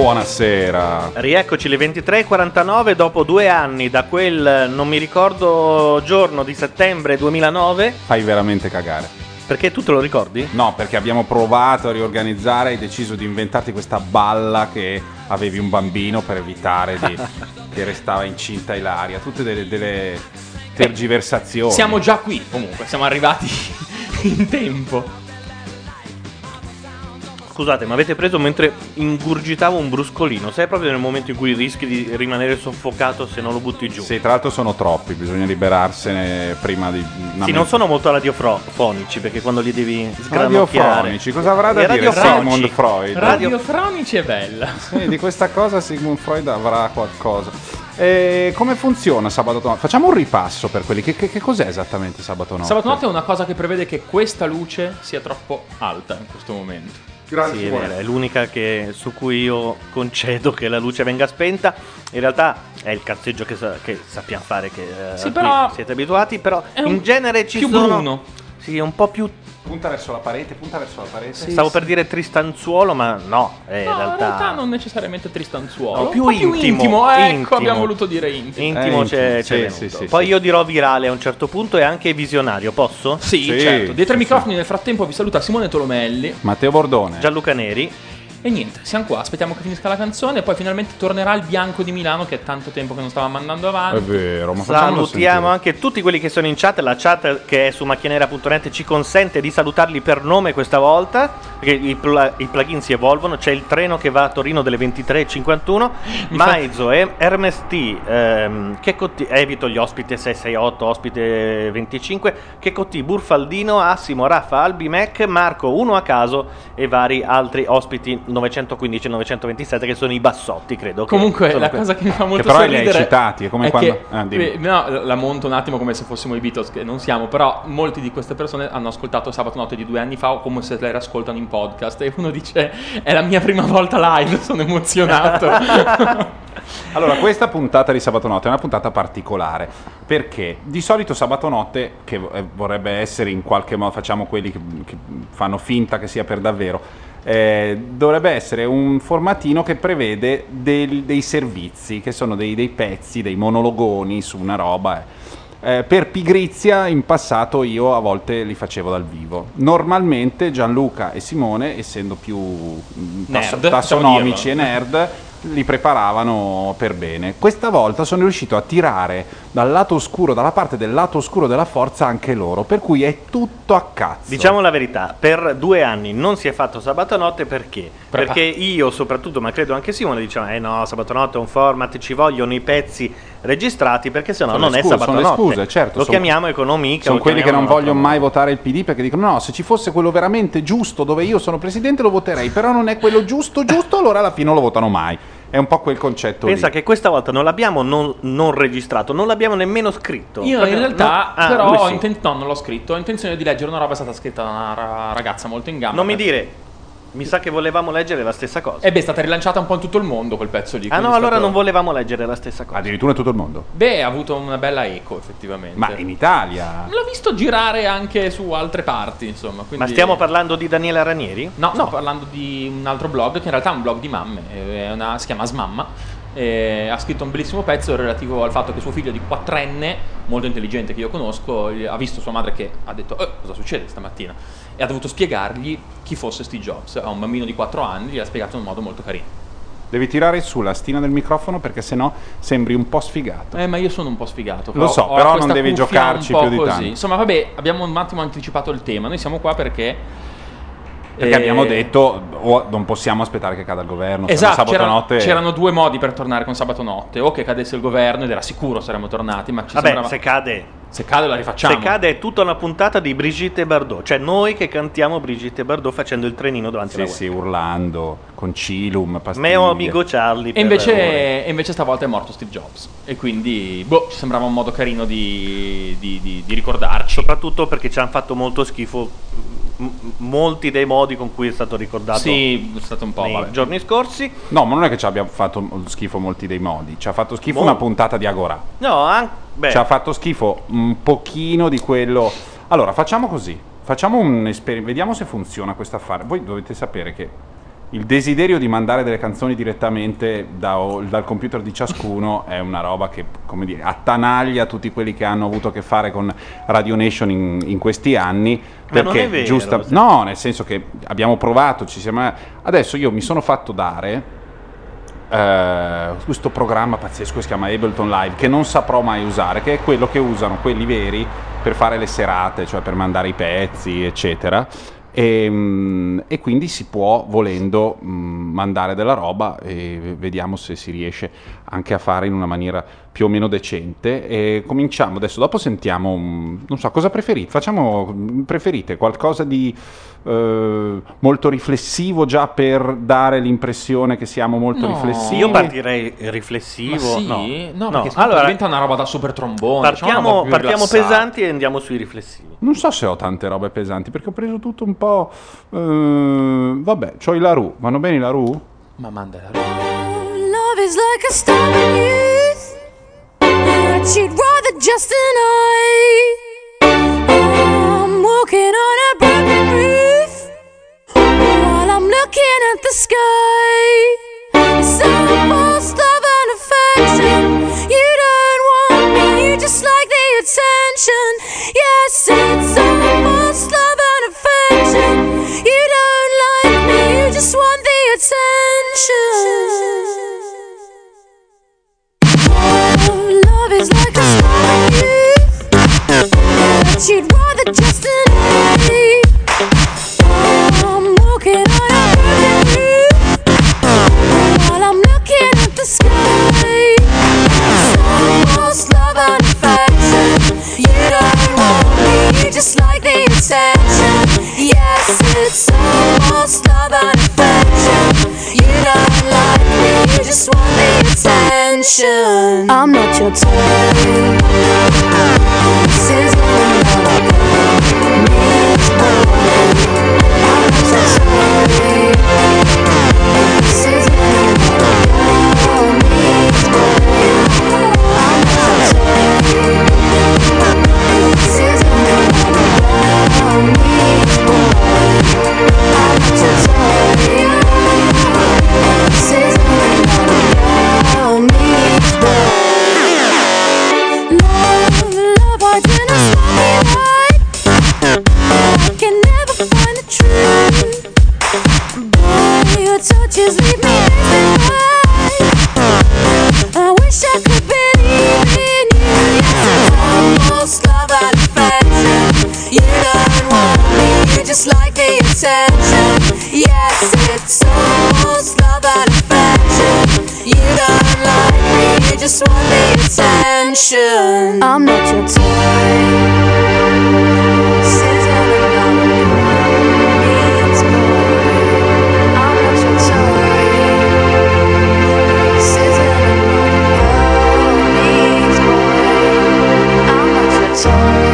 Buonasera. Rieccoci le 23.49 dopo due anni da quel non mi ricordo giorno di settembre 2009. Fai veramente cagare. Perché tu te lo ricordi? No, perché abbiamo provato a riorganizzare e hai deciso di inventarti questa balla che avevi un bambino per evitare di- che restava incinta Ilaria. Tutte delle, delle tergiversazioni. Siamo già qui, comunque, siamo arrivati in tempo. Scusate, ma avete preso mentre ingurgitavo un bruscolino? Sei proprio nel momento in cui rischi di rimanere soffocato se non lo butti giù. Sì, tra l'altro sono troppi, bisogna liberarsene prima di... una Sì, non sono molto radiofonici perché quando li devi sgranocchiare. Radiofonici, cosa avrà da E dire radiofonici. Sigmund Freud? Radiofronici è bella. Sì, di questa cosa Sigmund Freud avrà qualcosa. E come funziona sabato notte? Facciamo un ripasso per quelli. Che, che- che cos'è esattamente sabato notte? Sabato notte è una cosa che prevede che questa luce sia troppo alta in questo momento. Sì, è vero, è l'unica che- su cui io concedo che la luce venga spenta. In realtà è il cazzeggio che, sa- che sappiamo fare, che eh, Sì, siete abituati, però in genere ci più sono... bruno. Sì, un po' più... Punta verso la parete, punta verso la parete. Stavo per dire tristanzuolo, ma no, eh, No, in realtà... non necessariamente tristanzuolo. No, più un po' più intimo, intimo. Ecco, intimo. abbiamo voluto dire intimo. Intimo Eh, c'è, intimo, c'è sì, sì, sì, Poi sì. io dirò virale a un certo punto e anche visionario, posso? Sì, Sì, certo. Dietro i sì, microfoni nel frattempo vi saluta Simone Tolomelli. Matteo Bordone. Gianluca Neri. E niente, siamo qua, aspettiamo che finisca la canzone e poi finalmente tornerà il bianco di Milano che è tanto tempo che non stava mandando È avanti. vero, ma Salutiamo sentire. anche tutti quelli che sono in chat. La chat che è su macchianera.net ci consente di salutarli per nome questa volta. Perché i, pla- i plugin si evolvono. C'è il treno che va a Torino delle 23.51. Maizo, e Hermes T. Ehm, Checotti- evito gli ospite 668, ospite 25. Checotti, Burfaldino, Assimo, Raffa, Albi, Mac, Marco, uno a caso e vari altri ospiti 915 e 927 che sono i bassotti, credo. che Comunque, la que- cosa che mi fa molto però li hai citati, è come quando- che, ah, eh, no, la monto un attimo come se fossimo i Beatles, che non siamo, però molti di queste persone hanno ascoltato Sabato Notte di due anni fa o come se le ascoltano in podcast e uno dice è la mia prima volta live, sono emozionato. Allora, questa puntata di Sabato Notte è una puntata particolare perché di solito Sabato Notte, che eh, vorrebbe essere in qualche modo, facciamo quelli che, che fanno finta che sia per davvero, eh, dovrebbe essere un formatino che prevede del- dei servizi, che sono dei, dei pezzi, dei monologoni su una roba. eh. Eh, per pigrizia in passato io a volte li facevo dal vivo. Normalmente Gianluca e Simone, essendo più mm, Nerd, tassonomici e nerd, li preparavano per bene. Questa volta sono riuscito a tirare dal lato oscuro, dalla parte del lato oscuro della forza anche loro, per cui è tutto a cazzo. Diciamo la verità, per due anni non si è fatto sabato notte perché? Perché io soprattutto, ma credo anche Simone, diceva eh no, sabato notte è un format, ci vogliono i pezzi registrati perché sennò Sono non le è scuse, sabato sono notte. scuse, certo, Lo sono- chiamiamo economica. Sono quelli che non vogliono mai votare il PD perché dicono no, se ci fosse quello veramente giusto dove io sono presidente lo voterei, però non è quello giusto giusto, allora alla fine non lo votano mai. È un po' quel concetto Pensa lì. che questa volta non l'abbiamo non, non registrato, non l'abbiamo nemmeno scritto. Io in realtà, no- ah, però, sì. inten- no, non l'ho scritto. Ho intenzione di leggere una roba, è stata scritta da una ra- ragazza molto in gamba. Non mi dire, mi sa che volevamo leggere la stessa cosa. E beh, è stata rilanciata un po' in tutto il mondo quel pezzo lì. ah no, allora stato- non volevamo leggere la stessa cosa. Addirittura in tutto il mondo. Beh, ha avuto una bella eco, effettivamente. Ma in Italia. L'ho visto girare anche su altre parti, insomma. quindi- Ma stiamo parlando di Daniela Ranieri? No, sto parlando di un altro blog che in realtà è un blog di mamme, è una- si chiama Smamma. E ha scritto un bellissimo pezzo relativo al fatto che suo figlio di quattrenne, molto intelligente che io conosco, ha visto sua madre che ha detto "Eh, cosa succede stamattina e ha dovuto spiegargli chi fosse Steve Jobs. A un bambino di 4 anni gli ha spiegato in un modo molto carino. Devi tirare su la stina del microfono perché sennò sembri un po' sfigato. Eh, ma io sono un po' sfigato. Lo so, però non devi giocarci più di così. tanto. Insomma, vabbè, abbiamo un attimo anticipato il tema. Noi siamo qua perché. Perché eh, abbiamo detto oh, non possiamo aspettare che cada il governo. Esatto, sabato c'erano, notte c'erano due modi per tornare con sabato notte, o che cadesse il governo ed era sicuro saremmo tornati, ma ci Vabbè, sembrava... se cade. Se cade la rifacciamo. Se cade è tutta una puntata di Brigitte Bardot, cioè noi che cantiamo Brigitte Bardot facendo il trenino davanti Sì, alla sì, urlando, con Cilum, pastiglie. Meo amico Charlie. E invece, e invece stavolta è morto Steve Jobs. E quindi, boh, ci sembrava un modo carino di, di- di- di ricordarci. Soprattutto perché ci hanno fatto molto schifo m- molti dei modi con cui è stato ricordato Sì, è stato un po', nei vabbè. giorni scorsi. No, ma non è che ci abbia fatto schifo molti dei modi. Ci ha fatto schifo Molto. una puntata di Agora. No, anche... Beh, Ci ha fatto schifo un pochino di quello. Allora, facciamo così. Facciamo un esperimento. Vediamo se funziona questo affare. Voi dovete sapere che il desiderio di mandare delle canzoni direttamente da- dal computer di ciascuno è una roba che, come dire, attanaglia tutti quelli che hanno avuto a che fare con Radio Nation in, in questi anni. Perché vero, giusta- sì. no, nel senso che abbiamo provato, ci siamo... adesso io mi sono fatto dare eh, questo programma pazzesco che si chiama Ableton Live che non saprò mai usare, che è quello che usano quelli veri per fare le serate, cioè per mandare i pezzi, eccetera. E, mm, e quindi si può, volendo, mm, mandare della roba e vediamo se si riesce anche a fare in una maniera più o meno decente. E cominciamo adesso, dopo sentiamo, mm, non so, cosa preferite? Facciamo, mm, preferite qualcosa di eh, molto riflessivo già per dare l'impressione che siamo molto No. riflessivi? Io partirei riflessivo. Ma sì? No, No, perché sennò diventa una roba da super trombone. una Partiamo, roba partiamo pesanti e andiamo sui riflessivi. Non so se ho tante robe pesanti perché ho preso tutto un po'. eh, vabbè, c'ho i Larue. Vanno bene i Larue? Ma manda la Love is like a storm in youth that you'd rather just deny. I'm walking on a broken roof while I'm looking at the sky. It's almost love and affection. You don't want me, you just like the attention. Yes, it's almost love and affection. You don't like me, you just want the attention. You'd rather just deny. I'm walking on a roof while I'm looking at the sky. Almost love and affection. You don't want me, you just like the attention. Yes, it's almost love and affection. You don't like me, you just want the attention. I'm not your type. This is I didn't spotlight. I can never find touches leave me high. I wish I could believe in you. Yes, almost love and affection. You don't want me, you just like the attention. Yes, it's almost love and affection. You don't like me, you just want the attention. I'm not your soul.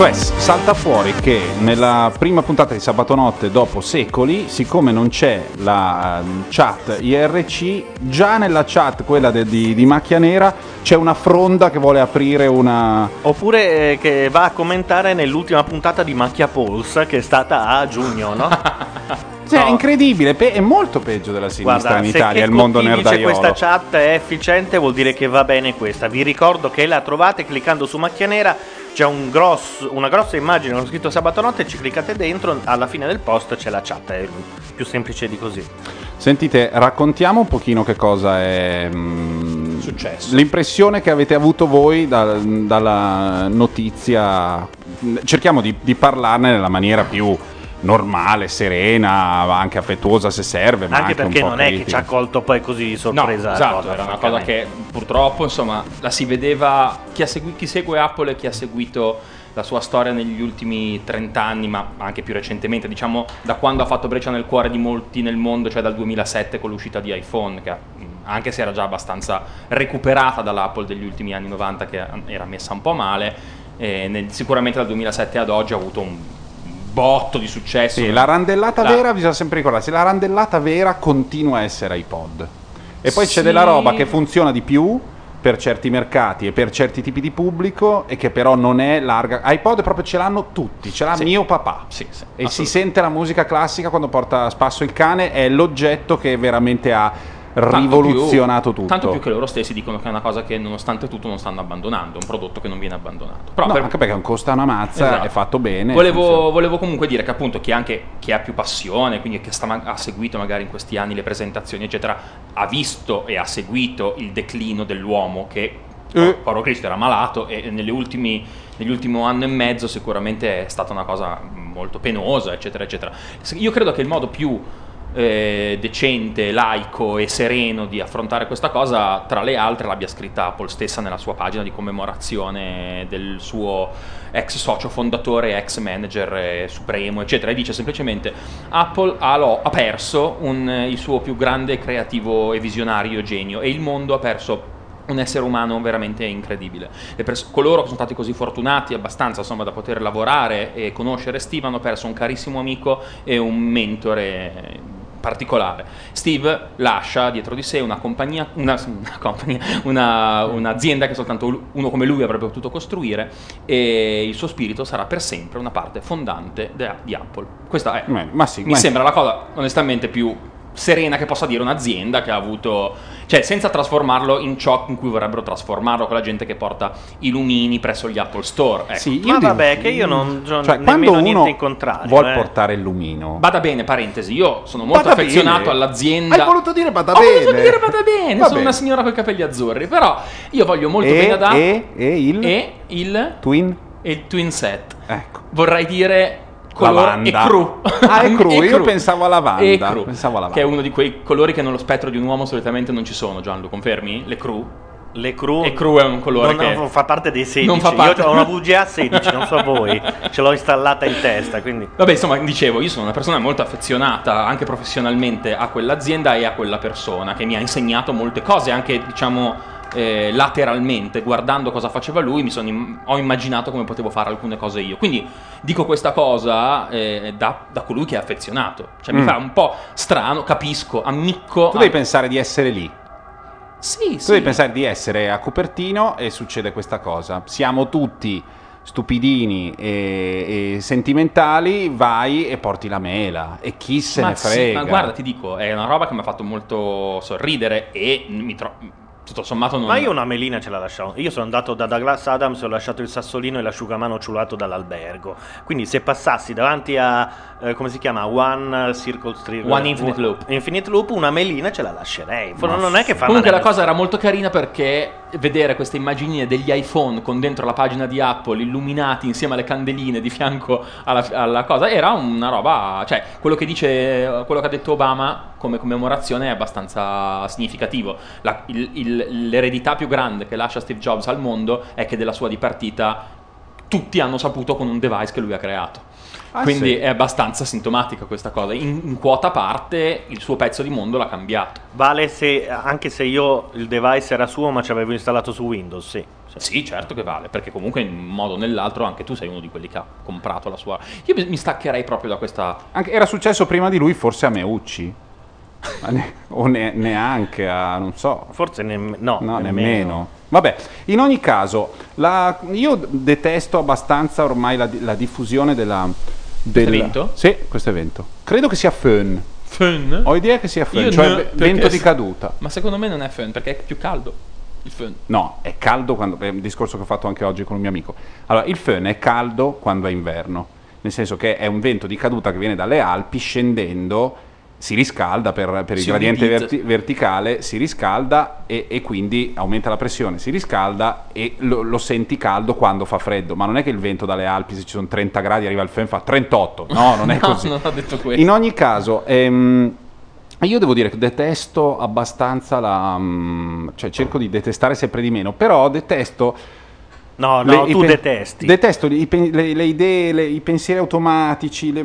Type. salta fuori che nella prima puntata di Sabato Notte, dopo secoli, siccome non c'è la ehm, chat IRC, già nella chat, quella de- di, di Macchia Nera, c'è una fronda che vuole aprire una... Oppure eh, che va a commentare nell'ultima puntata di Macchia Pulse che è stata a giugno, no? Sì, È incredibile, pe- è molto peggio della sinistra in se Italia, il mondo nerdaiolo. questa chat è efficiente vuol dire che va bene questa. Vi ricordo che la trovate cliccando su Macchia Nera, c'è un grosso- una grossa immagine con scritto sabato notte, ci cliccate dentro, alla fine del post c'è la chat, è più semplice di così. Sentite, raccontiamo un pochino che cosa è mm, Successo. L'impressione che avete avuto voi da- dalla notizia. Cerchiamo di, di parlarne nella maniera più normale, serena, anche affettuosa se serve. Ma Anche anche, perché non è che ci critica. ha colto poi così di No, sorpresa. la esatto, cosa, era una cosa che purtroppo, insomma, la si vedeva, chi, segui- chi segue Apple e chi ha seguito la sua storia negli ultimi 30 anni, ma anche più recentemente, diciamo da quando ha fatto breccia nel cuore di molti nel mondo, cioè dal 2007 con l'uscita di iPhone, che anche se era già abbastanza recuperata dall'Apple degli ultimi anni 90, che era messa un po' male, eh, nel- sicuramente dal 2007 ad oggi ha avuto un botto di successo. Sì, la randellata La- vera bisogna sempre ricordarsi, la randellata vera continua a essere iPod. E poi c'è Sì. della roba che funziona di più per certi mercati e per certi tipi di pubblico e che però non è larga. iPod proprio ce l'hanno tutti, ce l'ha Sì. mio papà. Sì, sì, E si sente la musica classica quando porta a spasso il cane, è l'oggetto che veramente ha Tanto rivoluzionato più- tutto. Tanto più che loro stessi dicono che è una cosa che nonostante tutto non stanno abbandonando, un prodotto che non viene abbandonato. Però No, per- anche perché non costa una mazza, Esatto. è fatto bene. Volevo, volevo comunque dire che appunto chi, anche, chi ha più passione, quindi che sta ha seguito magari in questi anni le presentazioni, eccetera, ha visto e ha seguito il declino dell'uomo che, Eh. povero Cristo, era malato e negli ultimi, nell'ultimo anno e mezzo sicuramente è stata una cosa molto penosa, eccetera, eccetera. Io credo che il modo più eh, decente, laico e sereno di affrontare questa cosa, tra le altre, l'abbia scritta Apple stessa nella sua pagina di commemorazione del suo ex socio fondatore, ex manager eh, supremo, eccetera. E dice semplicemente: Apple ha, lo- ha perso un- il suo più grande creativo e visionario genio, e il mondo ha perso un essere umano veramente incredibile. Le pers- coloro che sono stati così fortunati abbastanza insomma, da poter lavorare e conoscere Steve hanno perso un carissimo amico e un mentore particolare. Steve lascia dietro di sé una compagnia, una, una compagnia, una- un'azienda che soltanto uno come lui avrebbe potuto costruire e il suo spirito sarà per sempre una parte fondante de- di Apple. Questa è, Ma- sì, mi ma- sembra la cosa onestamente più serena che possa dire un'azienda che ha avuto, cioè senza trasformarlo in ciò in cui vorrebbero trasformarlo con la gente che porta i lumini presso gli Apple Store. Ecco. Sì, Ma io dico- vabbè, che io non non- Cioè, nemmeno quando niente uno in contrario. vuole eh. portare il lumino, Bada bene, parentesi, io sono molto Bada affezionato bene. all'azienda. Hai voluto dire bada Ho voluto bene? dire bada bene, Va sono bene. una signora con i capelli azzurri, però io voglio molto e, bene ad Apple e, e il e il, twin? e il twin set. Ecco. Vorrei dire colore Lavanda. e cru. Ah, è cru, io pensavo a lavanda, cru, pensavo a lavanda. Che è uno di quei colori che nello spettro di un uomo solitamente non ci sono, Gianlu, confermi? Le cru? Le cru, E cru è un colore non, che- non fa parte dei 16. Non fa parte- Io ho una VGA 16, non so voi. Ce l'ho installata in testa, quindi Vabbè, insomma, dicevo, io sono una persona molto affezionata anche professionalmente a quell'azienda e a quella persona che mi ha insegnato molte cose, anche diciamo eh, lateralmente, guardando cosa faceva lui, mi sono im- ho immaginato come potevo fare alcune cose io. Quindi dico questa cosa eh, da, da colui che è affezionato. Cioè mi Mm. fa un po' strano, capisco, ammicco. Tu a- devi pensare di essere lì. Sì, Tu sì. devi pensare di essere a Cupertino e succede questa cosa. Siamo tutti stupidini e, e sentimentali, vai e porti la mela. E chi se ma ne sì, frega? ma guarda, ti dico, è una roba che mi ha fatto molto sorridere e mi trovo. Tutto sommato non. Ma io una melina ce la lasciavo. Io sono andato da Douglas Adams e ho lasciato il sassolino e l'asciugamano ciulato dall'albergo. Quindi se passassi davanti a eh, come si chiama? One Circle Street One Infinite Loop. Infinite Loop, una melina ce la lascerei. Ma non è che fa Comunque la cosa era molto carina perché vedere queste immagini degli iPhone con dentro la pagina di Apple illuminati insieme alle candeline di fianco alla, alla cosa era una roba, cioè quello che dice, quello che ha detto Obama come commemorazione è abbastanza significativo. La- il- il- l'eredità più grande che lascia Steve Jobs al mondo è che della sua dipartita tutti hanno saputo con un device che lui ha creato. Ah, Quindi sì. è abbastanza sintomatica questa cosa. In, in quota parte il suo pezzo di mondo l'ha cambiato. Vale se anche se io il device era suo, ma ci avevo installato su Windows, sì. Sì, certo che vale, perché comunque in un modo o nell'altro anche tu sei uno di quelli che ha comprato la sua. Io mi staccherei proprio da questa. Anche- era successo prima di lui, forse a Meucci. Ne- o ne- neanche a, non so. Forse nemm- no, No, nemmeno. nemmeno. Vabbè, in ogni caso, la- io detesto abbastanza ormai la, la diffusione della... del- evento? Sì, questo evento. Credo che sia fun. Fun? Ho idea che sia Io cioè no, perché- vento di caduta. Ma secondo me non è fun, perché è più caldo. Il fun. No, è caldo quando. È un discorso che ho fatto anche oggi con un mio amico. Allora, il fun è caldo quando è inverno, nel senso che è un vento di caduta che viene dalle Alpi, scendendo, si riscalda per, per il gradiente verti- verticale, si riscalda e, e quindi aumenta la pressione, si riscalda e lo, lo senti caldo quando fa freddo. Ma non è che il vento dalle Alpi, se ci sono 30 gradi, arriva il fun e fa 38. No, non è No, così. non ho detto questo. In ogni caso, ehm, io devo dire che detesto abbastanza la... mm, cioè cerco di detestare sempre di meno, però detesto... No, no, i tu pen- detesti. Detesto i pen- le, le idee, le- i pensieri automatici, le-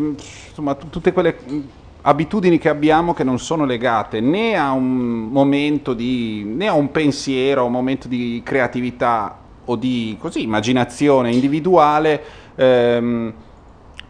insomma tu- tutte quelle mm, abitudini che abbiamo che non sono legate né a un momento di... né a un pensiero, a un momento di creatività o di così, immaginazione individuale. ehm,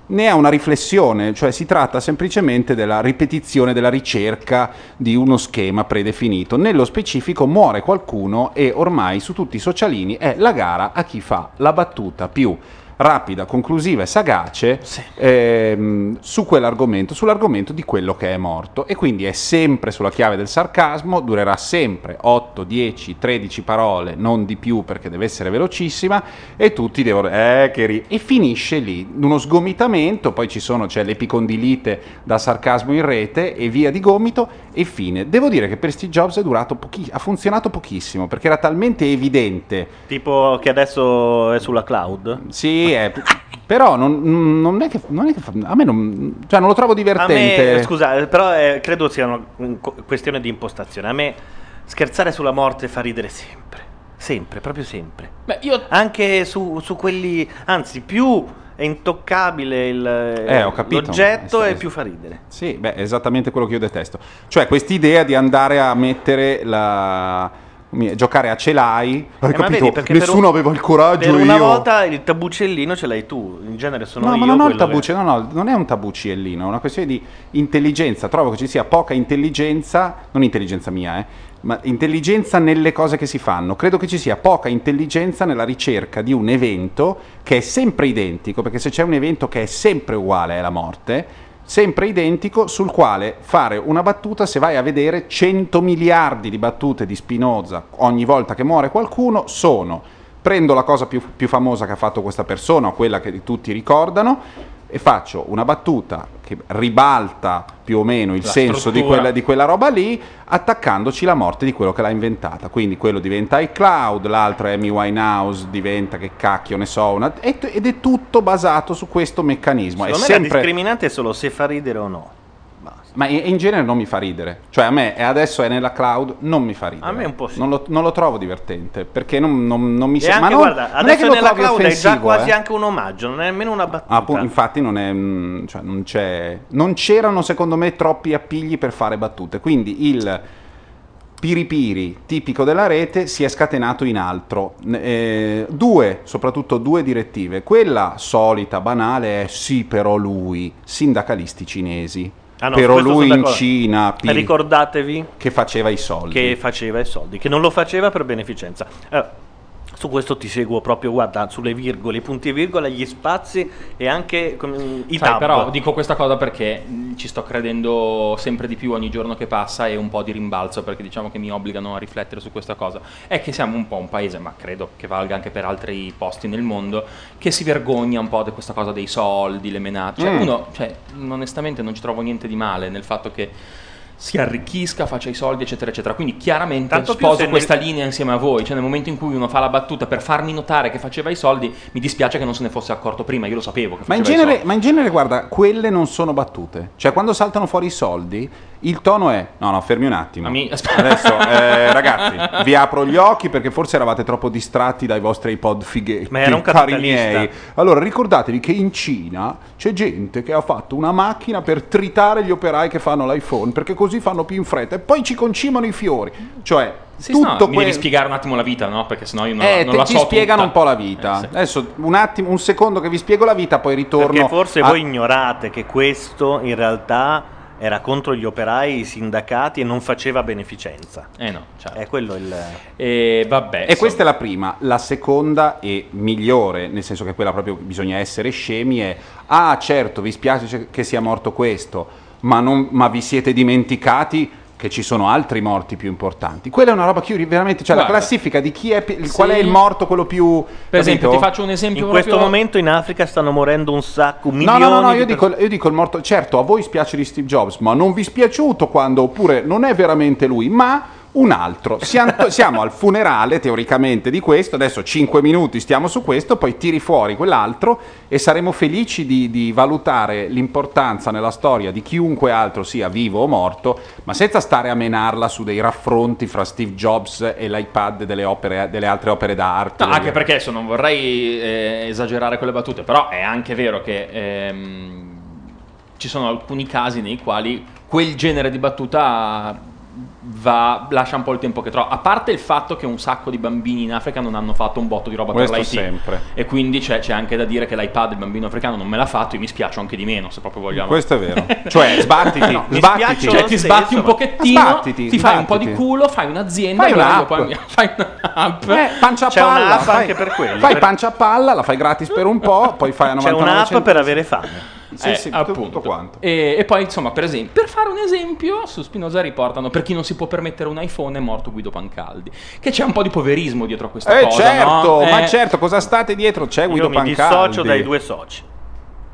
né a una riflessione, cioè si tratta semplicemente della ripetizione della ricerca di uno schema predefinito. Nello specifico muore qualcuno e ormai su tutti i socialini è la gara a chi fa la battuta più rapida, conclusiva e sagace ehm, su quell'argomento, sull'argomento di quello che è morto. E quindi è sempre sulla chiave del sarcasmo, durerà sempre 8, 10, 13 parole, non di più perché deve essere velocissima, e tutti devono... Eh, che ri-" E finisce lì, uno sgomitamento, poi ci sono, c'è l'epicondilite da sarcasmo in rete e via di gomito, e fine. Devo dire che per Steve Jobs è durato pochi- ha funzionato pochissimo, perché era talmente evidente Tipo che adesso è sulla cloud. sì, è- però non, non è che, non è che fa- a me non, cioè non lo trovo A divertente. me, scusa, però eh, credo sia una un questione di impostazione. A me scherzare sulla morte fa ridere sempre. Sempre, proprio sempre. Beh, io Anche su, su quelli, anzi, più è intoccabile il, Eh, capito. l'oggetto Eh, e più fa ridere. Sì, beh, è esattamente quello che io detesto. Cioè, quest'idea di andare a mettere la. Giocare a celai. Hai Eh, capito? vedi, Nessuno un- aveva il coraggio. Per una io. volta il tabuccellino ce l'hai tu, in genere sono No, io. ma non il quello che- no, no, non è un tabucellino, è una questione di intelligenza. Trovo che ci sia poca intelligenza, non intelligenza mia, eh, ma intelligenza nelle cose che si fanno. Credo che ci sia poca intelligenza nella ricerca di un evento che è sempre identico, perché se c'è un evento che è sempre uguale è la morte, sempre identico, sul quale fare una battuta, se vai a vedere 100 miliardi di battute di Spinoza ogni volta che muore qualcuno, sono prendo la cosa più, più famosa che ha fatto questa persona, o quella che tutti ricordano, e faccio una battuta che ribalta più o meno il La senso di quella, di quella roba lì, attaccandoci la morte di quello che l'ha inventata. Quindi quello diventa iCloud, l'altro Amy Winehouse diventa che cacchio ne so, una- ed è tutto basato su questo meccanismo. È Secondo me la sempre... discriminante è solo se fa ridere o no. Ma in, in genere non mi fa ridere. Cioè a me, adesso è nella cloud, non mi fa ridere. A me un po' sì. Non lo, non lo trovo divertente, perché non, non- non mi sembra... Ma non, guarda, non è che adesso nella cloud è già quasi eh. anche un omaggio, non è nemmeno una battuta. Appu- infatti non, è, mm, cioè, non, c'è, non c'erano secondo me troppi appigli per fare battute, quindi il piripiri tipico della rete si è scatenato in altro. Eh, due, soprattutto due direttive. Quella solita, banale, è sì però lui, sindacalisti cinesi. Ah, no, però lui in. Cina pi- Ricordatevi che faceva i soldi. che faceva i soldi, che non lo faceva per beneficenza. Eh, su questo ti seguo proprio, guarda, sulle virgole, i punti e virgola, gli spazi e anche come, i Sai, tab. però dico questa cosa perché mh, ci sto credendo sempre di più ogni giorno che passa e un po' di rimbalzo perché diciamo che mi obbligano a riflettere su questa cosa. È che siamo un po' un paese, ma credo che valga anche per altri posti nel mondo, che si vergogna un po' di questa cosa dei soldi, le menate. Cioè, Mm. uno, cioè, onestamente non ci trovo niente di male nel fatto che si arricchisca, faccia i soldi, eccetera, eccetera. Quindi chiaramente Tanto sposo questa nel- linea insieme a voi. Cioè, nel momento in cui uno fa la battuta per farmi notare che faceva i soldi, mi dispiace che non se ne fosse accorto prima. Io lo sapevo che Ma in, i genere, soldi. ma in genere, guarda, quelle non sono battute. Cioè, quando saltano fuori i soldi, Il tono è: no, no, fermi un attimo. Ami- Adesso, eh, ragazzi, vi apro gli occhi perché forse eravate troppo distratti dai vostri iPod fighetti. Ma era un cari miei. Allora, ricordatevi che in Cina c'è gente che ha fatto una macchina per tritare gli operai che fanno l'iPhone perché così fanno più in fretta e poi ci concimano i fiori. Cioè, Sì, tutto no, mi quel- devi spiegare un attimo la vita, no? Perché sennò io non, eh, non te- la ci so spiegano tutta. un po' la vita. Eh, sì. Adesso un attimo, un secondo che vi spiego la vita, poi ritorno. Perché forse a- voi ignorate che questo in realtà era contro gli operai, i sindacati e non faceva beneficenza. Eh no, certo. È quello il... E vabbè. E questa è la prima, la seconda e migliore, nel senso che quella proprio bisogna essere scemi, è ah certo vi spiace che sia morto questo, ma, non- ma vi siete dimenticati che ci sono altri morti più importanti. Quella è una roba che io veramente, cioè la Guarda. classifica di chi è, Sì. qual è il morto, quello più... Per esempio, capito? ti faccio un esempio In proprio... questo momento in Africa stanno morendo un sacco, No, milioni no, no, no, di io dico, io dico il morto. Certo, a voi spiace di Steve Jobs, ma non vi è spiaciuto quando, oppure non è veramente lui, ma un altro. Siamo, siamo al funerale, teoricamente, di questo. Adesso 5 minuti stiamo su questo, poi tiri fuori quell'altro e saremo felici di, di valutare l'importanza nella storia di chiunque altro sia vivo o morto, ma senza stare a menarla su dei raffronti fra Steve Jobs e l'iPad delle, opere- delle altre opere d'arte. No, anche perché adesso non vorrei eh, esagerare con le battute, però è anche vero che ehm, ci sono alcuni casi nei quali quel genere di battuta va- lascia un po' il tempo che trova. A parte il fatto che un sacco di bambini in Africa non hanno fatto un botto di roba Questo per l'IT. sempre. E quindi c'è, c'è anche da dire che l'iPad il bambino africano non me l'ha fatto e mi spiace anche di meno, se proprio vogliamo. Questo è vero. Cioè, sbattiti, No, sbattiti. Cioè, ti sbatti un pochettino, Sbattiti, ti fai un po' di culo, fai un'azienda, Fai un'app. io poi- fai un'app. Eh, pancia a C'è palla, un'app fai- anche per quello, Fai per- pancia a palla, la fai gratis per un po', poi fai a 99 C'è un'app centesimi. per avere fame. Sì, Eh, sì, appunto. tutto quanto. E, e poi, insomma, per esempio, per fare un esempio, su Spinoza riportano per chi non si può permettere un iPhone è morto Guido Pancaldi. Che c'è un po' di poverismo dietro a questa Eh cosa. certo, no? ma Eh, certo, cosa state dietro? C'è Guido Io mi Pancaldi. dissocio dai due soci.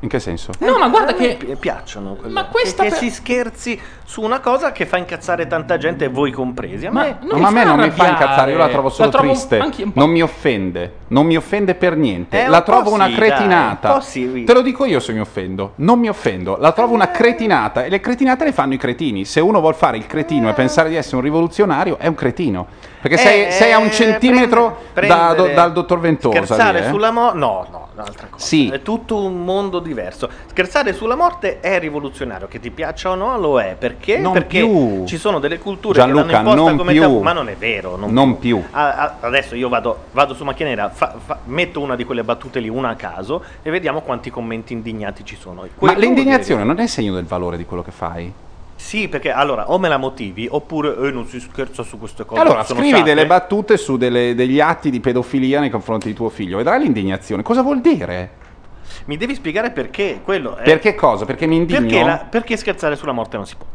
In che senso? No, ma guarda me che. pi- piacciono quelle- Ma questa che, che per- si scherzi su una cosa che fa incazzare tanta gente voi compresi. A Ma me No, ma a me non mi fa arrabbiare. incazzare, io la trovo solo trovo triste. un Non mi offende, non mi offende per niente. Eh, un la po' trovo una sì, cretinata. dai, un sì. Te lo dico io se mi offendo. Non mi offendo, la trovo una cretinata e le cretinate le fanno i cretini. Se uno vuol fare il cretino e pensare di essere un rivoluzionario, è un cretino. Perché sei, Eh, sei a un eh, centimetro prendere- da- do- dal dottor Ventosa. Scherzare lì, eh. sulla morte. No, no, un'altra cosa. Sì. È tutto un mondo diverso. Scherzare sulla morte è rivoluzionario. Che ti piaccia o no, lo è. Perché? Non Perché più. ci sono delle culture Gianluca, che l'hanno imposta non come più. tabù, ma non è vero. Non, Non più. Ah, ah, adesso io vado, vado su macchia nera, fa- fa- metto una di quelle battute lì, una a caso, e vediamo quanti commenti indignati ci sono. Ma Quello l'indignazione non è segno del valore di quello che fai? Sì, perché allora o me la motivi oppure eh, non si scherza su queste cose. allora scrivi sacre. delle battute su delle- degli atti di pedofilia nei confronti di tuo figlio, vedrai l'indignazione. Cosa vuol dire? Mi devi spiegare perché quello è. Perché cosa? Perché mi indigno? Perché, la- perché scherzare sulla morte non si può?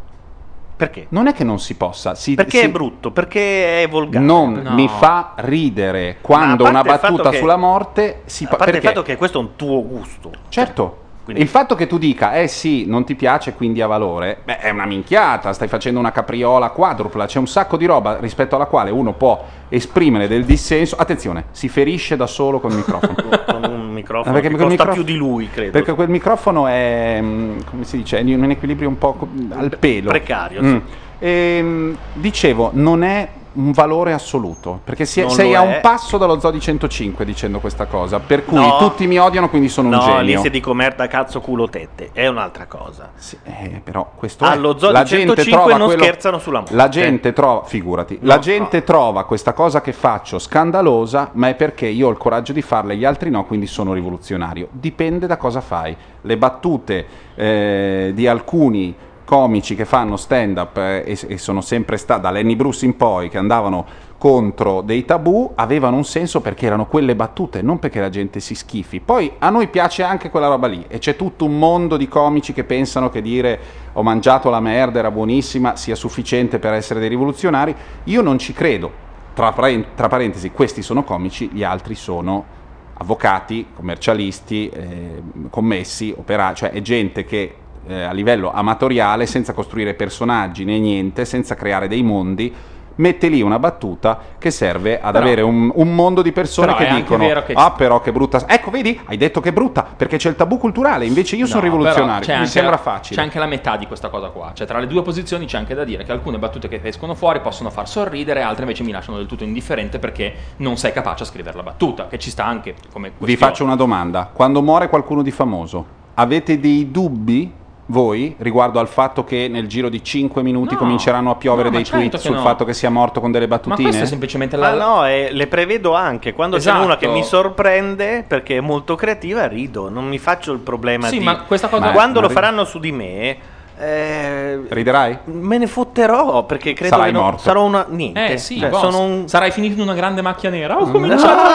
Perché? Non è che non si possa, si, Perché si- è brutto, perché è volgare. Non No. mi fa ridere quando una battuta che- sulla morte si A pa- parte perché? il fatto che questo è un tuo gusto. Certo. Quindi- Il fatto che tu dica, eh sì, non ti piace, quindi ha valore, beh, è una minchiata, stai facendo una capriola quadrupla, c'è un sacco di roba rispetto alla quale uno può esprimere del dissenso. Attenzione, si ferisce da solo col microfono. con un microfono perché che costa microf- più di lui, credo. Perché quel microfono è, mm, come si dice, è in un equilibrio un po' al pelo. Precario, Mm. sì. Ehm, dicevo, non è un valore assoluto, perché si- sei a è. un passo dallo Zodi 105 dicendo questa cosa, per cui No. tutti mi odiano, quindi sono un No, genio. lì se dico merda, cazzo, culo, tette. È un'altra cosa. Sì, eh, però questo Allo. Zodi La gente 105 trova non quello- scherzano sulla morte. La gente trova, figurati, No, la gente no. trova questa cosa che faccio scandalosa, ma è perché io ho il coraggio di farla e gli altri no, quindi sono rivoluzionario. Dipende da cosa fai. Le battute eh, di alcuni comici che fanno stand up e, e sono sempre stati da Lenny Bruce in poi che andavano contro dei tabù avevano un senso perché erano quelle battute, non perché la gente si schifi. Poi a noi piace anche quella roba lì e c'è tutto un mondo di comici che pensano che dire ho mangiato la merda, era buonissima, sia sufficiente per essere dei rivoluzionari. Io non ci credo. Tra, tra parentesi, questi sono comici, gli altri sono avvocati, commercialisti, eh, commessi, operai, cioè è gente che eh, a livello amatoriale, senza costruire personaggi né niente, senza creare dei mondi, mette lì una battuta che serve ad Però- avere un, un mondo di persone che dicono che- ah però che brutta ecco vedi hai detto che è brutta perché c'è il tabù culturale invece io sono No, però rivoluzionario mi sembra la- facile C'è anche la metà di questa cosa qua. Cioè, tra le due posizioni c'è anche da dire che alcune battute che escono fuori possono far sorridere, altre invece mi lasciano del tutto indifferente perché non sei capace a scrivere la battuta, che ci sta anche come Vi questione. faccio una domanda. Quando muore qualcuno di famoso, avete dei dubbi voi riguardo al fatto che nel giro di 5 minuti No, cominceranno a piovere no, ma dei certo tweet sul no. fatto che sia morto con delle Ma battutine? questa è semplicemente Ma la... no, eh, le prevedo anche. Quando Esatto. c'è una che mi sorprende perché è molto creativa, rido. Non mi faccio il problema Sì, di. ma questa cosa- Ma- Quando ma lo faranno su di me. Eh, Riderai? Me ne fotterò perché credo Sarai che non- morto. sarò una. Niente. Eh sì, Cioè, boh, sono un. sarai finito in una grande macchia nera. Ho cominciato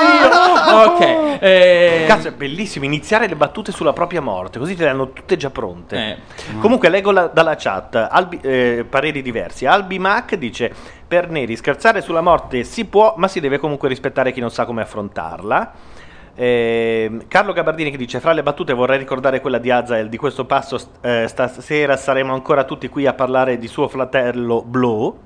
io. ok. eh, Cazzo, è bellissimo iniziare le battute sulla propria morte, così te le hanno tutte già pronte. eh, Comunque leggo la- dalla chat Albi- eh, pareri diversi. Albi Mac dice: Per Neri scherzare sulla morte si può, ma si deve comunque rispettare chi non sa come affrontarla. Ehm, Carlo Gabardini che dice: Fra le battute vorrei ricordare quella di Azael. Di questo passo, eh, stasera saremo ancora tutti qui a parlare di suo fratello Blow.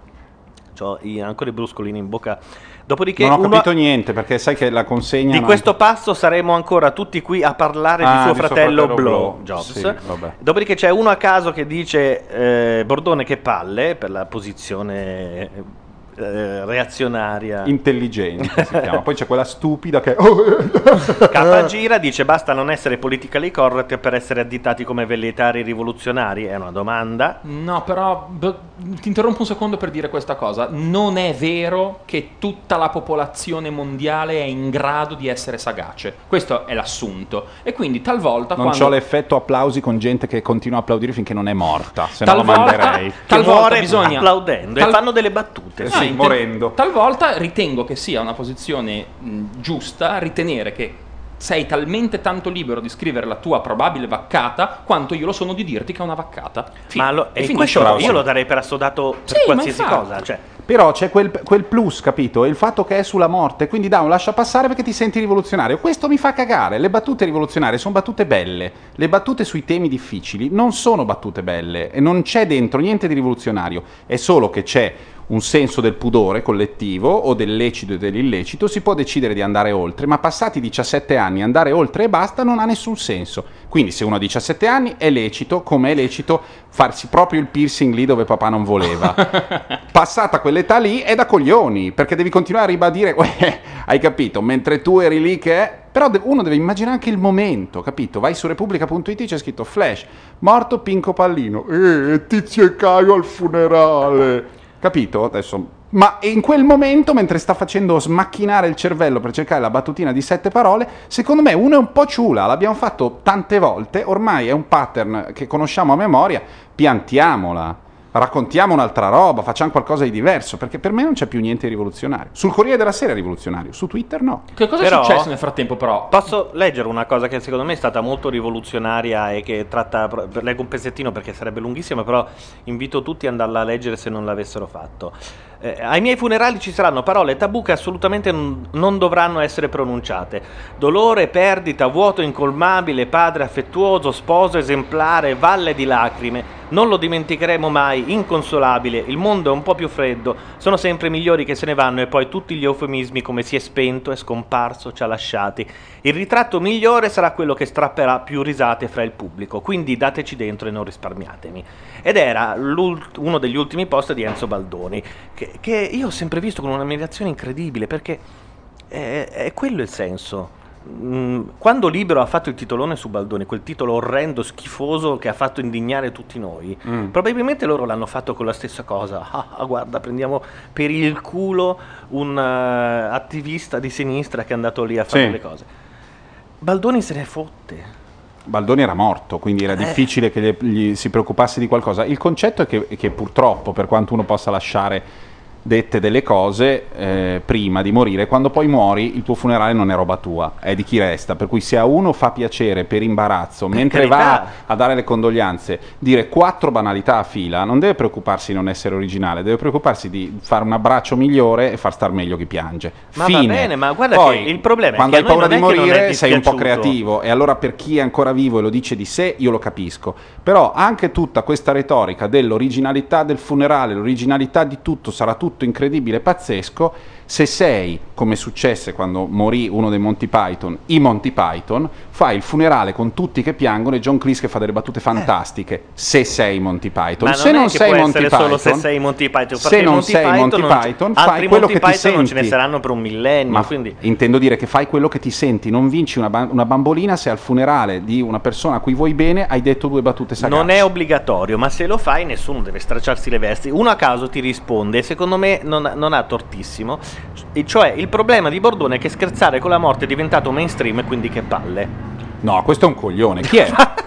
C'ho i- ancora i bruscolini in bocca. Dopodiché, non ho capito niente perché sai che la consegna di questo passo saremo ancora tutti qui a parlare Ah, di suo di fratello, fratello Blow, Blow. Jobs. Sì. Dopodiché c'è uno a caso che dice eh, Bordone che palle per la posizione eh, reazionaria. intelligente si chiama. Poi c'è quella stupida che Gira dice basta non essere politically correct per essere additati come velleitari rivoluzionari. È una domanda. No, però b- ti interrompo un secondo per dire questa cosa. Non è vero che tutta la popolazione mondiale è in grado di essere sagace. Questo è l'assunto. E quindi talvolta non quando ho l'effetto applausi con gente che continua a applaudire finché non è morta, se no la Talvolta- manderei. Talvolta muore bisogna- applaudendo tal- e fanno delle battute. Eh No, sì, inten- morendo. Talvolta ritengo che sia una posizione mh, giusta ritenere che sei talmente tanto libero di scrivere la tua probabile vaccata quanto io lo sono di dirti che è una vaccata. Fine. Ma lo- E e finisce questo la io lo darei per assodato per Sì, qualsiasi cosa. Cioè, Però c'è quel, quel plus, capito? Il fatto che è sulla morte, quindi da un lascia passare perché ti senti rivoluzionario. Questo mi fa cagare. Le battute rivoluzionarie sono battute belle. Le battute sui temi difficili non sono battute belle e non c'è dentro niente di rivoluzionario. È solo che c'è un senso del pudore collettivo o del lecito e dell'illecito, si può decidere di andare oltre, ma passati 17 anni andare oltre e basta non ha nessun senso. Quindi se uno ha 17 anni è lecito, come è lecito farsi proprio il piercing lì dove papà non voleva. Passata quell'età lì è da coglioni, perché devi continuare a ribadire, "Uè, hai capito, mentre tu eri lì che è... Però uno deve immaginare anche il momento, capito? Vai su repubblica.it c'è scritto Flash, morto Pinco Pallino, eh, Tizio e Caio al funerale. Capito? Adesso... Ma in quel momento, mentre sta facendo smacchinare il cervello per cercare la battutina di sette parole, secondo me uno è un po' ciula, l'abbiamo fatto tante volte, ormai è un pattern che conosciamo a memoria, piantiamola, raccontiamo un'altra roba, facciamo qualcosa di diverso, perché per me non c'è più niente di rivoluzionario. Sul Corriere della Sera è rivoluzionario, su Twitter no. Che cosa Però- è successo nel frattempo, però? Posso leggere una cosa che secondo me è stata molto rivoluzionaria e che tratta. Leggo un pezzettino perché sarebbe lunghissima, però invito tutti ad andarla a leggere se non l'avessero fatto. Eh, ai miei funerali ci saranno parole tabù che assolutamente non, non dovranno essere pronunciate. Dolore, perdita, vuoto incolmabile, padre affettuoso, sposo esemplare, valle di lacrime. Non lo dimenticheremo mai, inconsolabile. Il mondo è un po' più freddo. Sono sempre migliori che se ne vanno e poi tutti gli eufemismi come si è spento, è scomparso, ci ha lasciati. Il ritratto migliore sarà quello che strapperà più risate fra il pubblico. Quindi dateci dentro e non risparmiatemi. Ed era uno degli ultimi post di Enzo Baldoni, che, che io ho sempre visto con un'ammirazione incredibile perché è, è quello il senso. Mm, Quando Libero ha fatto il titolone su Baldoni, quel titolo orrendo, schifoso che ha fatto indignare tutti noi, Mm. probabilmente loro l'hanno fatto con la stessa cosa. Ah, ah, guarda, prendiamo per il culo un eh, attivista di sinistra che è andato lì a fare Sì. le cose. Baldoni se ne fotte. Baldoni era morto, quindi era Eh. difficile che gli, gli si preoccupasse di qualcosa. Il concetto è che, che purtroppo, per quanto uno possa lasciare dette delle cose eh, prima di morire, quando poi muori il tuo funerale non è roba tua, è di chi resta. Per cui se a uno fa piacere per imbarazzo, mentre carità. va a dare le condoglianze, dire quattro banalità a fila, non deve preoccuparsi di non essere originale, deve preoccuparsi di fare un abbraccio migliore e far star meglio chi piange. Ma va Fine. bene, ma guarda Poi, che il problema è quando hai paura di morire sei un po' creativo e allora per chi è ancora vivo e lo dice di sé io lo capisco però anche tutta questa retorica dell'originalità del funerale l'originalità di tutto sarà tutto tutto incredibile pazzesco, se sei, come successe quando morì uno dei Monty Python, i Monty Python, fai il funerale con tutti che piangono e John Cleese che fa delle battute fantastiche, se sei Monty Python. Ma se non non che sei può Monty essere Python, solo se sei Monty Python, se non Monty sei Python Monty non- Python, altri fai quello Monty che ti Python non ce ne senti. saranno per un millennio, Ma quindi- intendo dire che fai quello che ti senti, non vinci una, ba- una bambolina se al funerale di una persona a cui vuoi bene hai detto due battute sagaci. Non è obbligatorio, ma se lo fai nessuno deve stracciarsi le vesti. Uno a caso ti risponde, secondo me non, non ha tortissimo. E cioè il problema di Bordone è che scherzare con la morte è diventato mainstream e quindi che palle. No, questo è un coglione. Chi è?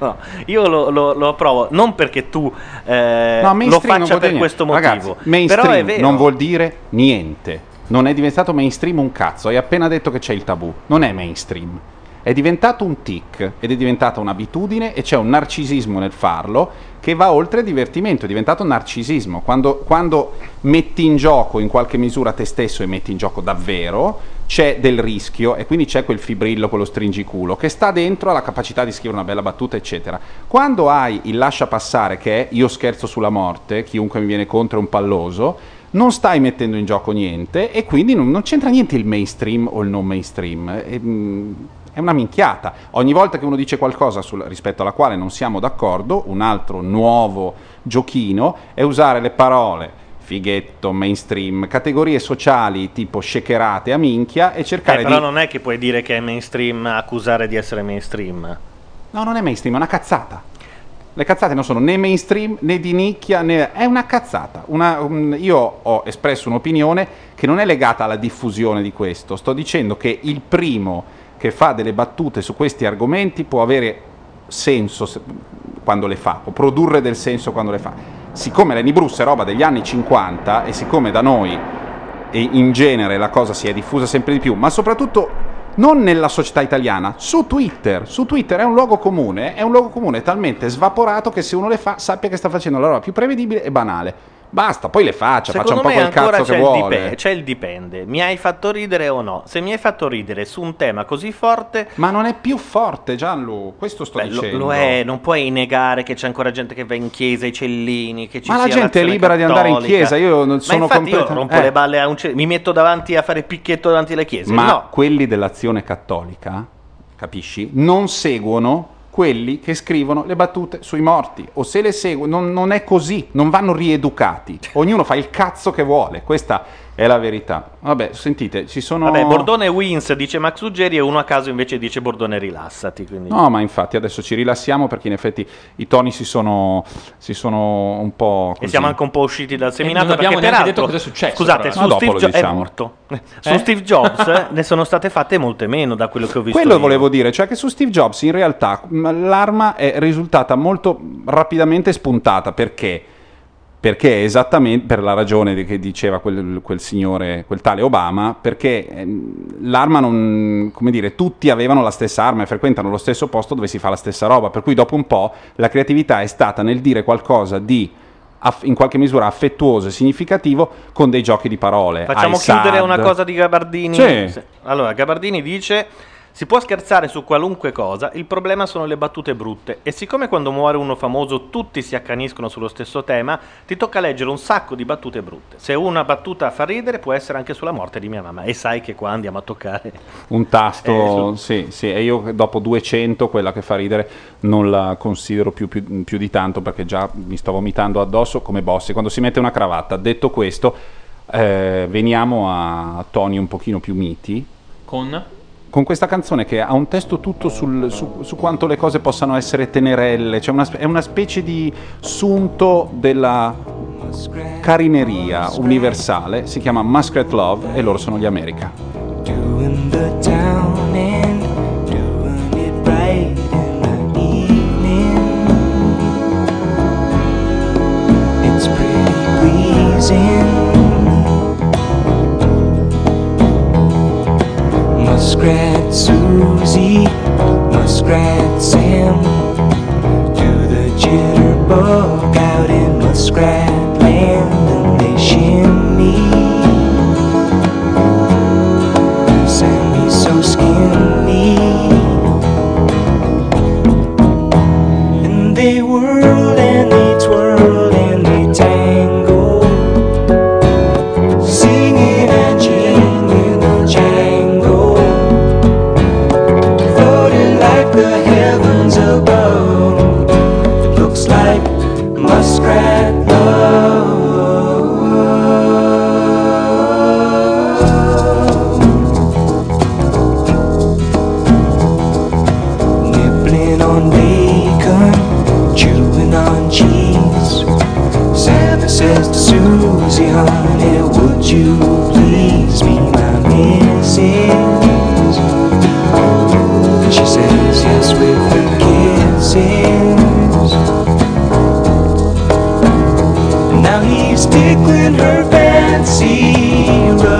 No, io lo, lo- lo approvo non perché tu eh, No, lo mainstream non faccia vuol per dire questo niente. motivo. Ragazzi, mainstream Però è vero. non vuol dire niente. Non è diventato mainstream un cazzo. Hai appena detto che c'è il tabù. Non è mainstream. È diventato un tic ed è diventata un'abitudine e c'è un narcisismo nel farlo che va oltre divertimento. È diventato narcisismo. Quando, quando metti in gioco in qualche misura te stesso e metti in gioco davvero, c'è del rischio e quindi c'è quel fibrillo, quello stringiculo che sta dentro alla capacità di scrivere una bella battuta, eccetera. Quando hai il lascia passare che è io scherzo sulla morte, chiunque mi viene contro è un palloso, non stai mettendo in gioco niente e quindi non, non c'entra niente il mainstream o il non mainstream. È, mm, è una minchiata. Ogni volta che uno dice qualcosa sul- rispetto alla quale non siamo d'accordo, un altro nuovo giochino è usare le parole fighetto, mainstream, categorie sociali tipo shakerate a minchia e Eh, cercare però di... non è che puoi dire che è mainstream accusare di essere mainstream. No, non è mainstream, è una cazzata. Le cazzate non sono né mainstream né di nicchia, né... è una cazzata. Una- un- io ho espresso un'opinione che non è legata alla diffusione di questo. Sto dicendo che il primo che fa delle battute su questi argomenti può avere senso se- quando le fa, può produrre del senso quando le fa. Siccome Lenny Bruce è roba degli anni 50 e siccome da noi e in genere la cosa si è diffusa sempre di più, ma soprattutto non nella società italiana, su Twitter. Su Twitter è un luogo comune, è un luogo comune talmente svaporato che se uno le fa sappia che sta facendo la roba più prevedibile e banale. Basta, poi le faccia, faccia un Secondo po' quel cazzo che vuole. dipe- c'è il dipende. Mi hai fatto ridere o no? Se mi hai fatto ridere su un tema così forte, Ma non è più forte, Gianlu, questo sto beh, lo, dicendo. lo è, non puoi negare che c'è ancora gente che va in chiesa, i cellini, che ci Ma la gente è libera di andare in cattolica. chiesa, io non sono infatti completa- io rompo eh. le balle a un ce- mi metto davanti a fare picchetto davanti alle chiese. Ma no. quelli dell'azione cattolica, capisci? Non seguono quelli che scrivono le battute sui morti. O se le seguono, non, non è così, non vanno rieducati. Ognuno fa il cazzo che vuole, questa è la verità. Vabbè, sentite, ci sono... Vabbè, Bordone wins, dice Max Ruggeri, e uno a caso invece dice Bordone rilassati. Quindi... No, ma infatti adesso ci rilassiamo perché in effetti i toni si sono, si sono un po'... E così. siamo anche un po' usciti dal seminato non abbiamo peraltro, detto cosa è successo, Scusate, però, su eh. Ma dopo Steve lo Jobs è diciamo. morto. Su Eh? Steve Jobs eh, ne sono state fatte molte meno da quello che ho visto. Quello io. volevo dire, cioè che su Steve Jobs in realtà l'arma è risultata molto rapidamente spuntata perché? Perché esattamente per la ragione che diceva quel, quel signore, quel tale Obama, perché ehm, l'arma non, come dire, tutti avevano la stessa arma e frequentano lo stesso posto dove si fa la stessa roba, per cui dopo un po' la creatività è stata nel dire qualcosa di in qualche misura affettuoso e significativo con dei giochi di parole. Facciamo chiudere sad. una cosa di Gabardini. Sì. Allora, Gabardini dice: Si può scherzare su qualunque cosa, il problema sono le battute brutte. E siccome quando muore uno famoso tutti si accaniscono sullo stesso tema, ti tocca leggere un sacco di battute brutte. Se una battuta fa ridere, può essere anche sulla morte di mia mamma. E sai che qua andiamo a toccare. Un tasto, Eh, sì, sì, e io dopo 200 quella che fa ridere non la considero più, più- più di tanto perché già mi sto vomitando addosso come Bossi quando si mette una cravatta. Detto questo, eh, veniamo a toni un pochino più miti Con? Con questa canzone che ha un testo tutto sul- su, su quanto le cose possano essere tenerelle, cioè una è una specie di sunto della carineria universale, si chiama Muskrat Love e loro sono gli America. Do the jitterbug out in Muskrat Land and they shimmy. Sammy's so skinny. see you.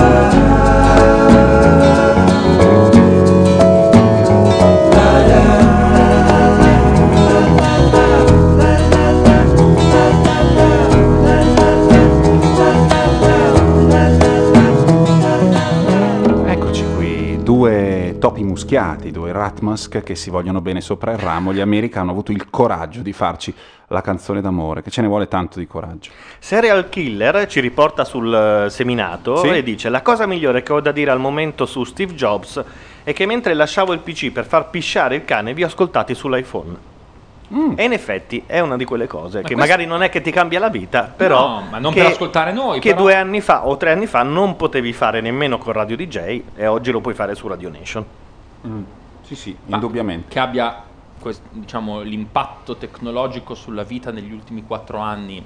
topi muschiati, due Ratmusk che si vogliono bene sopra il ramo. Gli America hanno avuto il coraggio di farci la canzone d'amore, che ce ne vuole tanto di coraggio. Serial Killer ci riporta sul eh, seminato Sì. e dice la cosa migliore che ho da dire al momento su Steve Jobs è che mentre lasciavo il PC per far pisciare il cane vi ho ascoltati sull'iPhone. E in effetti è una di quelle cose Ma che questo- magari non è che ti cambia la vita, però No, ma non che- per ascoltare noi, che però- due anni fa o tre anni fa non potevi fare nemmeno con Radio DJ e oggi lo puoi fare su Radio Nation. Sì, sì, Ma indubbiamente. Che abbia quest- diciamo, l'impatto tecnologico sulla vita negli ultimi quattro anni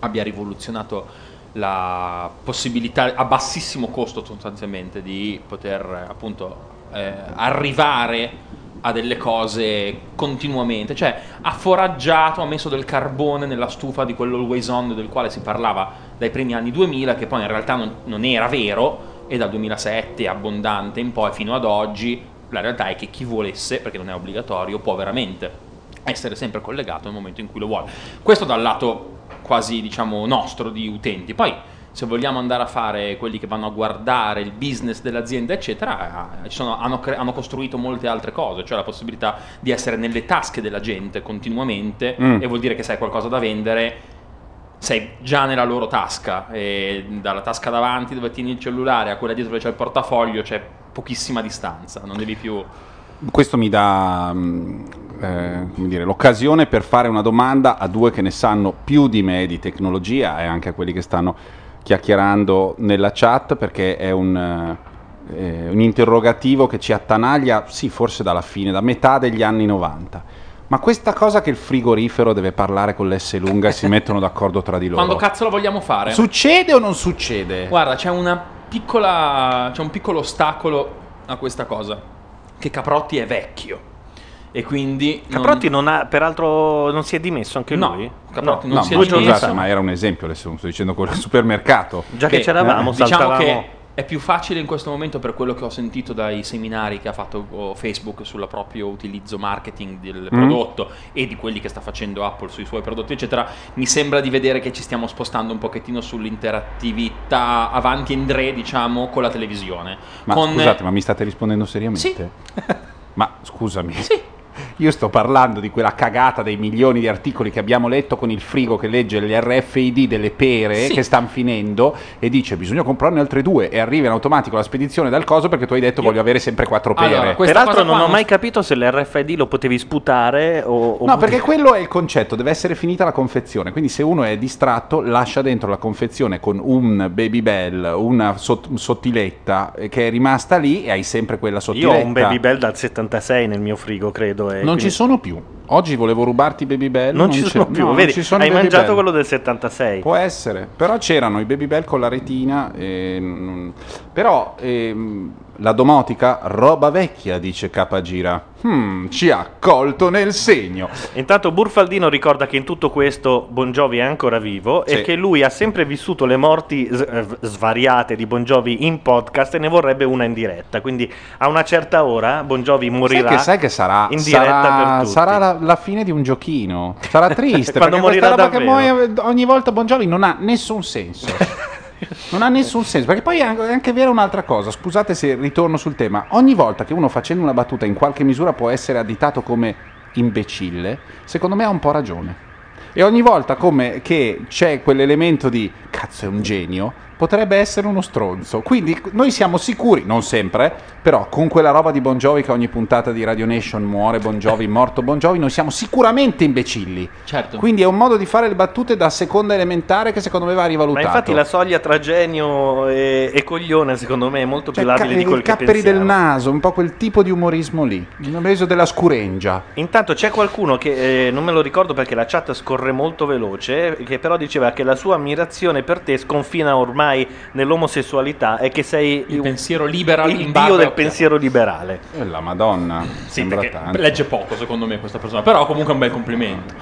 abbia rivoluzionato la possibilità a bassissimo costo sostanzialmente di poter appunto eh, arrivare a delle cose continuamente, cioè ha foraggiato, ha messo del carbone nella stufa di quell'always on del quale si parlava dai primi anni 2000, che poi in realtà non, non era vero, e dal 2007 abbondante in poi fino ad oggi la realtà è che chi volesse, perché non è obbligatorio, può veramente essere sempre collegato nel momento in cui lo vuole. Questo dal lato quasi diciamo nostro di utenti. Poi se vogliamo andare a fare quelli che vanno a guardare il business dell'azienda, eccetera, eh, ci sono- hanno, cre- hanno costruito molte altre cose, cioè la possibilità di essere nelle tasche della gente continuamente Mm. e vuol dire che se hai qualcosa da vendere sei già nella loro tasca e dalla tasca davanti dove tieni il cellulare a quella dietro dove c'è il portafoglio c'è pochissima distanza, non devi più... Questo mi dà mm, eh, come dire, l'occasione per fare una domanda a due che ne sanno più di me di tecnologia e anche a quelli che stanno chiacchierando nella chat perché è un, eh, eh, un interrogativo che ci attanaglia, sì, forse dalla fine, da metà degli anni 90. Ma questa cosa che il frigorifero deve parlare con l'S lunga e si mettono d'accordo tra di loro. Quando cazzo lo vogliamo fare? Succede o non succede? Guarda, c'è una piccola. c'è un piccolo ostacolo a questa cosa. Che Caprotti è vecchio. E quindi. non- Caprotti non ha, peraltro non si è dimesso anche No, lui? Caprotti non No, si è dimesso. scusate, ma era un esempio, adesso sto dicendo quello del supermercato. Già che c'eravamo, diciamo saltavamo. che è più facile in questo momento per quello che ho sentito dai seminari che ha fatto Facebook sul proprio utilizzo marketing del Mm. prodotto e di quelli che sta facendo Apple sui suoi prodotti, eccetera. Mi sembra di vedere che ci stiamo spostando un pochettino sull'interattività avanti e indre, diciamo, con la televisione. Ma Con- scusate, ma mi state rispondendo seriamente? Sì. Ma scusami. Io sto parlando di quella cagata dei milioni di articoli che abbiamo letto con il frigo che legge gli RFID delle pere Sì. che stanno finendo e dice bisogna comprarne altre due e arriva in automatico la spedizione dal coso perché tu hai detto voglio avere sempre quattro pere. Allora, Peraltro non ho mai capito se l'RFID lo potevi sputare o... o No, perché quello è il concetto, deve essere finita la confezione, quindi se uno è distratto lascia dentro la confezione con un baby bell, una sot- sottiletta eh, che è rimasta lì e hai sempre quella Io sottiletta. ho un Baby Bell dal 76 nel mio frigo, credo. E Non quindi- ci sono più. Oggi volevo rubarti i baby bell. Non ci c'è- sono più, no, non vedi, sono hai mangiato Bell. quello del 76. Può essere, però c'erano i baby bell con la retina. e non- Però ehm, La domotica? Roba vecchia, dice Capagira. Hmm, ci ha colto nel segno. Intanto Burfaldino ricorda che in tutto questo Bon Jovi è ancora vivo Sì. e che lui ha sempre vissuto le morti s- eh, svariate di Bon Jovi in podcast e ne vorrebbe una in diretta. Quindi a una certa ora Bon Jovi morirà Sai che, sai che sarà, in diretta sarà, per tutti. sarà la, la fine di un giochino. Sarà triste Quando morirà roba che muoie ogni volta Bon Jovi non ha nessun senso. Non ha nessun senso, perché poi è anche- vera un'altra cosa, scusate se ritorno sul tema, ogni volta che uno facendo una battuta in qualche misura può essere additato come imbecille, secondo me ha un po' ragione. E ogni volta come che c'è quell'elemento di cazzo è un genio, potrebbe essere uno stronzo. Quindi noi siamo sicuri, non sempre, però con quella roba di Bon Jovi che ogni puntata di Radio Nation muore Bon Jovi, morto Bon Jovi, noi siamo sicuramente imbecilli. Certo. Quindi è un modo di fare le battute da seconda elementare che secondo me va Ma rivalutato. infatti la soglia tra genio e, e coglione secondo me è molto più Cioè, labile ca- di quel i che capperi del pensiamo. naso, un po' quel tipo di umorismo lì, il reso della scurengia. Intanto c'è qualcuno che eh, non me lo ricordo perché la chat scorre molto veloce, che però diceva che la sua ammirazione per te sconfina ormai nell'omosessualità e che sei Il pensiero liberal il dio del occhiali. pensiero liberale. E la Madonna, Sì, sembra perché tanto. legge poco secondo me questa persona, però comunque è un bel complimento.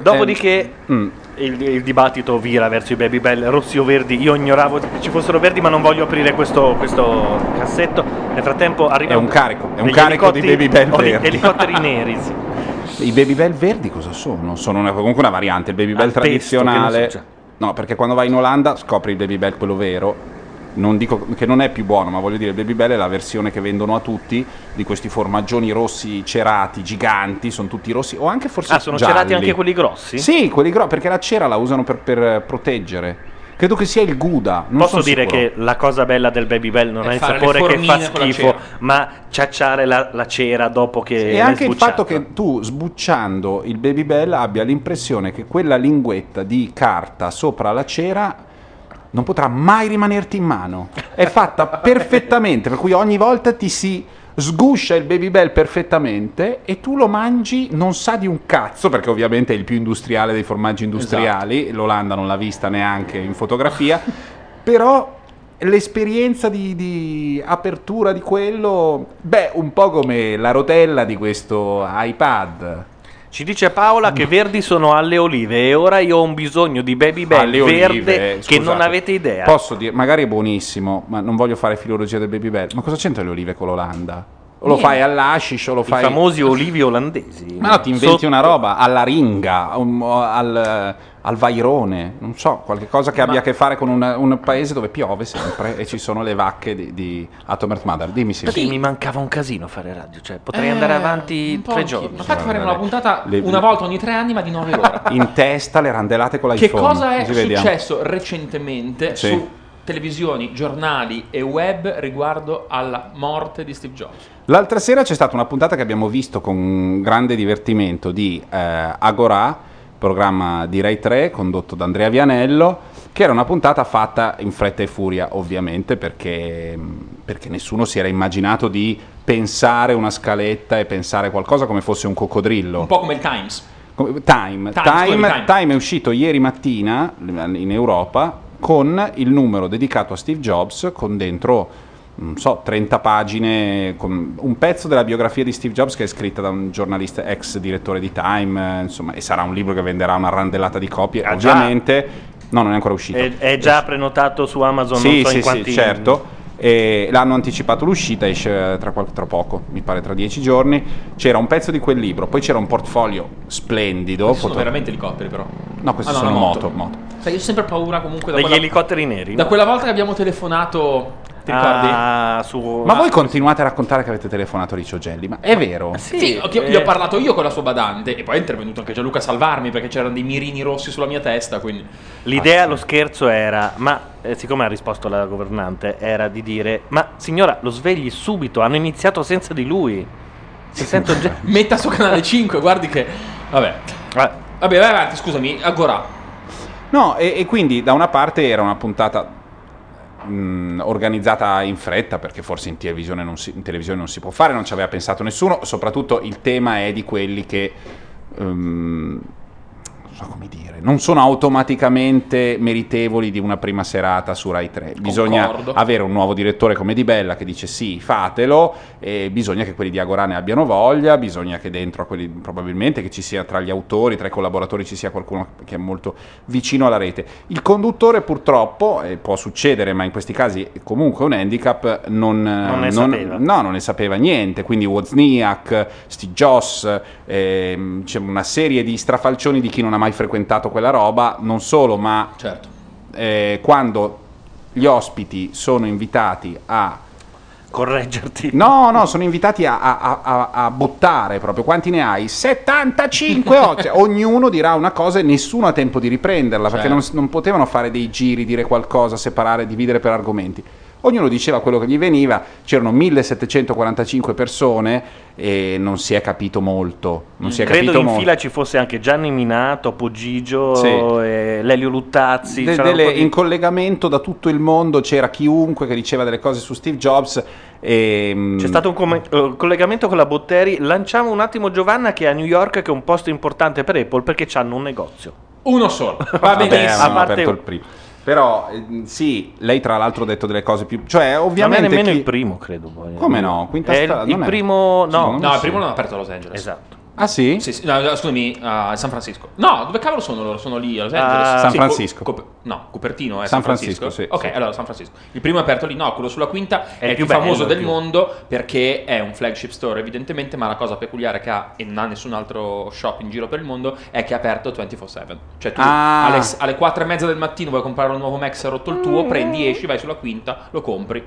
Dopodiché Mm. il, il dibattito vira verso i baby bell rossi o verdi. Io ignoravo che ci fossero verdi, ma non voglio aprire questo, questo cassetto. Nel frattempo arriva È un carico, è un carico di baby bell verdi. elicotteri neri. sì. I baby bell verdi cosa sono? Sono una- comunque una variante, il baby bell tradizionale. No, perché quando vai in Olanda scopri il baby bell quello vero. Non dico che non è più buono, ma voglio dire, il baby bell è la versione che vendono a tutti di questi formaggioni rossi cerati, giganti, sono tutti rossi o anche forse Ah, sono gialli. cerati anche quelli grossi? Sì, quelli grossi, perché la cera la usano per, per proteggere. Credo che sia il Gouda. Non Posso sono dire sicuro. che la cosa bella del baby bell non È è il sapore che fa schifo, ma ciacciare la, la cera dopo che E anche il fatto che tu sbucciando il baby bell abbia l'impressione che quella linguetta di carta sopra la cera non potrà mai rimanerti in mano. È fatta perfettamente, per cui ogni volta ti si sguscia il baby bell perfettamente e tu lo mangi, non sa di un cazzo, perché ovviamente è il più industriale dei formaggi industriali, l'Olanda non l'ha vista neanche in fotografia, però l'esperienza di, di apertura di quello, beh, un po' come la rotella di questo iPad. Ci dice Paola che verdi sono alle olive e ora io ho un bisogno di baby bell Alle verde olive, che scusate. non avete idea. Posso dire, magari è buonissimo, ma non voglio fare filologia del baby bell. Ma cosa c'entra le olive con l'Olanda? O lo fai all'ashish o lo I fai... famosi olivi olandesi. Ma no, ti inventi Sotto- una roba alla ringa, un- al, al vairone, non so, qualche cosa che abbia a che fare con un, un paese dove piove sempre e ci sono le vacche di, di Atomic Mother. Dimmi sì. Perché mi mancava un casino fare radio, cioè potrei Eh, andare avanti tre giorni. Ma infatti faremo una puntata Le- una volta ogni tre anni, ma di nove ore. In testa le randelate con che l'iPhone. cosa è successo recentemente Sì. su televisioni, giornali e web riguardo alla morte di Steve Jobs? L'altra sera c'è stata una puntata che abbiamo visto con grande divertimento di eh, Agorà, programma di Rai 3 condotto da Andrea Vianello, che era una puntata fatta in fretta e furia, ovviamente, perché, perché nessuno si era immaginato di pensare una scaletta e pensare qualcosa come fosse un coccodrillo. Un po' come il Times. Time. Time, Time. Time è uscito ieri mattina in Europa con il numero dedicato a Steve Jobs con dentro non so, 30 pagine con un pezzo della biografia di Steve Jobs che è scritta da un giornalista ex direttore di Time, eh, insomma, e sarà un libro che venderà una randellata di copie, Ah, già? ovviamente. No, non è ancora uscito. È, è già prenotato su Amazon, Sì, non so sì, in sì, quanti... certo. E l'hanno anticipato l'uscita, esce tra, qual- tra poco, mi pare tra dieci giorni. C'era un pezzo di quel libro, poi c'era un portfolio splendido. Questi sono foto- veramente elicotteri, però. No, questi Ah, no, sono no, moto. moto. moto. Sai, io ho sempre paura comunque da Degli quella, elicotteri neri. da no? quella volta che abbiamo telefonato. Ti ricordi? Ah, su... Ma voi continuate a raccontare che avete telefonato a Riccio Gelli, ma è vero? Sì, Sì, eh, gli ho parlato io con la sua badante e poi è intervenuto anche Gianluca a salvarmi perché c'erano dei mirini rossi sulla mia testa, quindi L'idea, lo scherzo era, ma eh, siccome ha risposto la governante, era di dire, ma signora, lo svegli subito, hanno iniziato senza di lui. Si sento già... metta su canale 5, guardi che vabbè. Ah, Vabbè, vai avanti, scusami, Agora. No, e, e quindi da una parte era una puntata mh, organizzata in fretta, perché forse in televisione, non si, in televisione non si può fare, non ci aveva pensato nessuno, soprattutto il tema è di quelli che... ehm, so come dire, non sono automaticamente meritevoli di una prima serata su Rai 3. Bisogna Concordo. avere un nuovo direttore come Di Bella che dice sì, fatelo, bisogna che quelli di Agora ne abbiano voglia, bisogna che dentro a quelli probabilmente che ci sia tra gli autori, tra i collaboratori ci sia qualcuno che è molto vicino alla rete. Il conduttore purtroppo, e può succedere, ma in questi casi comunque un handicap, non, Non ne sapeva. no, non ne sapeva niente, quindi Wozniak, Steve Joss, c'è una serie di strafalcioni di chi non ha mai frequentato quella roba, non solo, ma Certo. eh, quando gli ospiti sono invitati a... Correggerti. No, no, sono invitati a, a- a- a buttare proprio. Quanti ne hai? 75! oh, cioè, ognuno dirà una cosa e nessuno ha tempo di riprenderla, perché non, Certo. non potevano fare dei giri, dire qualcosa, separare, dividere per argomenti. Ognuno diceva quello che gli veniva, c'erano 1745 persone e non si è capito molto. Non si è Credo capito in molto. fila ci fosse anche Gianni Minato, Poggigio, Sì. Lelio Luttazzi. De- c'erano delle- di- in collegamento da tutto il mondo c'era chiunque che diceva delle cose su Steve Jobs. E, mm, C'è stato un come- eh, collegamento con la Botteri. Lanciamo un attimo Giovanna che è a New York, che è un posto importante per Apple perché hanno un negozio. Uno solo. Va Vabbè, benissimo. hanno A parte- aperto il primo. Però eh, sì, lei tra l'altro ha detto delle cose più... Cioè, Non è ovviamente... nemmeno chi- il primo, credo. poi. Come no? Quinta È il- strada, il non è- primo, no. non No, il primo l'hanno aperto a Los Angeles. Esatto. Ah sì? Sì, sì, no, scusami, a San Francisco. No, dove cavolo sono loro? Sono lì a Los Angeles. Ah, San Sì, Francisco. Co- no, Cupertino è San San Francisco. Francisco, ok, allora San Francisco. Il primo è aperto lì, no, quello sulla quinta è, il il più, più famoso del più. mondo perché è un flagship store evidentemente, ma la cosa peculiare che ha e non ha nessun altro shop in giro per il mondo è che è aperto 24/7. Cioè tu Ah. alle, alle 4 e mezza del mattino vuoi comprare un nuovo se è rotto il Mm. tuo, prendi, esci, vai sulla quinta, lo compri.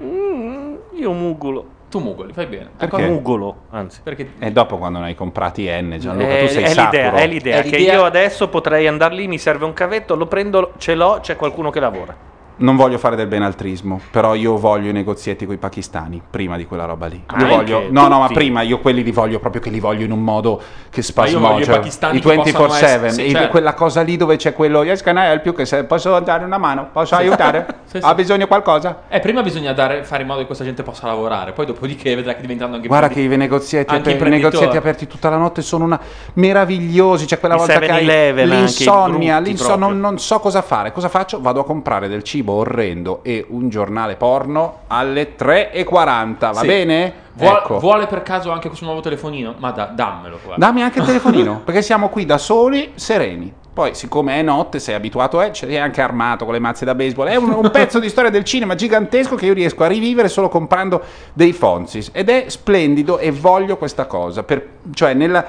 Io mugolo. Tu mugoli, fai bene. Perché? Mugolo, anzi. Perché E dopo quando ne hai comprati N, Gianluca, Eh, tu sei è, l'idea, è l'idea È che l'idea- io adesso potrei andare lì, mi serve un cavetto, lo prendo, ce l'ho, c'è qualcuno che lavora. Non voglio fare del benaltrismo, però io voglio i negozietti con i pakistani, prima di quella roba lì. Io Anche? voglio, no, no, ma prima io quelli li voglio proprio che li voglio in un modo che voglio i spasmo, pakistani i che possano 24/7, essere- sì, certo. quella cosa lì dove c'è quello yes can I help you che se posso dare una mano, posso aiutare? Sì, sì. Ha bisogno di qualcosa? Eh, prima bisogna dare- fare in modo che questa gente possa lavorare, poi dopodiché vedrà che diventano anche Guarda più- che i negozietti, anche aper- i negozietti aperti tutta la notte sono una... meravigliosi. C'è quella I volta che hai 7-Eleven anche, l'insonnia, brutti l'inson- proprio. non, non so cosa fare. Cosa faccio? Vado a comprare del cibo orrendo e un giornale porno alle 3.40. Va Sì. bene? Vuole, ecco. vuole per caso anche questo nuovo telefonino? Ma da- dammelo. guarda. Dammi anche il telefonino, perché siamo qui da soli, sereni. Poi, siccome è notte, sei abituato, eh, sei anche armato con le mazze da baseball. È un, un pezzo di storia del cinema gigantesco che io riesco a rivivere solo comprando dei Fonzis. Ed è splendido e voglio questa cosa. Per, cioè, nella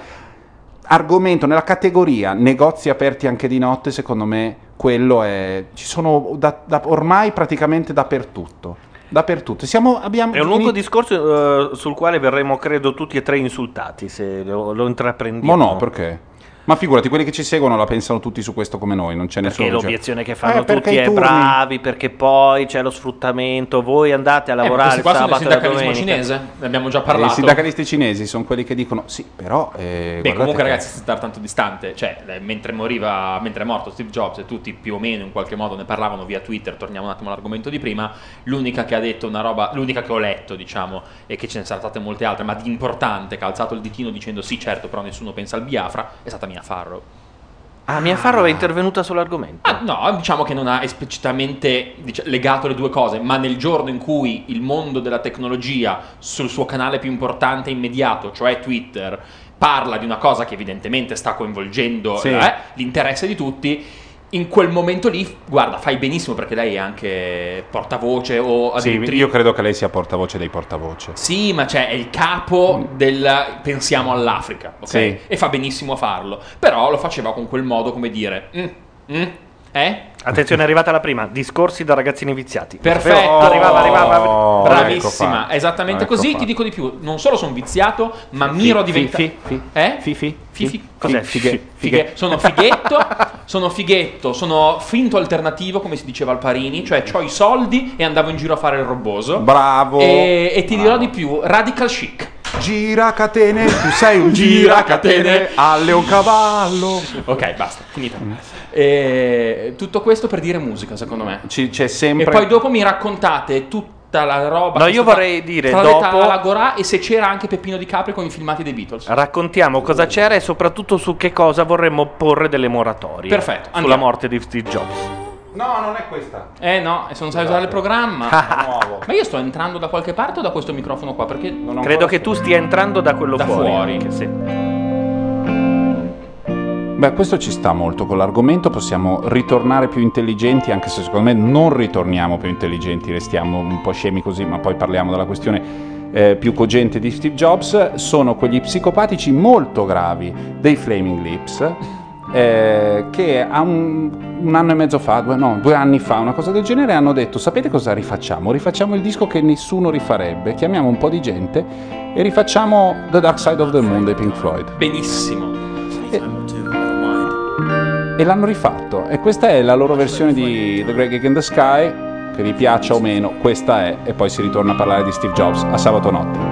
argomento, nella categoria negozi aperti anche di notte, secondo me quello è. Ci sono da- da- ormai praticamente dappertutto. Dappertutto. Siamo, abbiamo È un lungo ini- discorso eh, sul quale verremo, credo, tutti e tre insultati se lo, lo intraprendiamo. Ma no, perché? Ma figurati, quelli che ci seguono la pensano tutti su questo come noi, non ce ne Perché sono. l'obiezione che fanno Eh, tutti i è turni- bravi, perché poi c'è lo sfruttamento, voi andate a Eh, ma lavorare questi il sono sabato e la sindacalismo domenica. cinese, ne abbiamo già I parlato. sindacalisti cinesi sono quelli che dicono sì, però. eh, Beh, comunque, che- ragazzi, senza stare tanto distante, cioè, eh, mentre moriva, mentre è morto Steve Jobs e tutti più o meno in qualche modo ne parlavano via Twitter, torniamo un attimo all'argomento di prima, l'unica che ha detto una roba, l'unica che ho letto, diciamo, e che ce ne saranno state molte altre, ma di importante, che ha alzato il ditino dicendo sì, certo, però nessuno pensa al Biafra, è stata Mia Farrow. Ah, Mia Farrow è intervenuta sull'argomento. Ah, no, diciamo che non ha esplicitamente dic- legato le due cose, ma nel giorno in cui il mondo della tecnologia sul suo canale più importante e immediato, cioè Twitter, parla di una cosa che evidentemente sta coinvolgendo Sì. eh, l'interesse di tutti, in quel momento lì, guarda, fai benissimo perché lei è anche portavoce o Sì, addirittura... io credo che lei sia portavoce dei portavoce. Sì, ma c'è è il capo del pensiamo all'Africa, ok? Sì. E fa benissimo a farlo. Però lo faceva con quel modo come dire, "Mm, mm, eh? Attenzione, è arrivata la prima. Discorsi da ragazzini viziati. Perfetto. Arrivava, arrivava. Oh, Bravissima, ecco esattamente Ecco così. fa. Ti dico di più, non solo sono viziato, ma miro a Fi- diventare. fi- fi- Eh? Fifi? Fifi? Cos'è? Fighe- Fi- fighe- Sono fighetto, sono fighetto, sono finto alternativo, come si diceva al Parini, cioè ho i soldi e andavo in giro a fare il roboso. Bravo. E, e ti dirò Bravo. di più, radical chic. Gira catene, tu sei un Gira catene, alle un cavallo. Ok, basta, finita. E tutto questo per dire musica, secondo me. Ci- c'è sempre. E poi dopo mi raccontate tutta la roba. No, che io vorrei dire tradotta dopo- alla Gorà e se c'era anche Peppino Di Capri con i filmati dei Beatles. Raccontiamo cosa c'era e soprattutto su che cosa vorremmo porre delle moratorie. Perfetto, Sulla andiamo. morte di Steve Jobs. No, non è questa. Eh no, e se non sai usare il programma. Nuovo. Ma io sto entrando da qualche parte o da questo microfono qua? Perché Non ho Credo che tu stia entrando da quello Da fuori. fuori. anche se- Beh, questo ci sta molto con l'argomento, possiamo ritornare più intelligenti, anche se secondo me non ritorniamo più intelligenti, restiamo un po' scemi così, ma poi parliamo della questione eh, più cogente di Steve Jobs, sono quegli psicopatici molto gravi dei Flaming Lips, eh, che a un, un anno e mezzo fa, due, no, due anni fa, una cosa del genere, hanno detto, sapete cosa rifacciamo? Rifacciamo il disco che nessuno rifarebbe, chiamiamo un po' di gente e rifacciamo The Dark Side of the Moon dei Pink Floyd. benissimo. E l'hanno rifatto. E questa è la loro versione di The Great Gig in the Sky, che vi piaccia o meno, questa è. E poi si ritorna a parlare di Steve Jobs a sabato notte.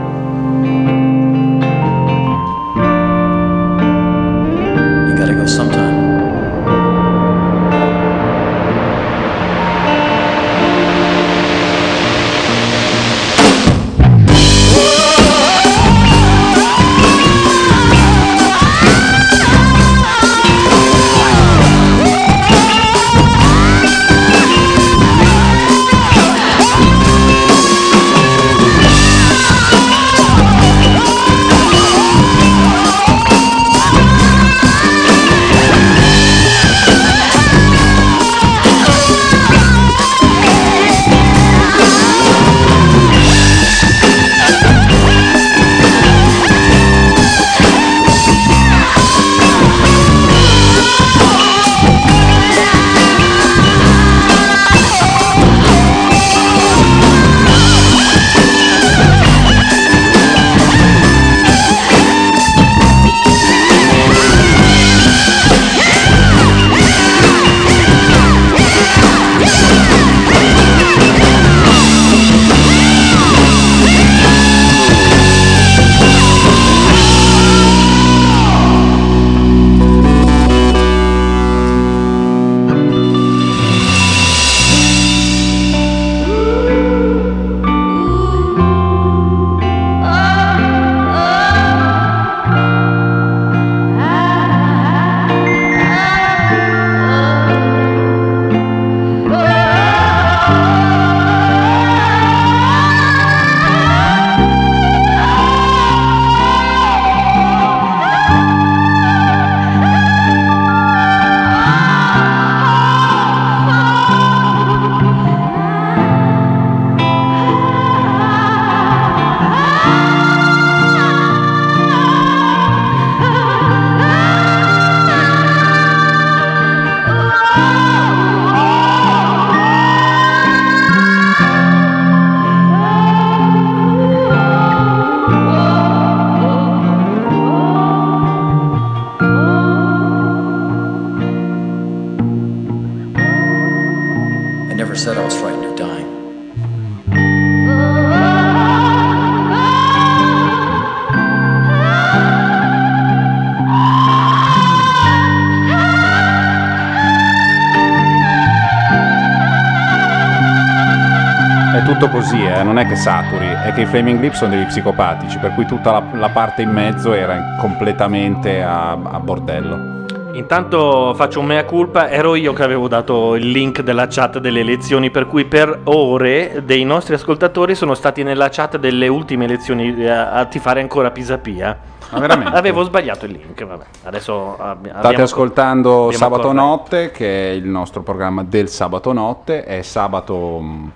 Che i Flaming Lips sono degli psicopatici, per cui tutta la, la parte in mezzo era completamente a, a bordello. Intanto faccio un mea culpa, ero io che avevo dato il link della chat delle elezioni, per cui per ore dei nostri ascoltatori sono stati nella chat delle ultime elezioni eh, a, a tifare ancora Pisapia. Ma veramente? Avevo sbagliato il link, vabbè. Adesso abbi- State ascoltando Sabato. Notte, che è il nostro programma del sabato notte, è sabato, mh,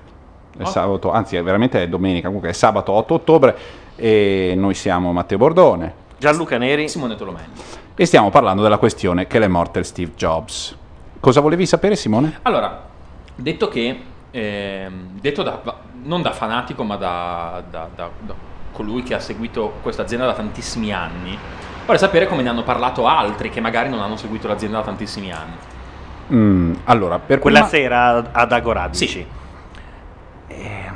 è sabato anzi è veramente è domenica, comunque è sabato 8 ottobre e noi siamo Matteo Bordone Gianluca Neri. Simone Tolomelli. e stiamo parlando della questione che l'è morte Steve Jobs. Cosa volevi sapere Simone? Allora, detto che, ehm, detto da, non da fanatico, ma da, da- da- da colui che ha seguito questa azienda da tantissimi anni, vorrei sapere come ne hanno parlato altri che magari non hanno seguito l'azienda da tantissimi anni. Mm, allora, per Quella prima- sera ad Agorà, Sì.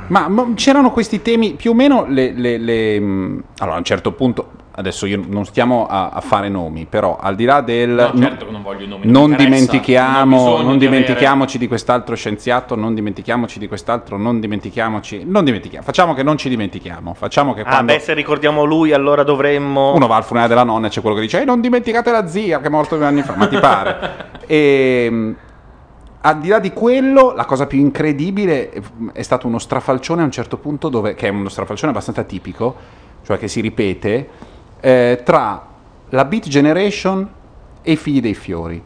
Ma, ma c'erano questi temi più o meno le, le- le, mh, allora a un certo punto adesso io non stiamo a, a fare nomi, però al di là del... No, certo che non voglio nomi, non interessa, dimentichiamo, non non di dimentichiamoci di quest'altro scienziato, non dimentichiamoci di quest'altro, non dimentichiamoci, non dimentichiamo, facciamo che non ci dimentichiamo, facciamo che Ah, quando beh, se ricordiamo lui, allora dovremmo. uno va al funerale della nonna e c'è quello che dice "Ehi, non dimenticate la zia che è morto due anni fa", ma ti pare? E al di là di quello, la cosa più incredibile è- è stato uno strafalcione a un certo punto, dove, che è uno strafalcione abbastanza tipico, cioè che si ripete, eh, tra la Beat Generation e i figli dei fiori.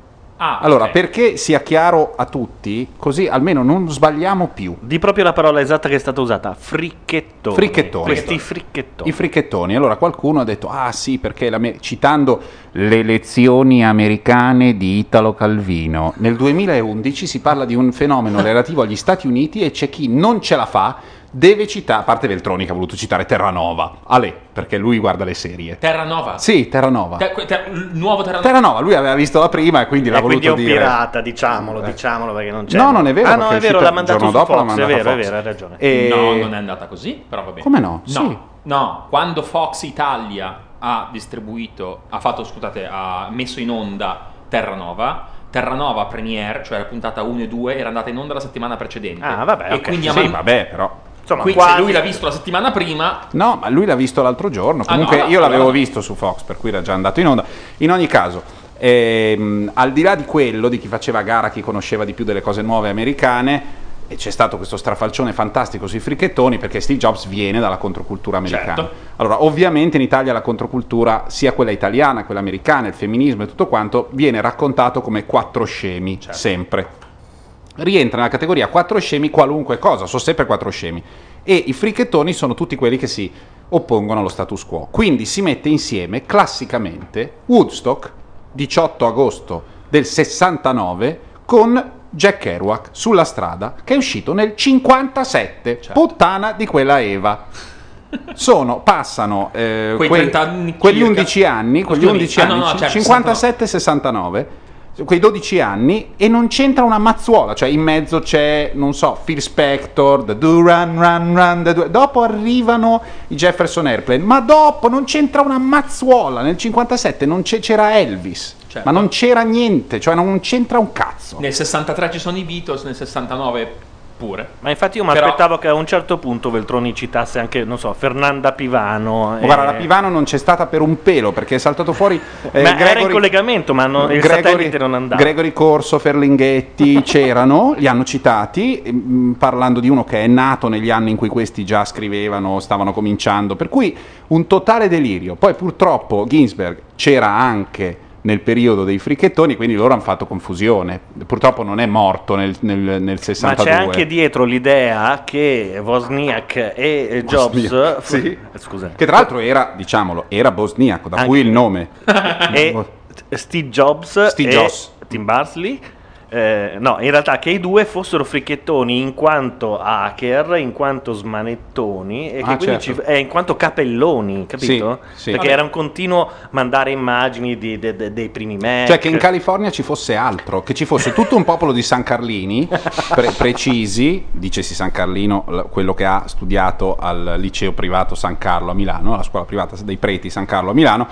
Ah, allora, ok. perché sia chiaro a tutti, così almeno non sbagliamo più. Di proprio la parola esatta che è stata usata: fricchettoni. Fricchettoni. Questi fricchettoni. I fricchettoni. Allora qualcuno ha detto, ah sì, perché citando le elezioni americane di Italo Calvino, nel 2011 si parla di un fenomeno relativo agli Stati Uniti e c'è chi non ce la fa, deve citare, a parte Veltroni che ha voluto citare Terranova, Ale, perché lui guarda le serie. Terranova. Sì, Terranova. Te- que- te- il nuovo Terranova. Terranova, lui aveva visto la prima e quindi l'ha E quindi è voluto un dire. pirata, diciamolo, diciamolo perché non c'è. No, non è vero, Ah, no, è è vero, l'ha mandato il su giorno dopo, Fox, è vero, è vero, hai ragione. E- No, non è andata così, però va bene. Come no? No, Sì. no, quando Fox Italia ha distribuito, ha fatto, scusate, ha messo in onda Terranova, Terranova Premiere, cioè la puntata 1 e 2, era andata in onda la settimana precedente. Ah, vabbè, e ok. quindi Sì, man- vabbè, però. Insomma, quindi se quasi- lui l'ha visto la settimana prima, No, ma lui l'ha visto l'altro giorno. Ah, Comunque no, no, io l'avevo allora- visto su Fox, per cui era già andato in onda. In ogni caso, ehm, al di là di quello, di chi faceva gara, chi conosceva di più delle cose nuove americane, e c'è stato questo strafalcione fantastico sui fricchettoni perché Steve Jobs viene dalla controcultura americana. Certo. Allora, ovviamente in Italia la controcultura, sia quella italiana, quella americana, il femminismo e tutto quanto, viene raccontato come quattro scemi, Certo. sempre rientra nella categoria quattro scemi qualunque cosa, sono sempre quattro scemi. E i fricchettoni sono tutti quelli che si oppongono allo status quo. Quindi si mette insieme classicamente Woodstock, 18 agosto del 69, con Jack Kerouac sulla strada, che è uscito nel 57, Certo. puttana di quella Eva. Sono, passano eh, Quei 30 anni quegli circa. 11 anni, quegli Scusami, 11 ah, no, anni, no, certo, 57 69 quei 12 anni e non c'entra una mazzuola, cioè in mezzo c'è, non so, Phil Spector, The Do Run Run Run, Do- dopo arrivano i Jefferson Airplane, ma dopo non c'entra una mazzuola, nel 57 non c'era Elvis, Certo. ma non c'era niente, cioè non c'entra un cazzo. nel 63 ci sono i Beatles, nel 69 pure. Ma infatti io mi Però- aspettavo che a un certo punto Veltroni citasse anche, non so, Fernanda Pivano. E- Guarda, la Pivano non c'è stata per un pelo perché è saltato fuori eh, Ma era in Gregory- collegamento, ma non- il Gregory- satellite non andava. Gregory Corso, Ferlinghetti c'erano, li hanno citati, ehm, parlando di uno che è nato negli anni in cui questi già scrivevano, stavano cominciando, per cui un totale delirio. Poi purtroppo Ginsberg c'era anche nel periodo dei fricchettoni, quindi loro hanno fatto confusione. Purtroppo non è morto nel, nel, nel Ma 62. c'è anche dietro l'idea che Wozniak e Jobs. Wozniak, sì. Eh, Scusa. Che tra l'altro era, diciamolo, era bosniaco, da Anche- cui il nome. e Steve Jobs Steve Jobs. Tim Barsley. Eh, no, in realtà che i due fossero fricchettoni in quanto hacker, in quanto smanettoni e che Ah, quindi certo. ci- eh, in quanto capelloni, capito? Sì, sì. Perché Vabbè. era un continuo mandare immagini di- de- de- dei primi Mac. Cioè che in California ci fosse altro, che ci fosse tutto un popolo di San Carlini pre- precisi, dicesi San Carlino, quello che ha studiato al liceo privato San Carlo a Milano, alla scuola privata dei preti San Carlo a Milano,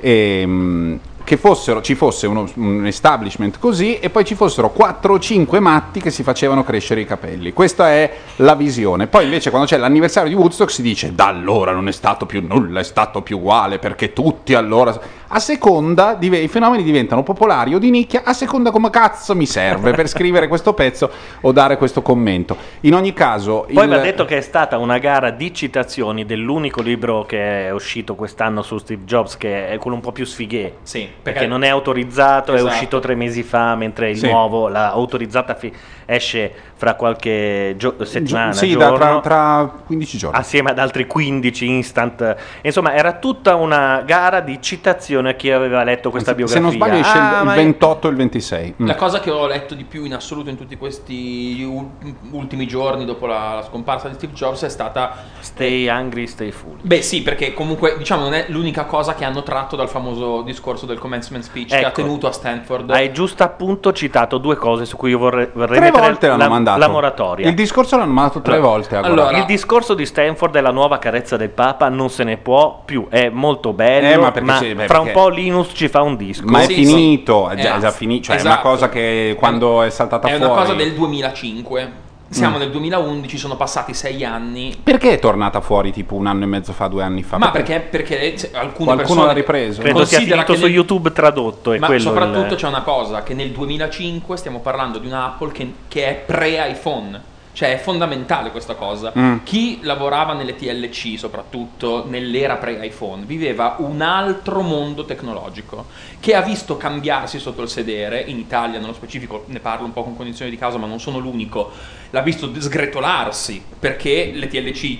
ehm, che fossero, ci fosse uno- un establishment così e poi ci fossero 4 o 5 matti che si facevano crescere i capelli. Questa è la visione. Poi invece quando c'è l'anniversario di Woodstock si dice da allora non è stato più nulla, è stato più uguale perché tutti allora... A seconda, dive- i fenomeni diventano popolari o di nicchia, a seconda come cazzo mi serve per scrivere questo pezzo o dare questo commento. In ogni caso... Poi il- va detto che è stata una gara di citazioni dell'unico libro che è uscito quest'anno su Steve Jobs, che è quello un po' più sfighe. Sì, Perché non è autorizzato, è Esatto. uscito tre mesi fa, mentre il Sì. nuovo, la autorizzata fi- esce fra qualche gio- settimana, Sì, da- giorno, tra, tra 15 giorni. assieme ad altri 15 instant. Insomma, era tutta una gara di citazione a chi aveva letto questa Se biografia. non sbaglio esce il- Ah, il, ma- 28 e il 26. Mm. La cosa che ho letto di più in assoluto in tutti questi u- ultimi giorni dopo la, la scomparsa di Steve Jobs è stata Stay hungry, stay full. Beh sì, perché comunque diciamo non è l'unica cosa che hanno tratto dal famoso discorso del commencement speech che ha Ecco. tenuto a Stanford. Hai giusto appunto citato due cose su cui io vorrei, vorrei mettere volte l'hanno la, mandato. la moratoria. Il discorso l'hanno mandato tre volte. a guardare. il discorso di Stanford è la nuova carezza del Papa, non se ne può più, è molto bello, Eh, ma ma, c'è- beh, fra un po' Linus ci fa un disco. Ma è Sì, finito, sì. è già, Eh, è già finito. Cioè, è esatto. una cosa che quando è saltata È fuori. una cosa del 2005. Siamo Mm. nel 2011, sono passati sei anni. Perché è tornata fuori tipo un anno e mezzo fa, due anni fa? Ma perché, perché alcune Qualcuno persone l'ha ripreso? Credo sia finito che su nel- YouTube tradotto. È Ma quello soprattutto il- c'è una cosa, che nel 2005 stiamo parlando di una Apple che, che è pre-iPhone. Cioè è fondamentale questa cosa. Mm. Chi lavorava nelle TLC, soprattutto nell'era pre-iPhone, viveva un altro mondo tecnologico che ha visto cambiarsi sotto il sedere, in Italia nello specifico, ne parlo un po' con cognizione di causa, ma non sono l'unico, l'ha visto sgretolarsi perché le TLC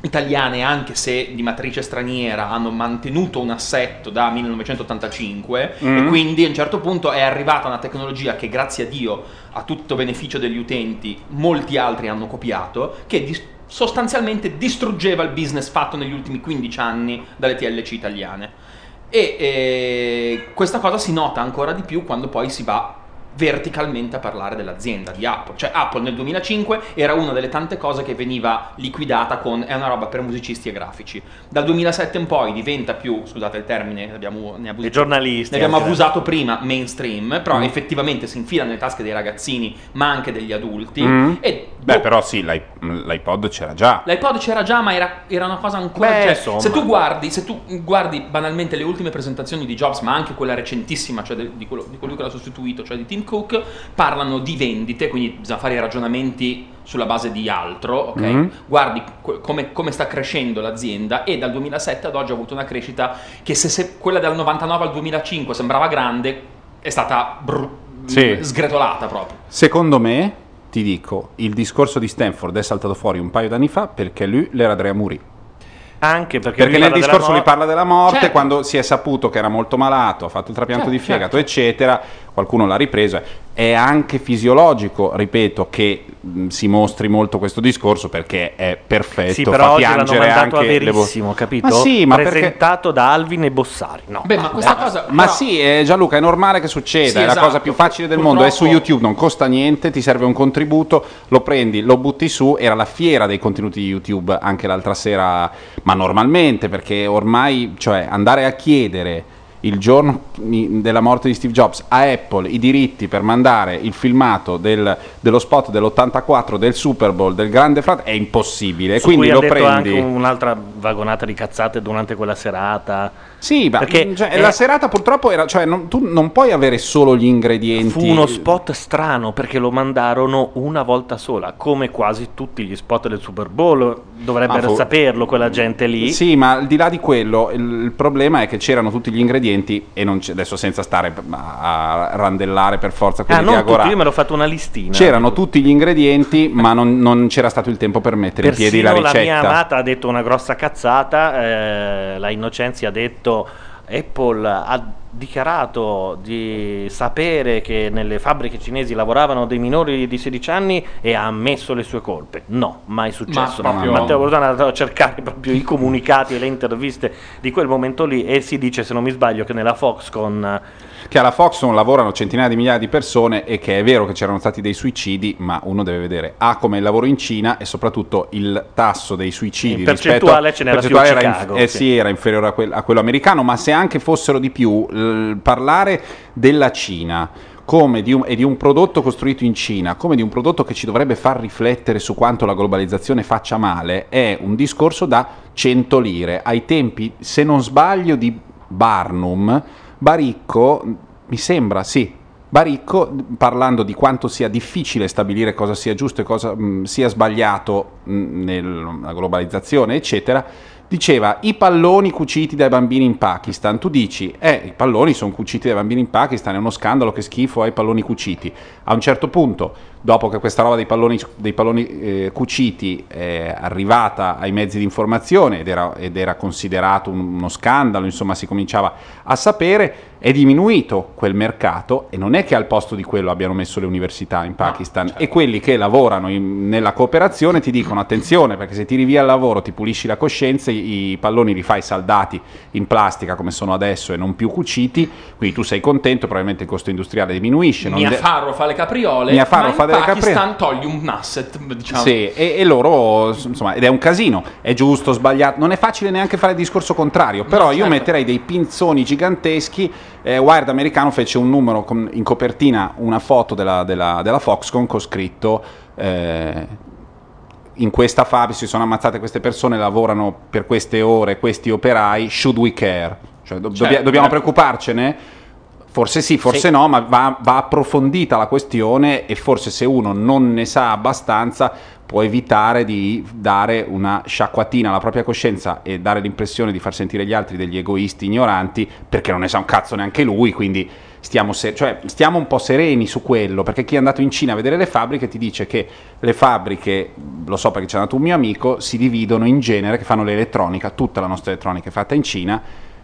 italiane, anche se di matrice straniera, hanno mantenuto un assetto da 1985 e Mm. quindi a un certo punto è arrivata una tecnologia che grazie a Dio, a tutto beneficio degli utenti, molti altri hanno copiato, che dis- sostanzialmente distruggeva il business fatto negli ultimi 15 anni dalle TLC italiane. E eh, questa cosa si nota ancora di più quando poi si va verticalmente a parlare dell'azienda di Apple. Cioè Apple nel 2005 era una delle tante cose che veniva liquidata con è una roba per musicisti e grafici. Dal 2007 in poi diventa più, scusate il termine, abbiamo, ne, abus- giornalisti ne abbiamo abusato prima, mainstream, però Mm. effettivamente si infila nelle tasche dei ragazzini ma anche degli adulti. Mm. E Beh, boh, però sì, l'i- l'iPod c'era già. L'iPod c'era già, ma era, era una cosa ancora. Beh, cioè, insomma. se tu guardi, se tu guardi banalmente le ultime presentazioni di Jobs, ma anche quella recentissima, cioè di, quello, di colui che l'ha sostituito, cioè di Tim Cook, parlano di vendite, quindi bisogna fare i ragionamenti sulla base di altro, ok? Mhm. Guardi come, come sta crescendo l'azienda e dal 2007 ad oggi ha avuto una crescita che se, se quella dal 99 al 2005 sembrava grande, è stata bru- Sì. sgretolata proprio. Secondo me, ti dico, il discorso di Stanford è saltato fuori un paio d'anni fa perché lui l'era Andrea Muri. Anche perché, Perché lui nel discorso lui no- parla della morte, Certo. quando si è saputo che era molto malato, ha fatto il trapianto Certo, di fegato, certo. eccetera, qualcuno l'ha ripreso. È anche fisiologico, ripeto, che mh, si mostri molto questo discorso perché è perfetto, Sì, fa però oggi l'hanno piangere anche le verissimo, capito? Ma sì, ma perché Presentato da Alvin e Bossari. No. Beh, ma questa cosa. Ma però- sì, eh, Gianluca, è normale che succeda, Sì, è la esatto. cosa più facile del mondo, è su Purtroppo- YouTube, non costa niente, ti serve un contributo, lo prendi, lo butti su, era la fiera dei contenuti di YouTube anche l'altra sera, ma normalmente, perché ormai, cioè, andare a chiedere il giorno della morte di Steve Jobs a Apple i diritti per mandare il filmato del- dello spot dell'84 del Super Bowl del Grande Fratello è impossibile, Su quindi lo prendi... anche un'altra vagonata di cazzate durante quella serata. Sì, ma Perché, cioè, eh, la serata purtroppo era, cioè, non- tu non puoi avere solo gli ingredienti. Fu uno spot strano perché lo mandarono una volta sola, come quasi tutti gli spot del Super Bowl. Dovrebbero Ah, fu- saperlo quella gente lì. Sì, ma al di là di quello, il, il problema è che c'erano tutti gli ingredienti e non adesso senza stare a, randellare per forza Ah, quelli di non tutti, Agora. io me l'ho fatto una listina. C'erano tutti gli ingredienti, ma non, non c'era stato il tempo per mettere in piedi la Persino la, ricetta. mia amata ha detto una grossa cazzata, eh, la Innocenzi ha detto Apple ha dichiarato di sapere che nelle fabbriche cinesi lavoravano dei minori di 16 anni e ha ammesso le sue colpe. No, mai successo. Ma proprio- Matteo Bordone è andato a cercare proprio i comunicati e le interviste di quel momento lì e si dice, se non mi sbaglio, che nella Foxconn Che alla Foxconn lavorano centinaia di migliaia di persone e che è vero che c'erano stati dei suicidi, ma uno deve vedere A come il lavoro in Cina e soprattutto il tasso dei suicidi In percentuale rispetto- ce n'era più percentuale era Chicago, eh, sì. sì, era inferiore a, quel- a quello americano, ma se anche fossero di più, l- parlare della Cina come di un, e di un prodotto costruito in Cina, come di un prodotto che ci dovrebbe far riflettere su quanto la globalizzazione faccia male, è un discorso da 100 lire. Ai tempi, se non sbaglio, di Barnum, Baricco, mi sembra, sì, Baricco, parlando di quanto sia difficile stabilire cosa sia giusto e cosa mh, sia sbagliato mh, nella globalizzazione, eccetera, diceva i palloni cuciti dai bambini in Pakistan. Tu dici, eh, i palloni sono cuciti dai bambini in Pakistan, è uno scandalo, che schifo, hai i palloni cuciti. A un certo punto, dopo che questa roba dei palloni, dei palloni eh, cuciti è arrivata ai mezzi di informazione ed era, ed era considerato un- uno scandalo, insomma si cominciava a sapere, è diminuito quel mercato e non è che al posto di quello abbiano messo le università in Pakistan e quelli che lavorano in- nella cooperazione ti dicono attenzione perché se tiri via il lavoro ti pulisci la coscienza i, i palloni li fai saldati in plastica come sono adesso e non più cuciti quindi tu sei contento probabilmente il costo industriale diminuisce non Mia de- Farro fa le capriole. Mia Farro fa delle Pakistan togli un asset, diciamo. Sì, e, e loro, insomma, ed è un casino, è giusto, sbagliato, non è facile neanche fare il discorso contrario, però io certo. metterei dei pinzoni giganteschi, eh, Wired Americano fece un numero con- in copertina, una foto della, della, della Foxconn con scritto... eh, in questa fabbrica si sono ammazzate queste persone, lavorano per queste ore, questi operai, should we care? Cioè, do- Certo. dobbiamo preoccuparcene? Forse sì, forse Sì. no, ma va, va approfondita la questione e forse se uno non ne sa abbastanza può evitare di dare una sciacquatina alla propria coscienza e dare l'impressione di far sentire gli altri degli egoisti ignoranti perché non ne sa un cazzo neanche lui, quindi stiamo, se- cioè, stiamo un po' sereni su quello, perché chi è andato in Cina a vedere le fabbriche ti dice che le fabbriche, lo so perché c'è andato un mio amico, si dividono in genere, che fanno l'elettronica, tutta la nostra elettronica è fatta in Cina,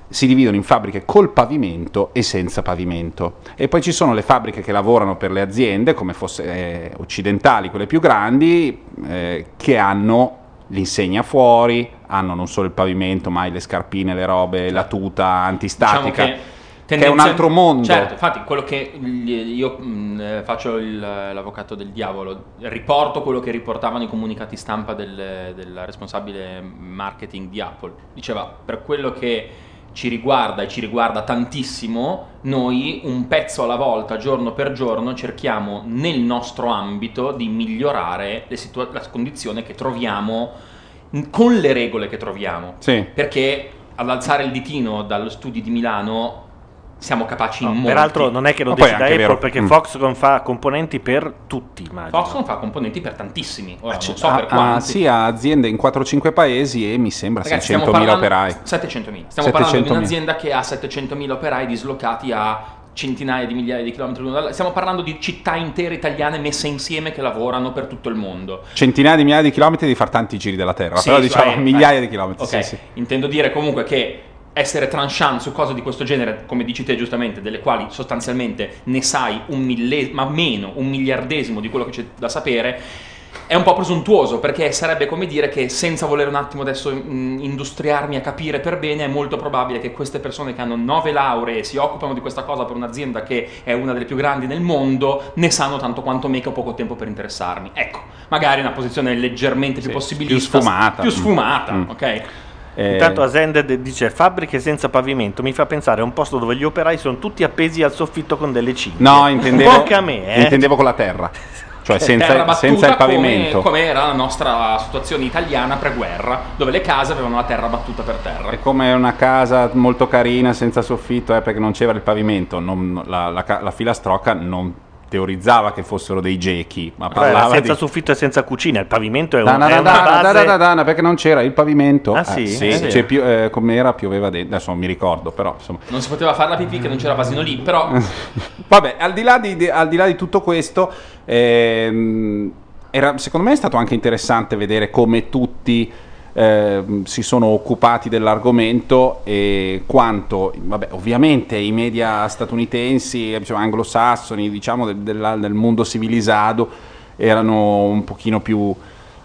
si dividono in fabbriche col pavimento e senza pavimento. E poi ci sono le fabbriche che lavorano per le aziende, come fosse eh, occidentali, quelle più grandi, eh, che hanno l'insegna fuori, hanno non solo il pavimento, ma le scarpine, le robe, la tuta antistatica. Diciamo che, è un altro mondo. Certo, infatti, quello che io mh, eh, faccio il- l'avvocato del diavolo, riporto quello che riportavano i comunicati stampa del, della responsabile marketing di Apple. Diceva, per quello che ci riguarda e ci riguarda tantissimo, noi un pezzo alla volta, giorno per giorno, cerchiamo nel nostro ambito di migliorare le situa- la condizione che troviamo con le regole che troviamo. Sì. Perché ad alzare il ditino dallo studio di Milano siamo capaci in molti. Peraltro non è che lo Ma decida Apple vero- perché mm. Foxconn fa componenti per tutti, immagino. Foxconn fa componenti per tantissimi. Ora, non so Ah, per ah, quanti. sì, ha aziende in 4-5 paesi e mi sembra Ragazzi, stiamo 600.000 parlando- operai. 700.000. Stiamo parlando di 700.000. un'azienda che ha 700.000 operai dislocati a centinaia di migliaia di chilometri l'uno dall'altro. Stiamo parlando di città intere italiane messe insieme che lavorano per tutto il mondo. Centinaia di migliaia di chilometri di far tanti giri della Terra, Sì, però diciamo eh, migliaia eh. di chilometri. Ok, sì, sì. intendo dire comunque che essere tranchant su cose di questo genere, come dici te giustamente, delle quali sostanzialmente ne sai un millesimo, ma meno, un miliardesimo di quello che c'è da sapere, è un po' presuntuoso perché sarebbe come dire che senza voler un attimo adesso mm, industriarmi a capire per bene, è molto probabile che queste persone che hanno nove lauree e si occupano di questa cosa per un'azienda che è una delle più grandi nel mondo, ne sanno tanto quanto me che ho poco tempo per interessarmi. Ecco, magari una posizione leggermente più Sì, possibilista, più sfumata. più sfumata, Mm. ok? Eh, Intanto Asended dice fabbriche senza pavimento mi fa pensare a un posto dove gli operai sono tutti appesi al soffitto con delle cinghie. no, intendevo, me, eh. intendevo con la terra, cioè senza, senza il pavimento. Come, come era la nostra situazione italiana pre-guerra, dove le case avevano la terra battuta per terra. È come una casa molto carina senza soffitto, eh, perché non c'era il pavimento, non- la, la la filastrocca non teorizzava che fossero dei gechi, ma parlava senza di... soffitto e senza cucina, il pavimento è, un, Da, da, è da, una base... da, da, da, perché non c'era il pavimento. Ah, sì? Eh, Eh, sì. c'è più- eh, come era pioveva dentro, adesso non mi ricordo, però insomma. Non si poteva fare la pipì che non c'era vasino lì, però Vabbè, al di là di, di- al di là di tutto questo, ehm, era- secondo me è stato anche interessante vedere come tutti ehm, si sono occupati dell'argomento e quanto, vabbè, ovviamente i media statunitensi, eh, diciamo, anglosassoni, diciamo del, della- del mondo civilizzato, erano un pochino più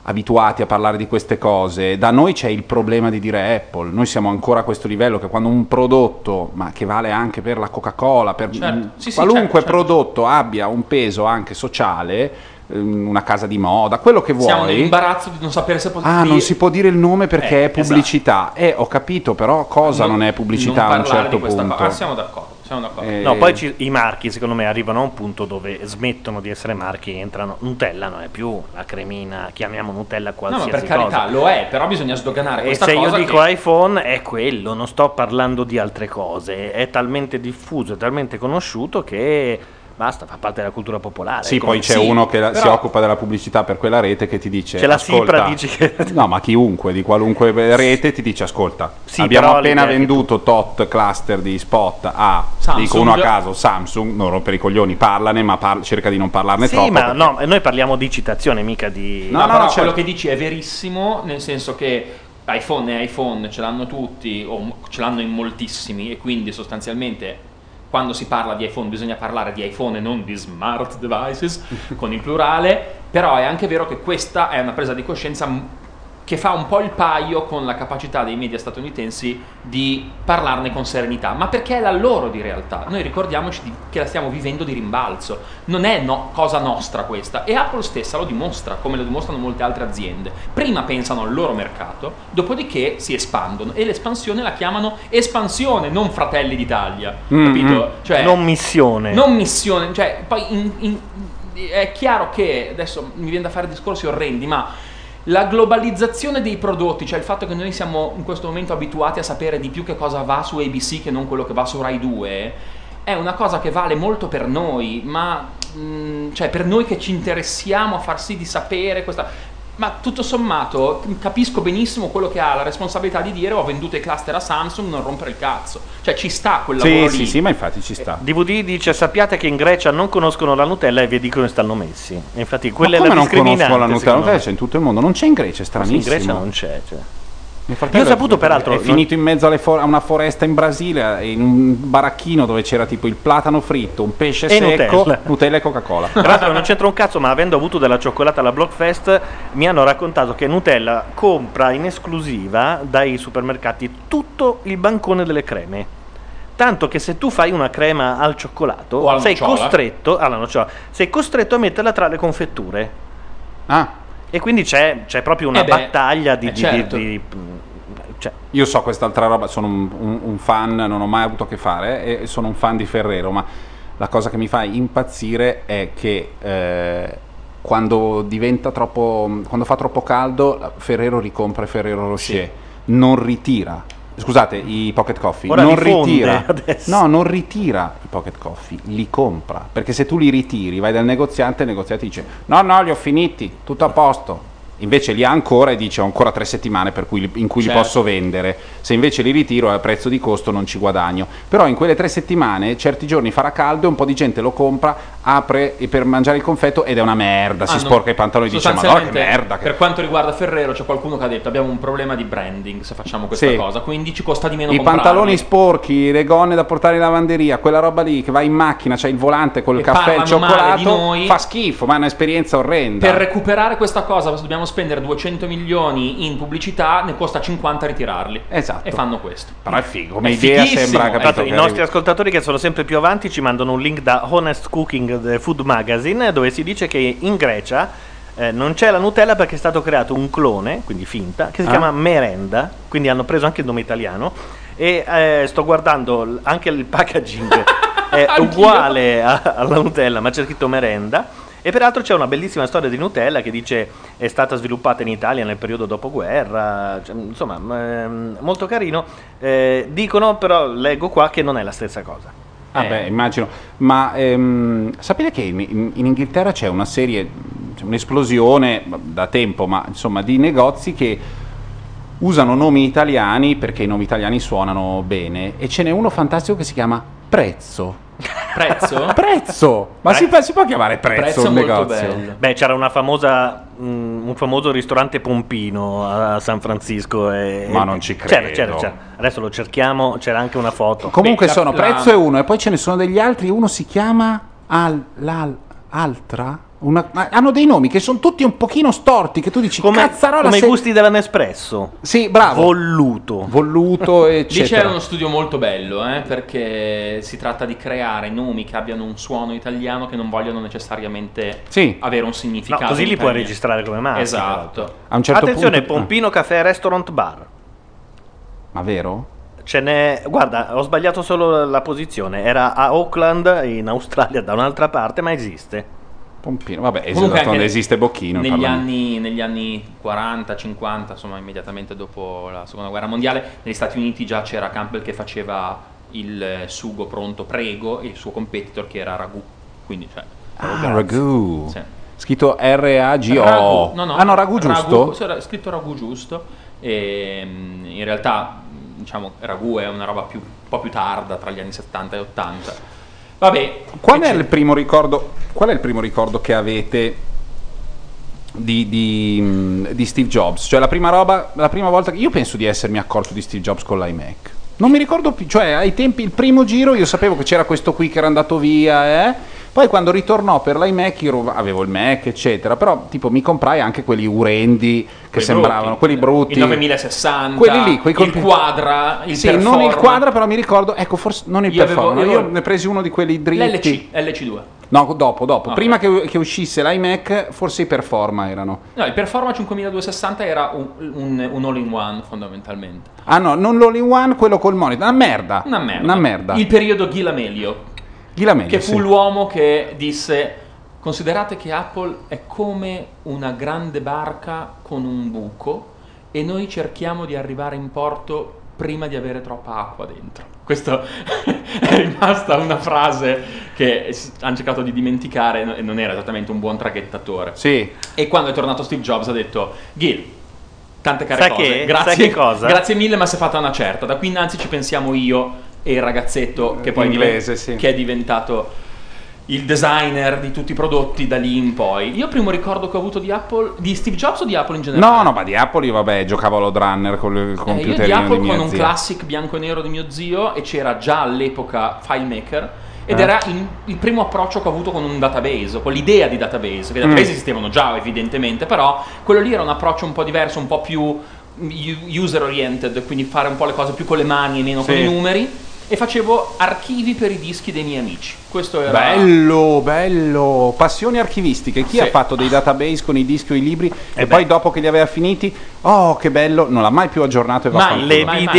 abituati a parlare di queste cose. Da noi c'è il problema di dire Apple, noi siamo ancora a questo livello che quando un prodotto, ma che vale anche per la Coca-Cola, per Certo. Sì, sì, qualunque certo, certo. prodotto abbia un peso anche sociale, una casa di moda, quello che vuoi. siamo nell'imbarazzo di non sapere se Ah, non si può dire il nome perché Eh, è pubblicità. Eh, ho capito, però cosa non, è pubblicità non a un certo punto? cosa. Ah, siamo d'accordo, siamo d'accordo. Eh, No, poi ci- i marchi secondo me arrivano a un punto dove smettono di essere marchi e entrano. Nutella non è più la cremina, chiamiamo Nutella No, qualsiasi ma per carità, cosa. lo è, però bisogna sdoganare E questa se cosa io dico che- iPhone è quello, non sto parlando di altre cose, è talmente diffuso, è talmente conosciuto che basta, fa parte della cultura popolare. Sì, Come- poi c'è sì, uno che la- si però- occupa della pubblicità per quella rete che ti dice: C'è la ascolta, Sipra, dici che- No, ma chiunque di qualunque rete ti dice: Ascolta, Sì, abbiamo però appena venduto tot cluster di spot a Samsung. dico uno a caso Samsung, non rompere i coglioni, parlane, ma par- cerca di non parlarne Sì, troppo. ma perché- no, noi parliamo di citazione, mica di... No, No, no, però certo. quello che dici è verissimo, nel senso che iPhone e iPhone ce l'hanno tutti, o ce l'hanno in moltissimi, e quindi sostanzialmente quando si parla di iPhone bisogna parlare di iPhone e non di smart devices, con il plurale, però è anche vero che questa è una presa di coscienza che fa un po' il paio con la capacità dei media statunitensi di parlarne con serenità, ma perché è la loro di realtà. Noi ricordiamoci di- che la stiamo vivendo di rimbalzo, non è no- cosa nostra questa e Apple stessa lo dimostra, come lo dimostrano molte altre aziende. Prima pensano al loro mercato, dopodiché si espandono e l'espansione la chiamano espansione, non fratelli d'Italia, Mm, capito? Cioè, non missione. non missione, cioè, poi in- in- è chiaro che adesso mi viene da fare discorsi orrendi, ma la globalizzazione dei prodotti, cioè il fatto che noi siamo in questo momento abituati a sapere di più che cosa va su ABC che non quello che va su Rai 2, è una cosa che vale molto per noi, ma mh, cioè per noi che ci interessiamo a far sì di sapere questa. Ma tutto sommato capisco benissimo quello che ha la responsabilità di dire ho venduto i cluster a Samsung, non rompere il cazzo. Cioè ci sta quel Sì, sì, lì. sì, ma infatti ci sta. DVD dice sappiate che in Grecia non conoscono la Nutella e vi dicono che stanno messi. Infatti quella Ma è la non conosco discriminante. la Nutella? La Nutella c'è in tutto il mondo, non c'è in Grecia, è Sì, stranissimo. in Grecia non c'è. Cioè. Io ho saputo, peraltro, È finito in mezzo for- a una foresta in Brasile, in un baracchino dove c'era tipo il platano fritto, un pesce E secco, Nutella. e Coca-Cola. Tra l'altro non c'entra un cazzo, ma avendo avuto della cioccolata alla Blockfest, mi hanno raccontato che Nutella compra in esclusiva dai supermercati tutto il bancone delle creme. Tanto che se tu fai una crema al cioccolato, sei costretto, sei costretto a metterla tra le confetture. Ah, E quindi c'è, c'è proprio una Eh beh, battaglia di... eh di- certo. di- di- cioè, io so quest'altra roba, sono un, un- un fan, non ho mai avuto a che fare e sono un fan di Ferrero, ma la cosa che mi fa impazzire è che eh, quando diventa troppo, quando fa troppo caldo, Ferrero ricompra Ferrero Rocher, non ritira. Scusate, i pocket coffee Ora non ritira. adesso. No, non ritira i pocket coffee, li compra. Perché se tu li ritiri, vai dal negoziante, il negoziante dice: No, no, li ho finiti, tutto a posto. Invece li ha ancora e dice: Ho ancora tre settimane per cui in cui Certo. li posso vendere. Se invece li ritiro a prezzo di costo non ci guadagno. Però in quelle tre settimane, certi giorni farà caldo e un po' di gente lo compra, apre per mangiare il confetto ed è una merda. Si Hanno- sporca i pantaloni e dice: Ma no, che merda. Che... Per quanto riguarda Ferrero, c'è qualcuno che ha detto abbiamo un problema di branding se facciamo questa Sì. cosa, quindi ci costa di meno I comprarli. pantaloni sporchi, le gonne da portare in lavanderia, quella roba lì che va in macchina, c'è il volante col E caffè e il cioccolato, fa schifo, ma è un'esperienza orrenda. Per recuperare questa cosa dobbiamo spendere 200 milioni in pubblicità, ne costa 50 ritirarli. Esatto. E fanno questo. Però è figo, come È idea fighissimo, sembra capito, i nostri ascoltatori che sono sempre più avanti ci mandano un link da Honest Cooking The Food Magazine dove si dice che in Grecia eh, non c'è la Nutella perché è stato creato un clone, quindi finta, che si Ah. chiama Merenda, quindi hanno preso anche il nome italiano e eh, sto guardando anche il packaging è uguale a- alla Nutella ma c'è scritto Merenda e peraltro c'è una bellissima storia di Nutella che dice è stata sviluppata in Italia nel periodo dopoguerra, cioè, insomma ehm, molto carino. Eh, dicono però, leggo qua, che non è la stessa cosa. Ah Eh. beh, immagino. Ma ehm, sapete che in, in- in Inghilterra c'è una serie, c'è un'esplosione da tempo, ma insomma, di negozi che usano nomi italiani perché i nomi italiani suonano bene e ce n'è uno fantastico che si chiama Prezzo. Prezzo? Prezzo! Ma si, fa- si può chiamare Prezzo, Prezzo un negozio? bello. Beh, c'era una famosa, mm, un famoso ristorante Pompino a San Francisco. E, Ma non ci C'era, credo. c'era, c'era. Adesso lo cerchiamo, c'era anche una foto. Comunque Beh, sono la- Prezzo è uno e poi ce ne sono degli altri, uno si chiama Al, l'Al- Altra? Una- hanno dei nomi che sono tutti un pochino storti, che tu dici come cazzarola come i se- gusti della Nespresso. Sì, bravo. Volluto. Volluto, Lì c'è eccetera. uno studio molto bello, eh, perché si tratta di creare nomi che abbiano un suono italiano che non vogliono necessariamente Sì. avere un No, significato. così li puoi registrare come marca. Esatto. A un certo Attenzione, punto... Pompino Caffè Restaurant Bar. Ma vero? Ce n'è. Guarda, ho sbagliato solo la posizione. Era a Auckland, in Australia, da un'altra parte, ma esiste. Pompino, vabbè, esiste, esiste Bocchino. Negli anni, negli anni 40, 50, insomma immediatamente dopo la seconda guerra mondiale, negli Stati Uniti già c'era Campbell che faceva il eh, sugo pronto prego e il suo competitor che era ragù. Quindi, cioè, Ah, ragù. Sì. Scritto R-A-G-O. Ragù, no, no, ah no, ragù giusto? era scritto ragù giusto. E, mm, in realtà, diciamo, ragù è una roba più, un po' più tarda, tra gli anni 70 e 80. Vabbè, Qual è il primo ricordo? Qual è il primo ricordo che avete di, di, di Steve Jobs? Cioè la prima roba, la prima volta che io penso di essermi accorto di Steve Jobs con l'iMac. Non mi ricordo più, cioè ai tempi il primo giro io sapevo che c'era questo qui che era andato via, eh? Poi quando ritornò per l'iMac, io avevo il Mac, eccetera, però tipo mi comprai anche quelli urendi che Quelli sembravano, brutti. quelli brutti. Il 9060, Quelli lì, quei il compi- quadra, il sì, non il quadra, però mi ricordo, ecco, forse non il Io avevo- performance, io avevo- ne presi uno di quelli dritti. L'LC, LC2. No, dopo, dopo. Ok. Prima che, che uscisse l'iMac, forse i Performa erano. No, il Performa 5260 era un, un- un all-in-one fondamentalmente. Ah no, non l'all-in-one, quello col monitor. Una merda. Una merda. Una merda. Il periodo Ghilamelio, Ghilamelli, che fu sì. l'uomo che disse considerate che Apple è come una grande barca con un buco e noi cerchiamo di arrivare in porto prima di avere troppa acqua dentro. Questa è rimasta una frase che hanno cercato di dimenticare e non era esattamente un buon traghettatore. Sì. E quando è tornato Steve Jobs ha detto Gil, tante care Sai cose, che? grazie, Sai che cosa? grazie mille ma si è fatta una certa, da qui innanzi ci pensiamo io e il ragazzetto che poi Inglese, sì. che è diventato il designer di tutti i prodotti da lì in poi. Io primo ricordo che ho avuto di Apple, di Steve Jobs o di Apple in generale? No, no, ma di Apple io vabbè, giocavo all'Odd Runner con il Eh, io di Apple di con un zia. classic bianco e nero di mio zio e c'era già all'epoca FileMaker ed Eh. era il, il primo approccio che ho avuto con un database, con l'idea di database, che i database Mm. esistevano già evidentemente, però quello lì era un approccio un po' diverso, un po' più user oriented, quindi fare un po' le cose più con le mani e meno con Sì. i numeri e facevo archivi per i dischi dei miei amici. Questo era Bello, bello. Passioni archivistiche. Chi Sì. ha fatto dei database con i dischi o i libri e poi dopo che li aveva finiti, oh che bello, non l'ha mai più aggiornato e va fanculo. Le Mai, mai.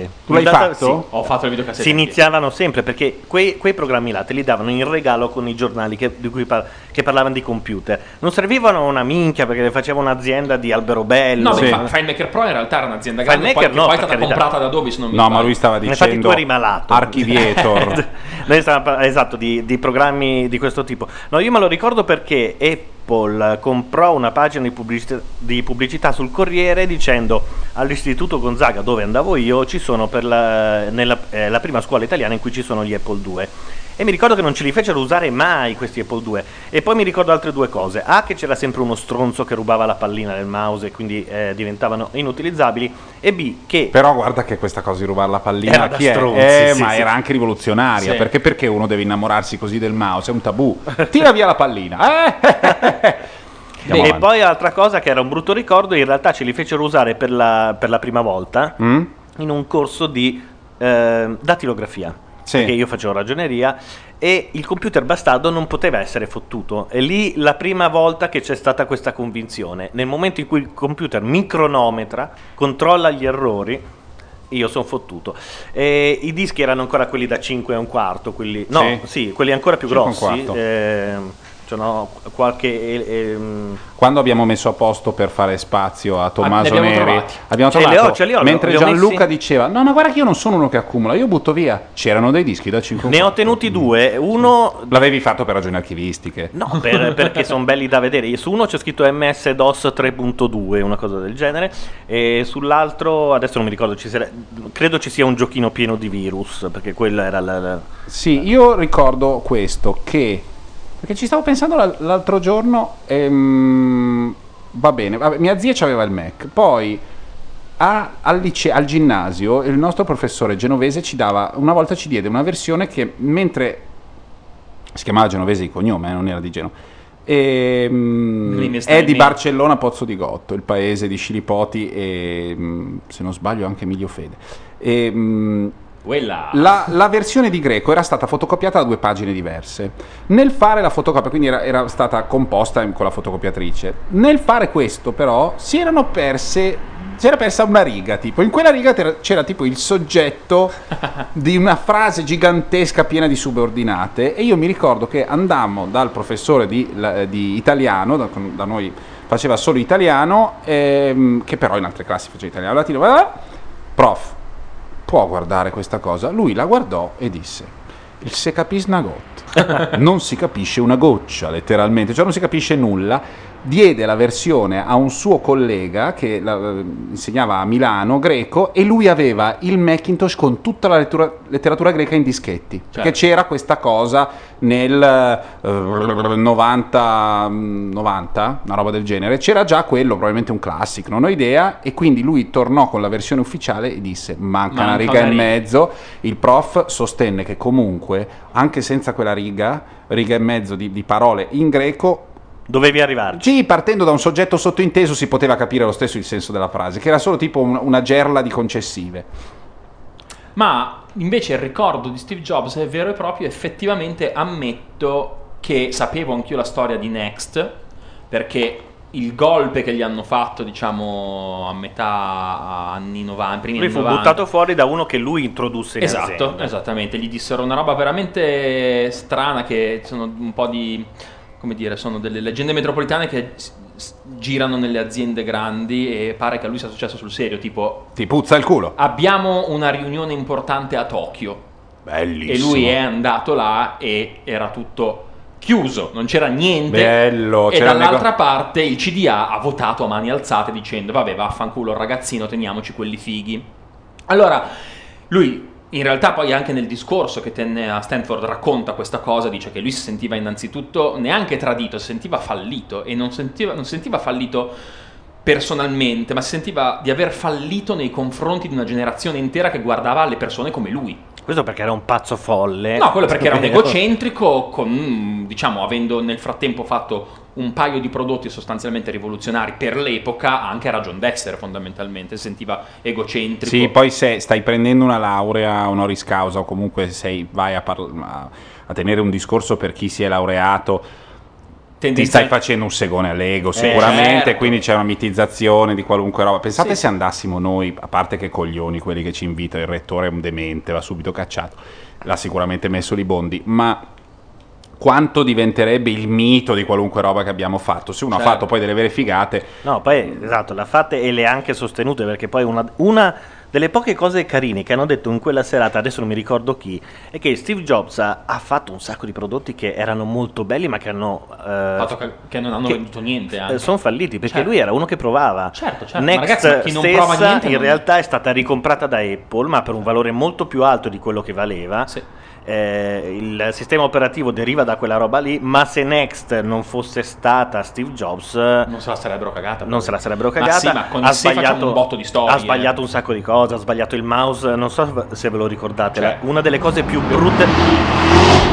Videocassette. Tu l'hai data- fatto? sì. Ho fatto le videocassette. Si iniziavano sempre perché quei, quei programmi là te li davano in regalo con i giornali che, di cui par- che parlavano di computer. Non servivano a una minchia perché le faceva un'azienda di Alberobello. No, Sì. FileMaker Pro in realtà era un'azienda grande, FileMaker poi, no, poi è stata comprata da Adobe se non mi No, ma lui stava Infatti dicendo tu eri malato. Archiviator. Noi stavamo par- esatto, di, di programmi di questo tipo. No, io me lo ricordo perché Apple comprò una pagina di pubblicità, di pubblicità sul Corriere dicendo all'Istituto Gonzaga, dove andavo io, ci sono per la, nella, eh, la prima scuola italiana in cui ci sono gli Apple II. E mi ricordo che non ce li fecero usare mai questi Apple II. E poi mi ricordo altre due cose. A, che c'era sempre uno stronzo che rubava la pallina del mouse e quindi eh, diventavano inutilizzabili. E B, che Però guarda che questa cosa di rubare la pallina Era da chi è? stronzi, Eh, sì, ma sì. era anche rivoluzionaria, Sì. perché perché uno deve innamorarsi così del mouse? È un tabù. Tira via la pallina. Eh? E poi altra cosa che era un brutto ricordo, in realtà ce li fecero usare per la, per la prima volta Mm? in un corso di eh, datilografia. Sì. Perché io facevo ragioneria e il computer bastardo non poteva essere fottuto. E lì la prima volta che c'è stata questa convinzione. Nel momento in cui il computer micronometra, controlla gli errori, io sono fottuto. E I dischi erano ancora quelli da 5 e un quarto, quelli, no, Sì. sì, quelli ancora più 5 un grossi. Cioè no, qualche eh, ehm, Quando abbiamo messo a posto per fare spazio a Tommaso ne abbiamo Neri, trovati. abbiamo Ce li trovato, ho, ce li ho, mentre li ho Gianluca messi- diceva no ma guarda che io non sono uno che accumula, io butto via. C'erano dei dischi da 5 Ne ho tenuti due, uno L'avevi fatto per ragioni archivistiche. no, per- perché sono belli da vedere. Su uno c'è scritto MS-DOS 3.2, una cosa del genere, e sull'altro adesso non mi ricordo, ci sarà- credo ci sia un giochino pieno di virus, perché quella era la... la- Sì, io ricordo questo che perché ci stavo pensando l'al- l'altro giorno ehm, va bene, vabbè, mia zia aveva il Mac, poi a- al, lice- al ginnasio il nostro professore genovese ci dava una volta ci diede una versione che mentre si chiamava genovese di cognome, eh, non era di Genova. ehm, Quindi mi è di. Barcellona Pozzo di Gotto, il paese di Scilipoti e mm, se non sbaglio anche Emilio Fede. E, mm. La, la versione di greco era stata fotocopiata da due pagine diverse. Nel fare la fotocopia, quindi era, era stata composta con la fotocopiatrice. Nel fare questo, però, si erano perse. Si era persa una riga, tipo. In quella riga c'era, c'era tipo il soggetto di una frase gigantesca piena di subordinate. E io mi ricordo che andammo dal professore di, la- di italiano, da, da noi faceva solo italiano, ehm, che però in altre classi faceva italiano latino. bla bla bla. Prof, può guardare questa cosa? Lui la guardò e disse: Il se capis goccia. non si capisce una goccia, letteralmente, cioè non si capisce nulla. Diede la versione a un suo collega che la- eh, insegnava a Milano greco e lui aveva il Macintosh con tutta la lettura- letteratura greca in dischetti. Perché c'era questa cosa nel eh, 90, mm, 90, una roba del genere. C'era già quello, probabilmente un classic, non ho idea. E quindi lui tornò con la versione ufficiale e disse: Manca, una Manca riga una e riga." mezzo. Il prof sostenne che comunque, anche senza quella riga, riga e mezzo di, di parole in greco, Dovevi arrivarci. sì, partendo da un soggetto sottointeso si poteva capire lo stesso il senso della frase, che era solo tipo un- una gerla di concessive. Ma invece il ricordo di Steve Jobs è vero e proprio, effettivamente ammetto che sapevo anch'io la storia di Next, perché il golpe che gli hanno fatto, diciamo, a metà anni 90, primi Lui anni fu 90, buttato fuori da uno che lui introdusse in Esatto, azienda. esattamente. Gli dissero una roba veramente strana che sono un po' di come dire, sono delle leggende metropolitane che girano nelle aziende grandi e pare che a lui sia successo sul serio, tipo Ti puzza il culo. abbiamo una riunione importante a Tokyo Bellissimo. e lui è andato là e era tutto chiuso, non c'era niente. Bello, e dall'altra nego- parte il CDA ha votato a mani alzate dicendo vabbè vaffanculo il ragazzino, teniamoci quelli fighi. Allora, lui in realtà poi anche nel discorso che tenne a Stanford racconta questa cosa, dice che lui si sentiva innanzitutto neanche tradito, si sentiva fallito e non sentiva, non sentiva fallito personalmente, ma si sentiva di aver fallito nei confronti di una generazione intera che guardava le persone come lui. Questo perché era un pazzo folle. No, quello perché era un egocentrico, con, diciamo, avendo nel frattempo fatto un paio di prodotti sostanzialmente rivoluzionari per l'epoca, anche a ragion d'essere fondamentalmente, sentiva egocentrico. Sì, poi se stai prendendo una laurea honoris causa o comunque sei, vai a, parl- a- tenere un discorso per chi si è laureato, ti stai facendo un segone all'ego sicuramente, certo. quindi c'è una mitizzazione di qualunque roba. Pensate Sì. se andassimo noi, a parte che coglioni quelli che ci invitano, il rettore è un demente, va subito cacciato, l'ha sicuramente messo li bondi, ma quanto diventerebbe il mito di qualunque roba che abbiamo fatto? Se uno Certo. ha fatto poi delle vere figate, No, poi esatto, l'ha fatte e le ha anche sostenute perché poi una, una delle poche cose carine che hanno detto in quella serata, adesso non mi ricordo chi, è che Steve Jobs ha, ha fatto un sacco di prodotti che erano molto belli ma che hanno... eh, fatto che, che non hanno che- venduto niente anche. sono falliti perché Certo. lui era uno che provava. Certo, certo, ma Next ragazzi, ma chi non stessa prova niente in non- realtà è stata ricomprata da Apple, ma per un valore molto più alto di quello che valeva. Sì. Eh, il sistema operativo deriva da quella roba lì, ma se Next non fosse stata Steve Jobs, Non se la sarebbero cagata. non se la sarebbero Ma cagata. sì, ma con ha, sbagliato, un botto di storie. ha sbagliato un sacco di cose. Ha sbagliato il mouse. Non so se ve lo ricordate. Cioè. una delle cose più brutte.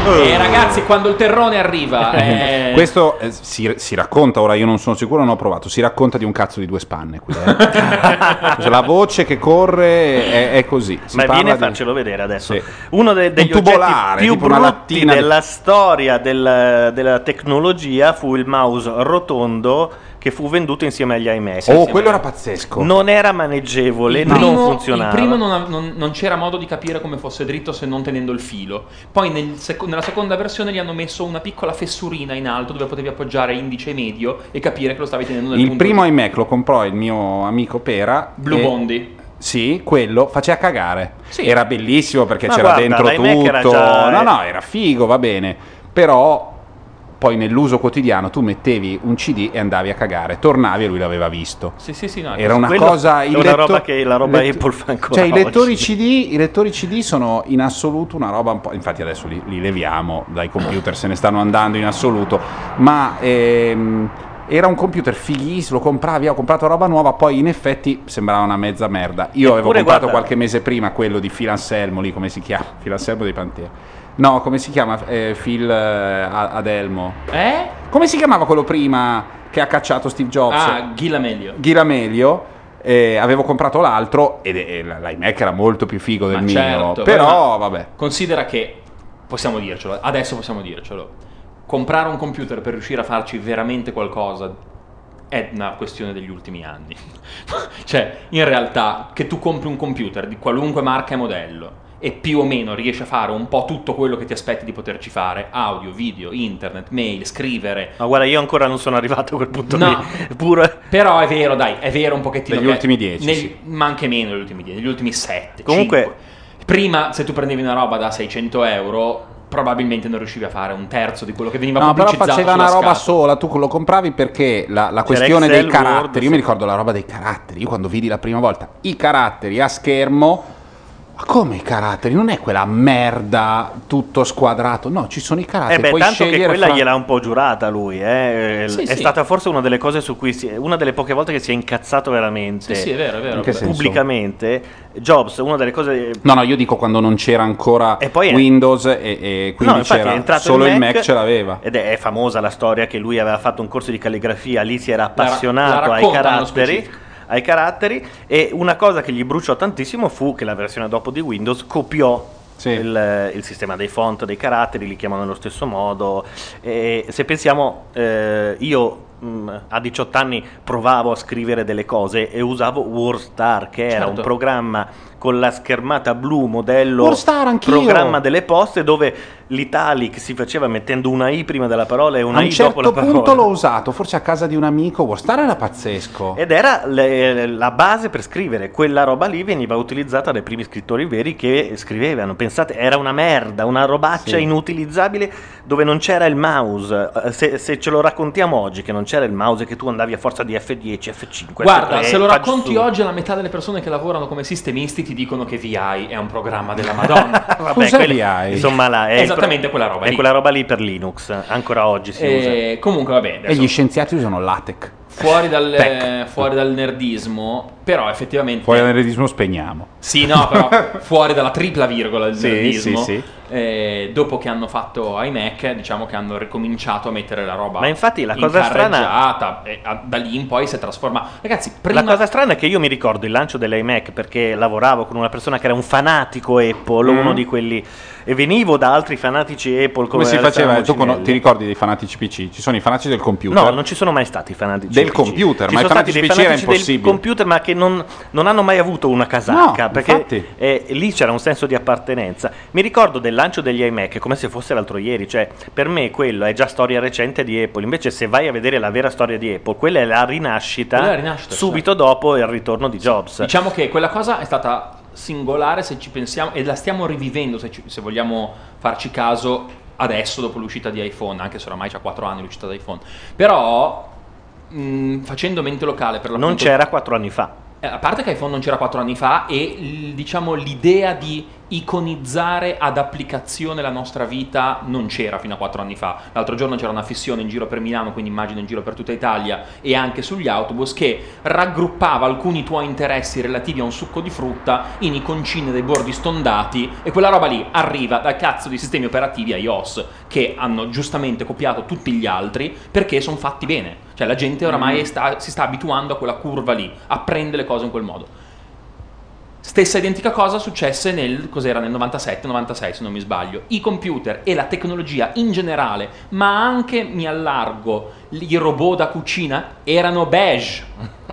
E ragazzi, quando il terrone arriva... eh, Questo eh, si, si racconta, ora io non sono sicuro, non ho provato, si racconta di un cazzo di due spanne qui. eh. Cioè, la voce che corre è, è così. si Ma vieni a di- farcelo vedere adesso. Sì. Uno de- degli Un più brutti lattina di- della storia del- della tecnologia fu il mouse rotondo che fu venduto insieme agli iMac. Oh, quello era pazzesco. Non era maneggevole, il primo, non funzionava. il primo non, non- non c'era modo di capire come fosse dritto se non tenendo il filo. Poi nel seco- nella seconda versione gli hanno messo una piccola fessurina in alto dove potevi appoggiare indice e medio e capire che lo stavi tenendo nel Il punto primo di- iMac lo comprò il mio amico Pera. Blue e- Bondi. Sì, quello faceva cagare. Sì. Era bellissimo perché Ma c'era guarda, dentro tutto. era già- No, no, era figo, va bene. Però poi nell'uso quotidiano tu mettevi un CD e andavi a cagare, tornavi e lui l'aveva visto. Sì, sì, sì, no, Era una cosa è una letto- roba che la roba letto- Apple fa ancora Cioè, i lettori. CD, i lettori CD sono in assoluto una roba un po'. Infatti, adesso li, li leviamo dai computer, se ne stanno andando in assoluto. Ma ehm, era un computer fighissimo, lo compravi, ho comprato roba nuova, poi in effetti sembrava una mezza merda. Io avevo Eppure, comprato guarda- qualche mese prima quello di Phil Anselmo, lì come si chiama? Phil Anselmo dei Pantera. No, come si chiama? Eh, Phil eh, A- Adelmo. Eh? Come si chiamava quello prima che ha cacciato Steve Jobs? Ah, Ghila Meglio. Ghiramelio. eh, avevo comprato l'altro ed e l'iMac era molto più figo del Ma mio. certo, però, vabbè. Considera che possiamo dircelo, adesso possiamo dircelo. Comprare un computer per riuscire a farci veramente qualcosa è una questione degli ultimi anni. cioè, in realtà, che tu compri un computer di qualunque marca e modello e più o meno riesci a fare un po' tutto quello che ti aspetti di poterci fare, audio, video, internet, mail, scrivere. Ma guarda, io ancora non sono arrivato a quel punto No. lì. Pure... Però è vero, dai, è vero un pochettino. Negli ultimi dieci, neg- sì. Ma anche meno negli ultimi dieci, negli ultimi sette. Comunque- cinque. Prima, se tu prendevi una roba da 600 euro, probabilmente non riuscivi a fare un terzo di quello che veniva No, però pubblicizzato faceva una roba scatola. sola, tu lo compravi perché la, la questione dei Excel, Word, caratteri, io sì. mi ricordo la roba dei caratteri, io quando vidi la prima volta i caratteri a schermo, ma come i caratteri? Non è quella merda tutto squadrato, no, ci sono i caratteri, Eh beh, puoi tanto che scegliere quella fra- gliel'ha un po' giurata lui, eh. Sì, è sì. stata forse una delle cose su cui si, una delle poche volte che si è incazzato veramente Sì, sì, è vero, è vero. In che senso? pubblicamente. Jobs, una delle cose No, no, io dico quando non c'era ancora E poi è- Windows e, e quindi No, c'era è entrato solo il Mac, ce l'aveva. Ed è famosa la storia che lui aveva fatto un corso di calligrafia, lì si era la appassionato ai racconta nello caratteri. Ai caratteri e una cosa che gli bruciò tantissimo fu che la versione dopo di Windows copiò Sì. il, il sistema dei font, dei caratteri, li chiamano nello stesso modo. E se pensiamo, eh, io mh, a 18 anni provavo a scrivere delle cose e usavo WordStar, che era Certo. un programma con la schermata blu, modello programma delle poste dove l'italic si faceva mettendo una i prima della parola e una A un i dopo la certo parola. punto l'ho usato, forse a casa di un amico, WordStar era pazzesco. Ed era le- la base per scrivere, quella roba lì veniva utilizzata dai primi scrittori veri che scrivevano. Pensate, era una merda, una robaccia Sì. inutilizzabile dove non c'era il mouse. Eh, Se, se ce lo raccontiamo oggi che non c'era il mouse e che tu andavi a forza di F10, F5, Guarda, F3, se lo racconti su. oggi alla metà delle persone che lavorano come sistemisti ti dicono che VI è un programma della Madonna. Vabbè, Cos'è quelli- VI? Insomma, là, è il pro- Esattamente quella roba È lì. quella roba lì per Linux, ancora oggi si usa. E comunque vabbè, E adesso gli scienziati usano LaTeX. Fuori, dal, Tech. fuori dal nerdismo, però effettivamente... Fuori dal nerdismo spegniamo. Sì, no, però fuori dalla tripla virgola del Sì, nerdismo, sì, sì. eh, dopo che hanno fatto iMac, diciamo che hanno ricominciato a mettere la roba Ma infatti la in cosa strana- e a- da lì in poi si è trasformata. Ragazzi, prima... La cosa strana è che io mi ricordo il lancio dell'iMac perché lavoravo con una persona che era un fanatico Apple, Mm. uno di quelli, e venivo da altri fanatici Apple come, Come si faceva? Tu Mucinelli. ti ricordi dei fanatici PC? Ci sono i fanatici del computer. No, non ci sono mai stati i fanatici Del PC. computer, Ci ma i fanatici PC era fanatici del impossibile. computer, ma che non, non hanno mai avuto una casacca, No, perché eh, lì c'era un senso di appartenenza. Mi ricordo del lancio degli iMac come se fosse l'altro ieri, cioè per me quello è già storia recente di Apple. Invece, se vai a vedere la vera storia di Apple, quella è la rinascita, Quella è la rinascita, subito dopo il ritorno di Jobs. Diciamo che quella cosa è stata singolare se ci pensiamo e la stiamo rivivendo se, ci- se vogliamo farci caso adesso dopo l'uscita di iPhone, anche se oramai c'ha 4 anni l'uscita di iPhone. Però mh, facendo mente locale per non c'era quattro anni fa. Eh, A parte che iPhone non c'era 4 anni fa e diciamo l'idea di iconizzare ad applicazione la nostra vita non c'era fino a 4 anni fa. L'altro giorno c'era una fissione in giro per Milano, quindi immagino in giro per tutta Italia e anche sugli autobus che raggruppava alcuni tuoi interessi relativi a un succo di frutta in iconcine dei bordi stondati e quella roba lì arriva dal cazzo di sistemi operativi iOS che hanno giustamente copiato tutti gli altri perché sono fatti bene. Cioè la gente oramai sta- si sta abituando a quella curva lì, a prendere le cose in quel modo. Stessa identica cosa successe nel, cos'era, nel 97-96 se non mi sbaglio. I computer e la tecnologia in generale, ma anche, mi allargo, i robot da cucina erano beige.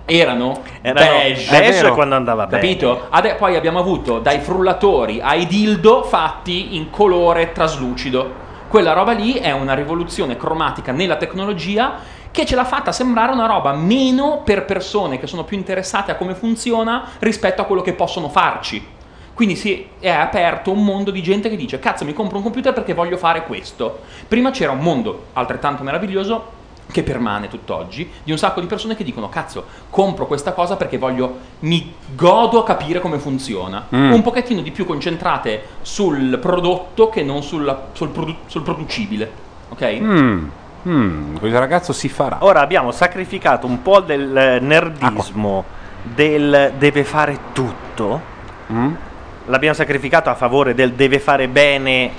Erano, Erano beige. beige quando andava bene. Capito? Ade- poi abbiamo avuto dai frullatori ai dildo fatti in colore traslucido. Quella roba lì è una rivoluzione cromatica nella tecnologia che ce l'ha fatta sembrare una roba meno per persone che sono più interessate a come funziona rispetto a quello che possono farci. Quindi si è aperto un mondo di gente che dice cazzo mi compro un computer perché voglio fare questo. Prima c'era un mondo altrettanto meraviglioso che permane tutt'oggi, di un sacco di persone che dicono cazzo, compro questa cosa perché voglio, mi godo a capire come funziona. Mm. Un pochettino di più concentrate sul prodotto che non sulla- sul, produ- sul producibile. Ok? Mm, mm, questo ragazzo si farà. Ora abbiamo sacrificato un po' del eh, nerdismo, del deve fare tutto. Mm? L'abbiamo sacrificato a favore del deve fare bene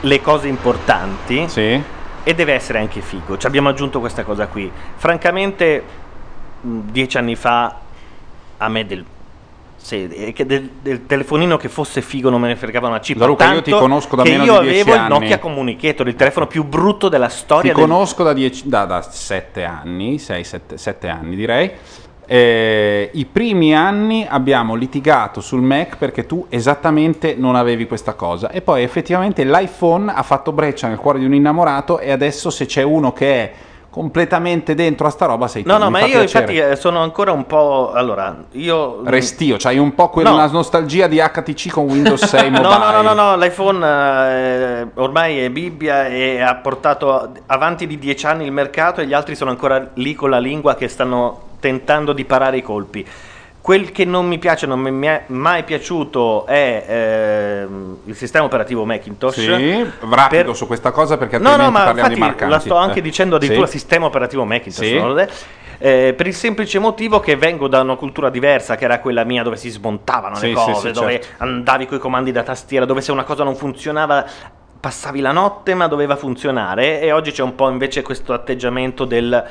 le cose importanti Sì. e deve essere anche figo. Ci abbiamo aggiunto questa cosa qui. Francamente, mh, dieci anni fa a me del, che del, del telefonino che fosse figo non me ne fregava una cippa. Gianluca, io ti conosco da meno io di dieci avevo il anni. Nokia Communicator, il telefono più brutto della Ti storia del conosco da, dieci, da, da sette anni, sei, sette, sette anni direi. Eh, I primi anni abbiamo litigato sul Mac perché tu esattamente non avevi questa cosa e poi effettivamente l'iPhone ha fatto breccia nel cuore di un innamorato e adesso se c'è uno che è completamente dentro a sta roba sei tu. No, no, ma io piacere. infatti eh, sono ancora un po'. Allora, io. Restio, c'hai un po' quella No. nostalgia di HTC con Windows 6 No, mobile. no, no, no, no, l'iPhone eh, ormai è Bibbia e ha portato avanti di dieci anni il mercato e gli altri sono ancora lì con la lingua che stanno tentando di parare i colpi. Quel che non mi piace, non mi è mai piaciuto è ehm, il sistema operativo Macintosh. Sì, rapido Per- su questa cosa perché No, altrimenti no, ma parliamo di marcanti. la sto anche Eh. dicendo addirittura Sì. sistema operativo Macintosh. Sì. non lo è? Eh, per il semplice motivo che vengo da una cultura diversa, che era quella mia, dove si smontavano Sì, le sì, cose, sì, dove certo. andavi coi comandi da tastiera, dove se una cosa non funzionava passavi la notte ma doveva funzionare e oggi c'è un po' invece questo atteggiamento del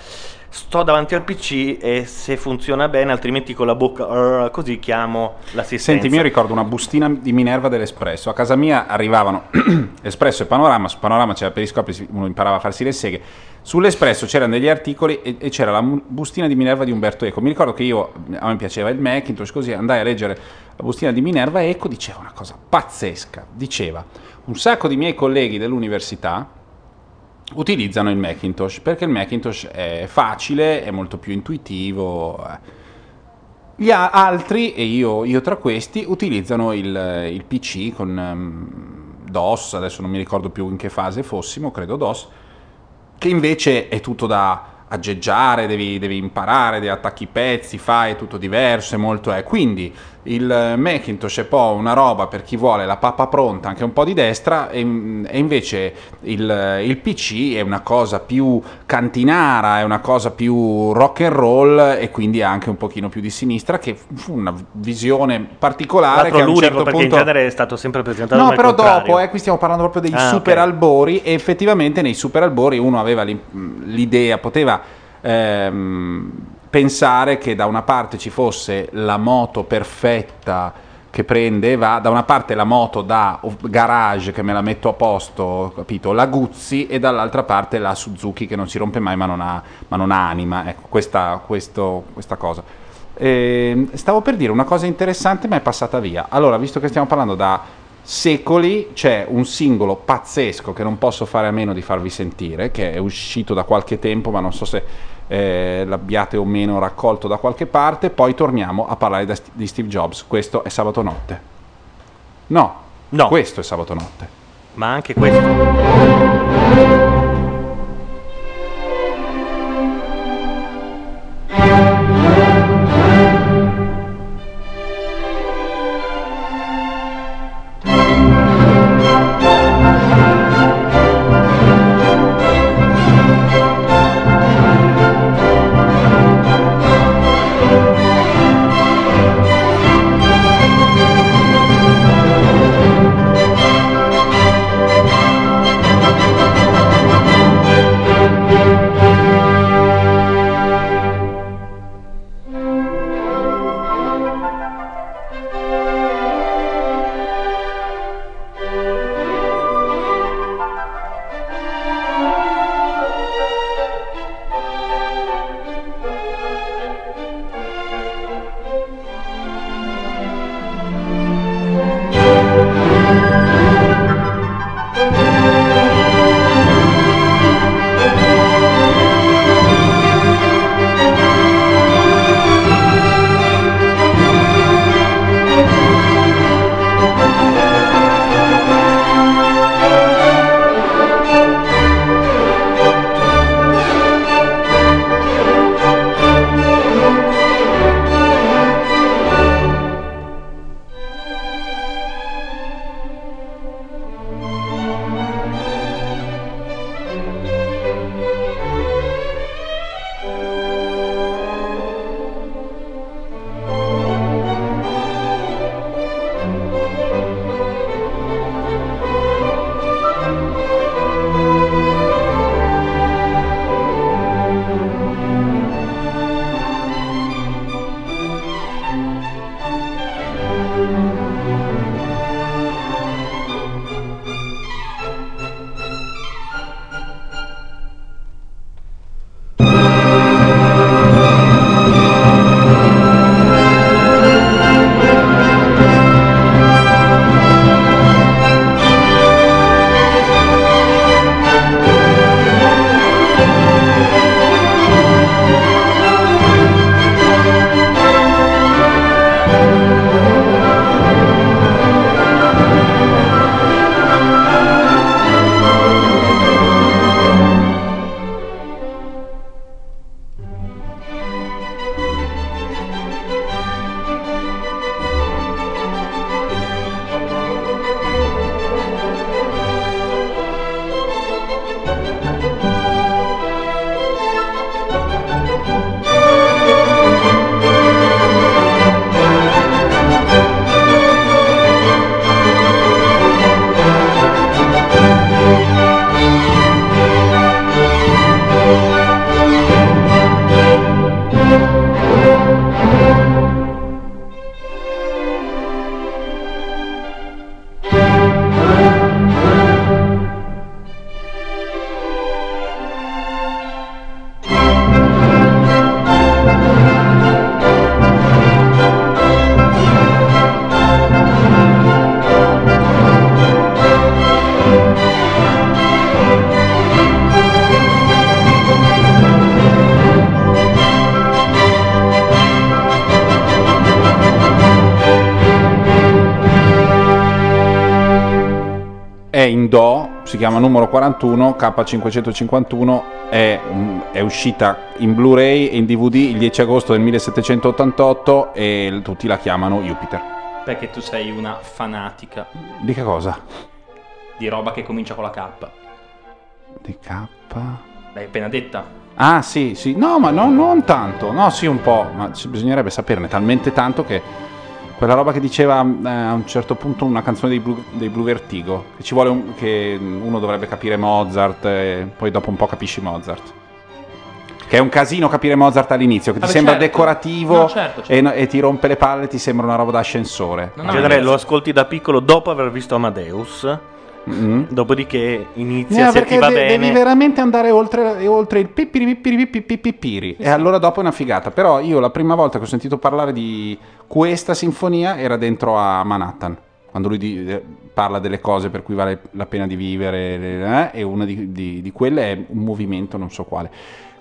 sto davanti al PC e se funziona bene altrimenti con la bocca "Arr", così chiamo l'assistenza Senti, io ricordo una bustina di Minerva dell'Espresso. A casa mia arrivavano Espresso e Panorama. Su Panorama c'era Periscopio, si- uno imparava a farsi le seghe. Sull'Espresso c'erano degli articoli e, e c'era la bustina di Minerva di Umberto Eco. Mi ricordo che io, a me piaceva il Macintosh, così andai a leggere la bustina di Minerva e Eco diceva una cosa pazzesca. Diceva, un sacco di miei colleghi dell'università utilizzano il Macintosh perché il Macintosh è facile, è molto più intuitivo. eh. Gli altri, e io, io tra questi, utilizzano il, il PC con ehm, DOS, adesso non mi ricordo più in che fase fossimo, credo DOS, che invece è tutto da aggeggiare, devi, devi imparare, devi attacchi i pezzi, fai, è tutto diverso, è molto... È. Quindi il Macintosh è poi una roba per chi vuole la pappa pronta, anche un po' di destra, e, e invece il, il PC è una cosa più cantinara, è una cosa più rock and roll e quindi anche un pochino più di sinistra, che fu una visione particolare che a un certo perché punto... in genere è stato sempre presentato No, però contrario. dopo, eh, qui stiamo parlando proprio dei Ah, super ok. albori e effettivamente nei super albori uno aveva l'idea, poteva ehm, pensare che da una parte ci fosse la moto perfetta che prende e va, da una parte la moto da garage che me la metto a posto, capito, la Guzzi e dall'altra parte la Suzuki che non si rompe mai ma non ha, ma non ha anima, ecco questa, questo- questa cosa. Ehm, stavo per dire una cosa interessante ma è passata via. Allora, visto che stiamo parlando da secoli, c'è un singolo pazzesco che non posso fare a meno di farvi sentire, che è uscito da qualche tempo, ma non so se eh, l'abbiate o meno raccolto da qualche parte. Poi torniamo a parlare da di Steve Jobs. Questo è sabato notte. No, No. questo è sabato notte. Ma anche questo. Numero 41, K551, è, un- è uscita in Blu-ray e in DVD il 10 agosto del 1788 e tutti la chiamano Jupiter. Perché tu sei una fanatica Di che cosa? di roba che comincia con la K. Di K? L'hai appena detta. Ah sì, sì, no ma no- non tanto, no sì un po', ma bisognerebbe saperne talmente tanto che quella roba che diceva eh, a un certo punto una canzone dei Blue, dei Blue Vertigo, che ci vuole un- che uno dovrebbe capire Mozart e poi dopo un po' capisci Mozart. Che è un casino capire Mozart all'inizio, che ti Vabbè, sembra certo. decorativo No, certo, certo. E, no- e ti rompe le palle, ti sembra una roba da ascensore. In genere lo ascolti da piccolo dopo aver visto Amadeus. Mm-hmm. Dopodiché inizia, No, se ti va de- bene. devi veramente andare oltre, oltre il pippiri pippiri pippiri pippiri e allora dopo è una figata. Però io la prima volta che ho sentito parlare di questa sinfonia era dentro a Manhattan, quando lui di- eh, parla delle cose per cui vale la pena di vivere eh, e una di, di- di quelle è un movimento non so quale.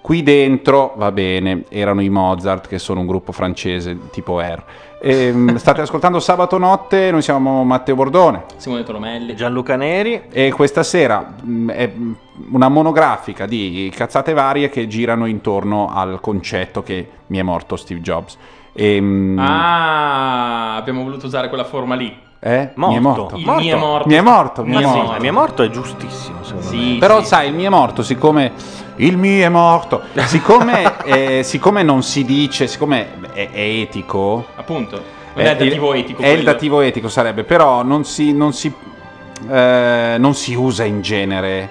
Qui dentro, va bene, erano i Mozart che sono un gruppo francese tipo Air. Ehm, state ascoltando sabato notte, noi siamo Matteo Bordone. Simone Tolomelli. Gianluca Neri. E questa sera mh, è mh, una monografica di cazzate varie che girano intorno al concetto che mi è morto Steve Jobs. E, mh, Ah, abbiamo voluto usare quella forma lì. eh? Mi è morto. Il mi è morto. Mi è morto, mi è sì, morto. Mi è morto è giustissimo, secondo me. Sì, Però sì. sai, il mio è morto, siccome il mio è morto, siccome, eh, siccome non si dice, siccome è, è etico, Appunto. Non è il dativo etico. È il quello. dativo etico sarebbe, però non si, non si, eh, non si usa in genere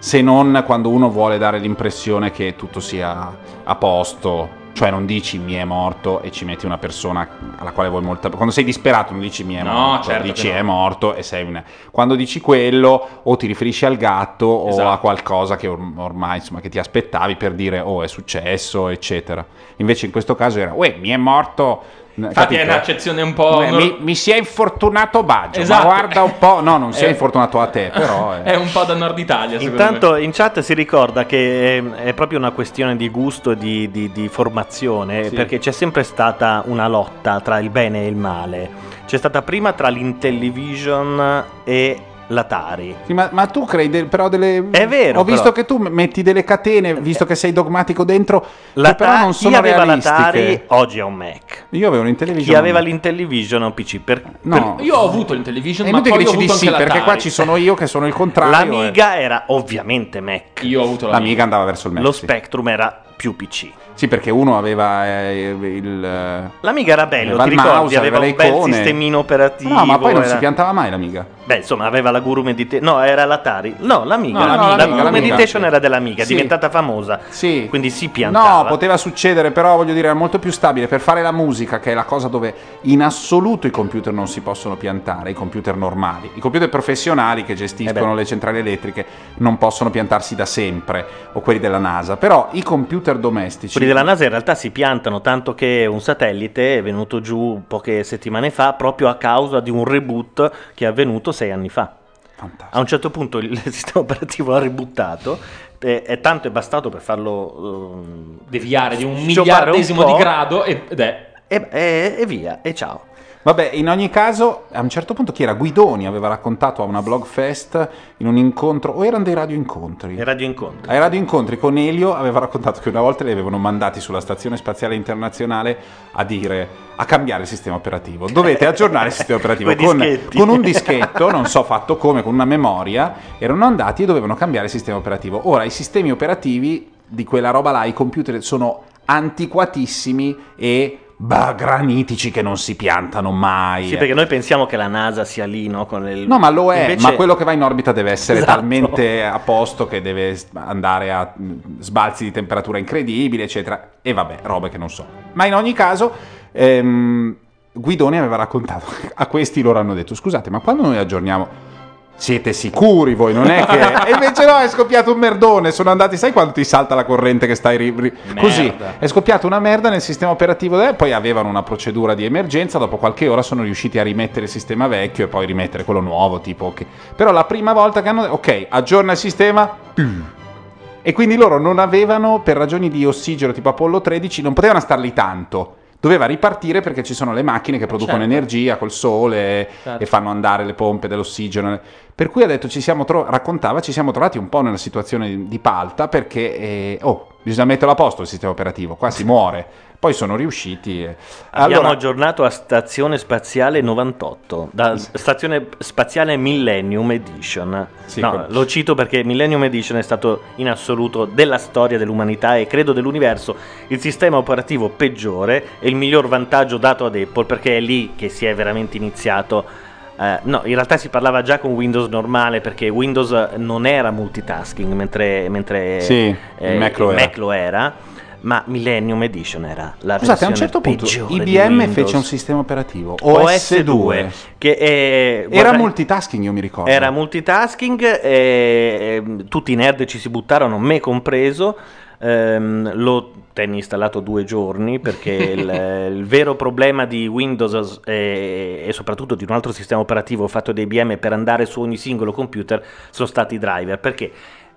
se non quando uno vuole dare l'impressione che tutto sia a posto. Cioè non dici mi è morto e ci metti una persona alla quale vuoi molta... Quando sei disperato non dici mi è No, morto, certo dici no. è morto e sei una... Quando dici quello o ti riferisci al gatto o Esatto. a qualcosa che or- ormai insomma, che ti aspettavi per dire oh è successo eccetera. Invece in questo caso era uè mi è morto... Infatti è capito? un'accezione un po'. Mi, mi si è infortunato Baggio, Esatto. ma guarda un po', no, non si è Eh. infortunato a te, però eh. È un po' da Nord Italia, Intanto me. in chat si ricorda che è, è proprio una questione di gusto e di, di- di formazione, Sì. perché c'è sempre stata una lotta tra il bene e il male. C'è stata prima tra l'Intellivision e l'Atari. Sì, ma, ma tu crei de- però delle... È vero, Ho visto però. che tu metti delle catene, visto che sei dogmatico dentro, che però non chi sono aveva realistiche. l'Atari oggi ha un Mac. Io avevo l'Intellivision. Chi aveva l'Intellivision ha un PC. Per, No. Io ho avuto l'Intellivision, È ma poi che ho dici di avuto sì, perché qua ci sono io che sono il contrario. eh. L'Amiga era ovviamente Mac. Io ho avuto l'Amiga. L'Amiga andava verso il Mac. Lo sì. Spectrum era più PC. Sì, perché uno aveva eh, il... eh, L'Amiga era bello, Aveva ti ricordi? mouse, aveva aveva un bel icone. sistemino operativo. No, ma poi non si era- piantava mai l'Amiga. Beh, insomma, aveva la Guru Meditation. No, era l'Atari. No, l'Amiga. No, no, la l'Amiga, Guru l'Amiga. Meditation era dell'Amiga, è Sì. diventata famosa. Sì. Quindi si piantava. No, poteva succedere, però voglio dire, era molto più stabile. Per fare la musica, che è la cosa dove in assoluto i computer non si possono piantare, i computer normali. I computer professionali che gestiscono Eh le centrali elettriche non possono piantarsi da sempre, o quelli della NASA. Però i computer domestici... Quelli della NASA in realtà si piantano, tanto che un satellite è venuto giù poche settimane fa proprio a causa di un reboot che è avvenuto sei anni fa. Fantastico. A un certo punto il sistema operativo ha rebuttato e, e tanto è bastato per farlo ehm, Deviare di un miliardesimo un di grado ed ed è. e, e- e via, e ciao. Vabbè, in ogni caso, a un certo punto chi era? Guidoni aveva raccontato a una blog fest in un incontro, o erano dei radio incontri? E radio incontri. Ai radio incontri con Elio aveva raccontato che una volta li avevano mandati sulla stazione spaziale internazionale a dire a cambiare il sistema operativo. Dovete aggiornare il sistema operativo con, con un dischetto, non so fatto come, con una memoria. Erano andati e dovevano cambiare il sistema operativo. Ora i sistemi operativi di quella roba là, i computer sono antiquatissimi e bah, granitici che non si piantano mai. Sì, perché noi pensiamo che la NASA sia lì, no? Con il... No, ma lo è, Invece- ma quello che va in orbita deve essere Esatto. talmente a posto che deve andare a mh, sbalzi di temperatura incredibili, eccetera. E vabbè, robe che non so. Ma in ogni caso, ehm, Guidoni aveva raccontato, a questi loro hanno detto, scusate, ma quando noi aggiorniamo... Siete sicuri voi, non è che... E invece no, è scoppiato un merdone, sono andati, sai quando ti salta la corrente che stai... ri- ri- Così, è scoppiata una merda nel sistema operativo, e poi avevano una procedura di emergenza, dopo qualche ora sono riusciti a rimettere il sistema vecchio e poi rimettere quello nuovo, tipo... che- Però la prima volta che hanno... Ok, aggiorna il sistema... E quindi loro non avevano, per ragioni di ossigeno tipo Apollo 13, non potevano star lì tanto. Doveva ripartire perché ci sono le macchine che producono certo. energia col sole Certo. e fanno andare le pompe dell'ossigeno. Per cui ha detto, ci siamo tro- raccontava, ci siamo trovati un po' nella situazione di, di palta perché, eh, oh, bisogna metterlo a posto il sistema operativo, qua si muore. Poi sono riusciti. e- Abbiamo Allora, aggiornato a Stazione Spaziale 98, da Stazione Spaziale Millennium Edition. Sì, No, lo cito perché Millennium Edition è stato in assoluto della storia dell'umanità e credo dell'universo il sistema operativo peggiore e il miglior vantaggio dato ad Apple perché è lì che si è veramente iniziato. Eh, no, in realtà si parlava già con Windows normale perché Windows non era multitasking mentre, mentre Sì, eh, Mac lo era. lo era. Ma Millennium Edition era la Scusate, a un certo punto IBM fece un sistema operativo OS2 OS2. che Era guarda- multitasking, io mi ricordo. era multitasking e, e tutti i nerd ci si buttarono, me compreso. Ehm, lo tenni installato due giorni perché il, il vero problema di Windows e, e soprattutto di un altro sistema operativo fatto da IBM per andare su ogni singolo computer sono stati i driver. Perché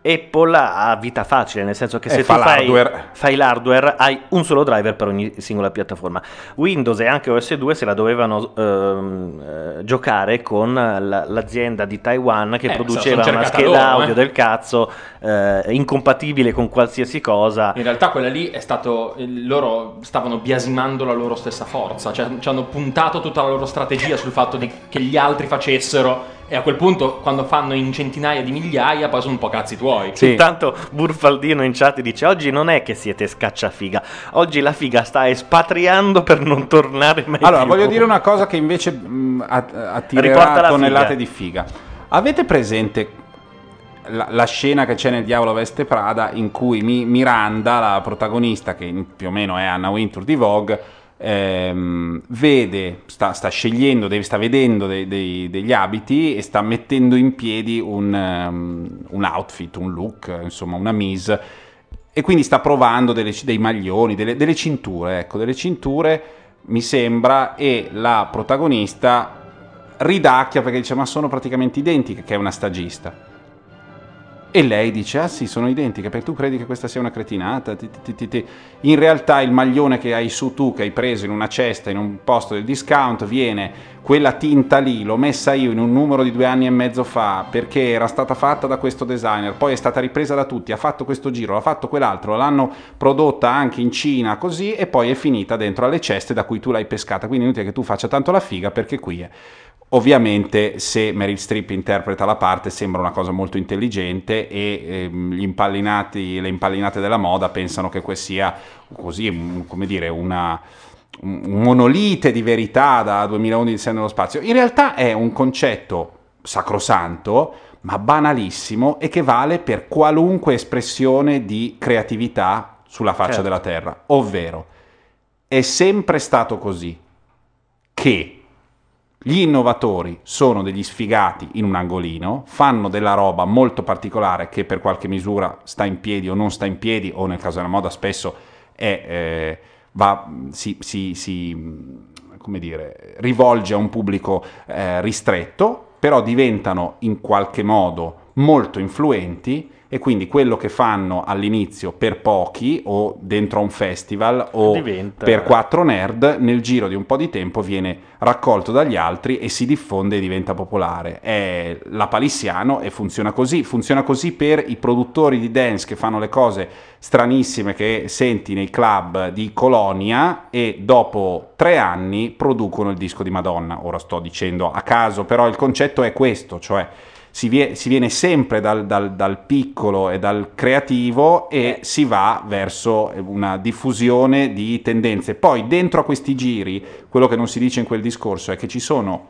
Apple ha vita facile, nel senso che E se fa fai, l'hardware. fai l'hardware hai un solo driver per ogni singola piattaforma. Windows e anche OS2 se la dovevano ehm, eh, giocare con la- l'azienda di Taiwan che Eh, produceva sono una scheda loro, audio eh. del cazzo eh, incompatibile con qualsiasi cosa. In realtà quella lì è stato. Loro stavano biasimando la loro stessa forza, cioè ci hanno puntato tutta la loro strategia sul fatto di- che gli altri facessero. E a quel punto, quando fanno in centinaia di migliaia, poi sono un po' cazzi tuoi. Intanto Burfaldino in chat dice oggi non è che siete scacciafiga, oggi la figa sta espatriando per non tornare mai Allora, più. voglio dire una cosa che invece mh, Riporta attirerà la tonnellate figa. di figa. Avete presente la, la scena che c'è nel Diavolo Veste Prada in cui Mi- Miranda, la protagonista, che più o meno è Anna Wintour di Vogue, ehm, vede, sta, sta scegliendo, dei- sta vedendo dei- dei- degli abiti e sta mettendo in piedi un, ehm, un outfit, un look, insomma una mise e quindi sta provando delle- dei maglioni, delle, delle cinture, ecco, delle cinture mi sembra e la protagonista ridacchia perché dice ma sono praticamente identiche che è una stagista. E lei dice: Ah, sì, sono identiche. Perché tu credi che questa sia una cretinata? Ti, ti, ti, ti, ti. In realtà, il maglione che hai su tu, che hai preso in una cesta in un posto del discount, viene quella tinta lì. L'ho messa io in un numero di due anni e mezzo fa perché era stata fatta da questo designer. Poi è stata ripresa da tutti. Ha fatto questo giro, ha fatto quell'altro. L'hanno prodotta anche in Cina così. E poi è finita dentro alle ceste da cui tu l'hai pescata. Quindi inutile che tu faccia tanto la figa perché qui è. Ovviamente se Meryl Streep interpreta la parte sembra una cosa molto intelligente e ehm, gli impallinati, le impallinate della moda pensano che questo sia così, come dire, una, un monolite di verità da 2011 di nello spazio. In realtà è un concetto sacrosanto, ma banalissimo e che vale per qualunque espressione di creatività sulla faccia Certo. della Terra. Ovvero, è sempre stato così che gli innovatori sono degli sfigati in un angolino, fanno della roba molto particolare che per qualche misura sta in piedi o non sta in piedi, o nel caso della moda spesso è, eh, va- si, si- si, come dire, rivolge a un pubblico eh, ristretto, però diventano in qualche modo molto influenti e quindi quello che fanno all'inizio per pochi o dentro a un festival o Diventa- per quattro nerd nel giro di un po' di tempo viene raccolto dagli altri e si diffonde e diventa popolare. È la palissiano e funziona così. Funziona così per i produttori di dance che fanno le cose stranissime che senti nei club di Colonia e dopo tre anni producono il disco di Madonna. Ora sto dicendo a caso, però il concetto è questo, cioè si, vie- si viene sempre dal, dal- dal piccolo e dal creativo e si va verso una diffusione di tendenze. Poi dentro a questi giri, quello che non si dice in quel discorso è che ci sono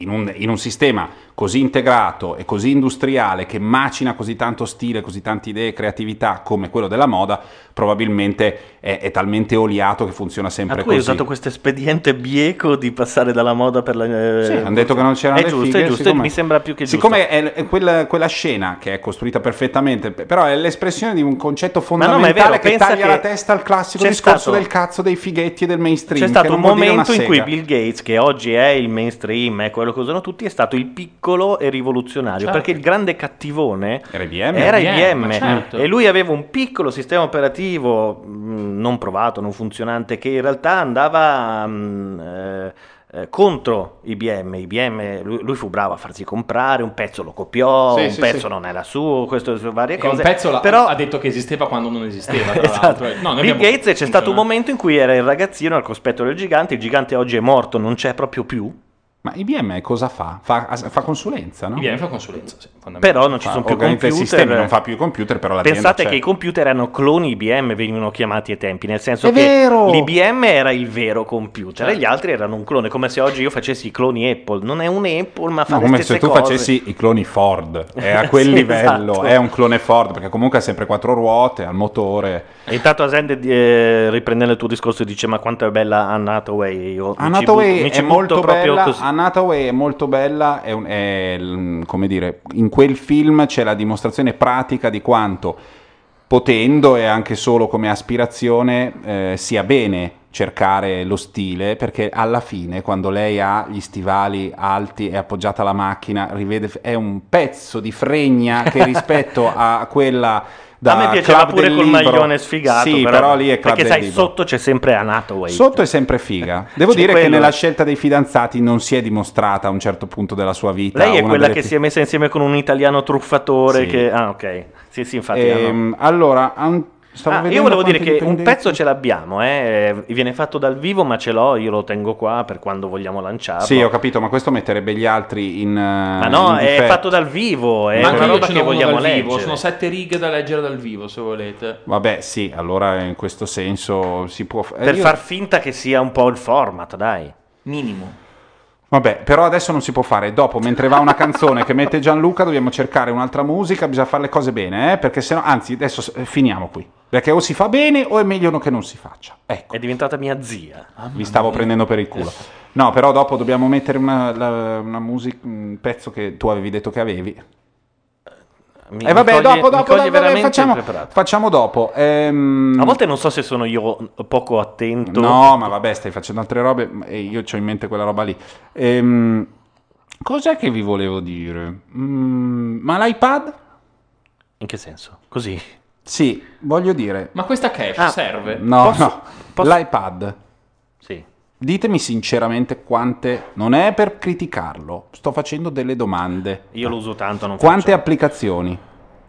in un, in un sistema così integrato e così industriale che macina così tanto stile, così tante idee e creatività come quello della moda, probabilmente è, è talmente oliato che funziona Ma sempre tu hai così. usato questo espediente bieco di passare dalla moda per la... eh, Sì, hanno detto che non c'erano È le giusto, fighe, è giusto, siccome- mi sembra più che giusto. Siccome è, è quella, quella scena che è costruita perfettamente, però è l'espressione di un concetto Ma no, ma fondamentale vero, che taglia che la testa al classico discorso stato- del cazzo dei fighetti e del mainstream. C'è stato un momento in cui. Bill Gates, che oggi è il mainstream, è quello quello che usano tutti, è stato il piccolo e rivoluzionario, Certo. perché il grande cattivone Era IBM. era IBM, certo. e lui aveva un piccolo sistema operativo mh, non provato, non funzionante, che in realtà andava mh, eh, eh, contro IBM. IBM lui, lui fu bravo a farsi comprare, un pezzo lo copiò, Sì, un sì, pezzo sì. non era suo, questo varie E cose. un pezzo l'ha- però ha detto che esisteva quando non esisteva. Tra Esatto. l'altro. No, Bill abbiamo- Gates c'è stato un momento in cui era il ragazzino al cospetto del gigante, il gigante oggi è morto, non c'è proprio più, Ma IBM cosa fa? Fa, fa consulenza, no? IBM fa consulenza, sì, però non ci Fa- sono più computer. i sistemi, non fa più i computer, però l'azienda Pensate c'è. che i computer erano cloni IBM, venivano chiamati ai tempi, nel senso È che vero! l'IBM era il vero computer Certo. e gli altri erano un clone, come se oggi io facessi i cloni Apple. Non è un Apple, ma fa No, le come stesse se tu cose. facessi i cloni Ford, è a quel Sì, livello, esatto. è un clone Ford, perché comunque ha sempre quattro ruote, al motore. E intanto Asende, eh, riprendendo il tuo discorso, dice: Ma quanto è bella Anne Hathaway? Io mi ci è molto bella, così. Anataway è molto bella, è un- è l- come dire, in quel film c'è la dimostrazione pratica di quanto potendo e anche solo come aspirazione eh, sia bene cercare lo stile perché alla fine quando lei ha gli stivali alti e appoggiata alla macchina rivede è un pezzo di fregna che rispetto a quella da a me piaceva Club pure col Libro- maglione sfigato. sì però, lì è Club Perché sai, Libro. sotto c'è sempre Anne Hathaway. Sotto è sempre figa. Devo dire che quello. nella scelta dei fidanzati non si è dimostrata a un certo punto della sua vita. Lei è quella che pi- si è messa insieme con un italiano truffatore. Sì. Che... Ah, ok. Sì, sì, infatti. hanno- Ehm, allora, stavo Ah, io volevo dire che un pezzo ce l'abbiamo, eh, viene fatto dal vivo, ma ce l'ho, io lo tengo qua per quando vogliamo lanciarlo. Sì, ho capito, ma questo metterebbe gli altri in. ma no, è fatto dal vivo, è Ma anche una roba che vogliamo dal vivo, leggere. sono sette righe da leggere dal vivo, se volete. Vabbè, sì, allora in questo senso si può. eh, Per io- far finta che sia un po' il format, dai. Minimo. Vabbè, però adesso non si può fare. Dopo, mentre va una canzone che mette Gianluca, dobbiamo cercare un'altra musica. Bisogna fare le cose bene, eh? Perché sennò, anzi, adesso eh, finiamo qui. Perché o si fa bene o è meglio che non si faccia. Ecco. È diventata mia zia. Vi stavo prendendo per il culo. No, però dopo dobbiamo mettere una, la- una musica, un pezzo che tu avevi detto che avevi. Mi- E vabbè, mi coglie- dopo, dopo, dopo, veramente facciamo, facciamo dopo. Ehm, A volte non so se sono io poco attento. No, ma vabbè, stai facendo altre robe e io ho in mente quella roba lì. Ehm, cos'è che vi volevo dire? Mm, ma l'iPad? In che senso? Così. Sì, voglio dire. Ma questa cache Ah, serve? No, Posso- no. posso- L'iPad. Sì. Ditemi sinceramente quante. Non è per criticarlo, sto facendo delle domande. Io lo uso tanto, non Quante faccio. applicazioni?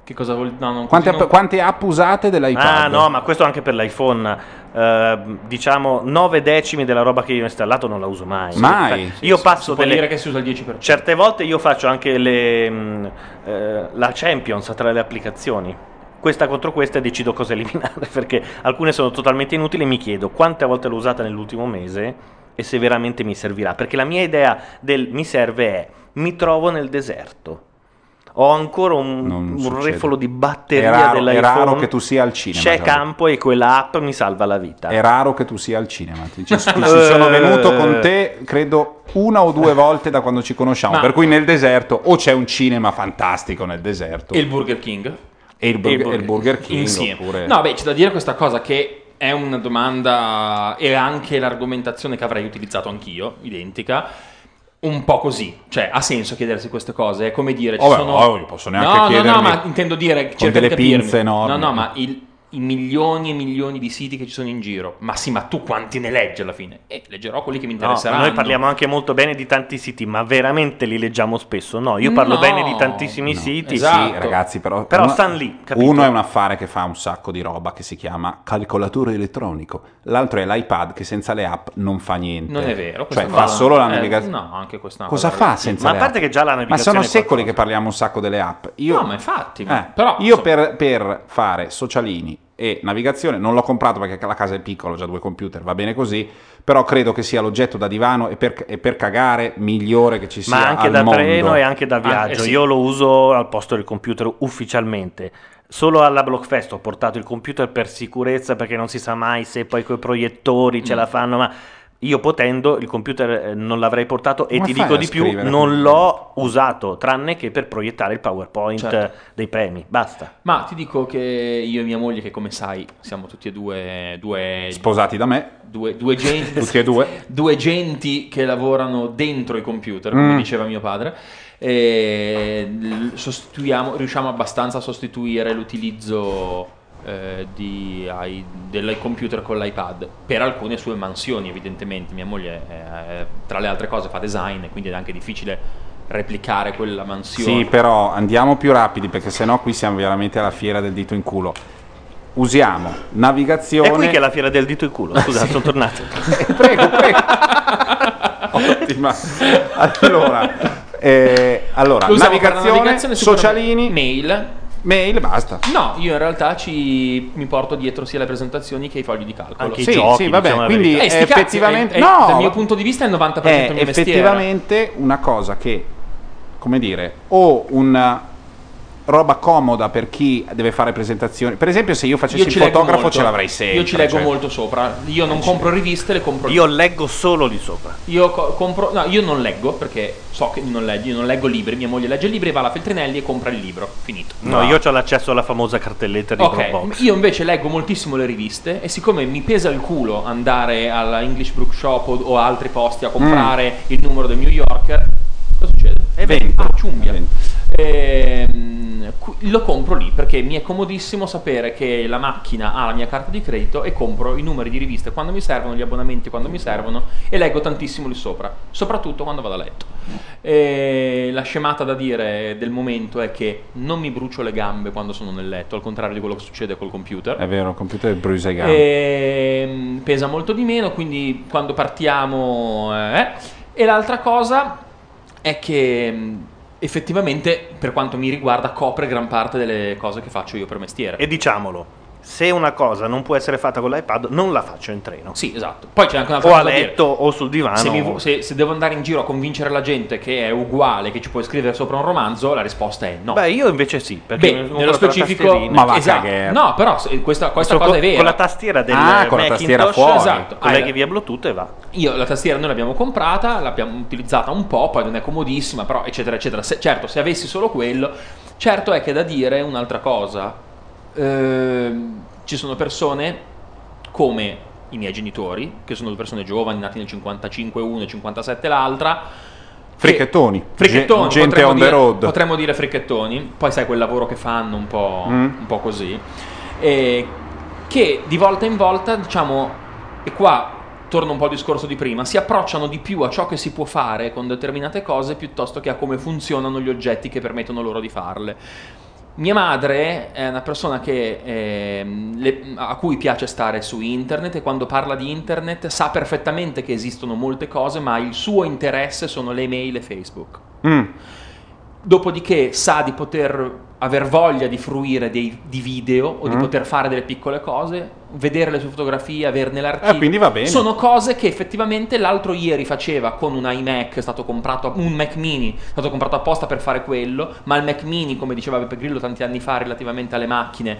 Che cosa vuol no, non, Quante, non- quante app usate dell'iPad? Ah no, ma questo anche per l'iPhone. Eh, diciamo 9 decimi della roba che io ho installato non la uso mai. Mai? Io si- passo delle... dire che si usa il 10%. Certe volte io faccio anche le, mh, eh, la Champions tra le applicazioni. Questa contro questa e decido cosa eliminare perché alcune sono totalmente inutili e mi chiedo quante volte l'ho usata nell'ultimo mese e se veramente mi servirà. Perché la mia idea del mi serve è mi trovo nel deserto. Ho ancora un, un refolo di È batteria raro, è dell'iPhone. raro che tu sia al cinema. C'è Gianluca. campo e quella app mi salva la vita. È raro che tu sia al cinema. Ti, ci, ti ci sono venuto con te, credo, una o due volte da quando ci conosciamo. Ma- Per cui nel deserto o c'è un cinema fantastico nel deserto il Burger King? E il, Burger, il Burger e il Burger King. Insieme. Oppure... No, beh, c'è da dire questa cosa che è una domanda e anche l'argomentazione che avrei utilizzato anch'io, identica. Un po' così, cioè ha senso chiedersi queste cose, è come dire, ci Vabbè, sono... no, io posso neanche no, no, no, chiedermi ma intendo dire, cerca delle di capirmi. pinze enormi. No, no, ma il- i milioni e milioni di siti che ci sono in giro, ma sì, ma tu quanti ne leggi alla fine? E leggerò quelli che mi No, ma interesseranno. noi parliamo anche molto bene di tanti siti, ma veramente li leggiamo spesso? No, io parlo No, bene di tantissimi siti. esatto. Sì, ragazzi, però, Però uno, stan lì, capito? uno è un affare che fa un sacco di roba che si chiama calcolatore elettronico, l'altro è l'iPad che senza le app non fa niente. Non è vero. Cioè fa solo la eh, navigazione. no, anche questa Cosa fa senza Ma a le parte app? che già la Ma navigazione sono è secoli qualcosa. che parliamo un sacco delle app. Io, No, ma infatti, Eh, ma- però, io so- per, per fare socialini e navigazione non l'ho comprato perché la casa è piccola, ho già due computer, va bene così, però credo che sia l'oggetto da divano e per, e per cagare migliore che ci sia Ma anche al da mondo. treno e anche da viaggio. eh sì. Io lo uso al posto del computer ufficialmente. Solo alla Blockfest ho portato il computer per sicurezza perché non si sa mai se poi coi proiettori Mm. ce la fanno, ma io potendo il computer eh, non l'avrei portato e Come ti dico di più, non l'ho usato tranne che per proiettare il PowerPoint Certo. dei premi. Basta. Ma ti dico che io e mia moglie, che come sai siamo tutti e due, due Sposati da me, due, due genti, tutti e due. due genti che lavorano dentro i computer, come Mm. diceva mio padre. E riusciamo abbastanza a sostituire l'utilizzo eh, di, ai- del computer con l'iPad per alcune sue mansioni, evidentemente. Mia moglie, eh, tra le altre cose, fa design, quindi è anche difficile replicare quella mansione. Sì, però andiamo più rapidi perché sennò qui siamo veramente alla fiera del dito in culo. Usiamo navigazione. È qui che è la fiera del dito in culo. Scusa, sono tornato. prego, prego. Ottima. Allora, eh, allora navigazione, navigazione, socialini, mail. Mail, basta. No, io in realtà ci, mi porto dietro sia le presentazioni che i fogli di calcolo. Anche i Sì, giochi, sì, vabbè, diciamo quindi Eh, effettivamente è- è- no, dal mio punto di vista è il 90% è mio mestiere. effettivamente una cosa che, come dire, o una roba comoda per chi deve fare presentazioni. Per esempio, se io facessi Io il leggo fotografo ce l'avrei sempre. Io ci leggo cioè. molto sopra. Io non compro riviste, le compro Io leggo solo di sopra. Io co- compro, no, io non leggo perché so che non leggi, io non leggo libri. Mia moglie legge libri, va alla Feltrinelli e compra il libro. Finito. No, io ho l'accesso alla famosa cartelletta di Ok, Dropbox. io invece leggo moltissimo le riviste e siccome mi pesa il culo andare alla English Bookshop o, o altri posti a comprare il numero del New Yorker, cosa succede? E 20. Ah, ciumbia. 20. Ehm, lo compro lì perché mi è comodissimo sapere che la macchina ha la mia carta di credito e compro i numeri di riviste quando mi servono, gli abbonamenti quando mi servono e leggo tantissimo lì sopra, soprattutto quando vado a letto. E la scemata da dire del momento è che non mi brucio le gambe quando sono nel letto, al contrario di quello che succede col computer. È vero, il computer brucia i gambe. Ehm, pesa molto di meno, quindi quando partiamo... eh. E l'altra cosa è che effettivamente, per quanto mi riguarda, copre gran parte delle cose che faccio io per mestiere. E diciamolo, se una cosa non può essere fatta con l'iPad, non la faccio in treno. Sì, esatto. Poi c'è anche un'altra O a cosa da dire. letto o sul divano. Se, mi se- se devo andare in giro a convincere la gente che è uguale, che ci puoi scrivere sopra un romanzo, la risposta è no. Beh, io invece sì, perché Beh, nello specifico. Ma va esatto. cagare. No, però questa, questa cosa co- è vera. Con la tastiera del Ah, con la tastiera fuori. Esatto. colleghi via Bluetooth e va. Io la tastiera noi l'abbiamo comprata, l'abbiamo utilizzata un po', poi non è comodissima, però eccetera eccetera. Se- certo, se avessi solo quello, certo è che da dire un'altra cosa. Ehm, ci sono persone come i miei genitori, che sono due persone giovani, nati nel 55 uno e 57 l'altra. che- Fricchettoni. Fricchettoni, Ge- gente potremmo on the dire- road. Potremmo dire fricchettoni, poi sai quel lavoro che fanno un po', Mm. un po' così. E che di volta in volta, diciamo, e qua torna un po' al discorso di prima, si approcciano di più a ciò che si può fare con determinate cose piuttosto che a come funzionano gli oggetti che permettono loro di farle. Mia madre è una persona che, ehm, le- a cui piace stare su internet e quando parla di internet sa perfettamente che esistono molte cose, ma il suo interesse sono le email e Facebook. Mm. Dopodiché sa di poter aver voglia di fruire dei, di video o di Mm. poter fare delle piccole cose, vedere le sue fotografie, averne l'archivio. Eh, quindi va bene. Sono cose che effettivamente l'altro ieri faceva con un iMac, è stato comprato un Mac mini, è stato comprato apposta per fare quello, ma il Mac mini, come diceva Beppe Grillo tanti anni fa relativamente alle macchine,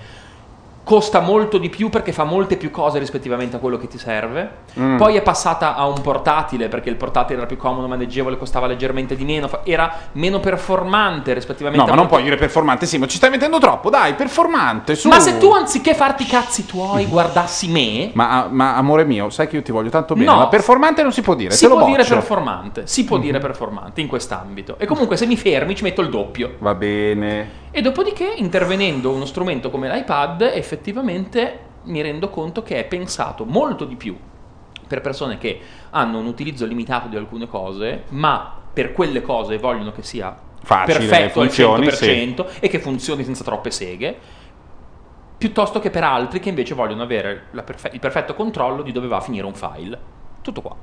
costa molto di più perché fa molte più cose rispettivamente a quello che ti serve. Mm. Poi è passata a un portatile perché il portatile era più comodo, maneggevole, costava leggermente di meno, era meno performante rispettivamente No, ma non puoi dire performante, Simo, ci stai mettendo troppo, dai, performante, su. Ma se tu anziché farti i cazzi tuoi guardassi me, Ma, ma, amore mio, sai che io ti voglio tanto bene, No. ma performante non si può dire, si può dire performante, si può dire performante in quest'ambito. E comunque se mi fermi ci metto il doppio. Va bene. E dopodiché, intervenendo uno strumento come l'iPad, effettivamente mi rendo conto che è pensato molto di più per persone che hanno un utilizzo limitato di alcune cose, ma per quelle cose vogliono che sia Facile, perfetto funzioni, al 100% e che funzioni senza troppe seghe, piuttosto che per altri che invece vogliono avere perfe- il perfetto controllo di dove va a finire un file. Tutto qua.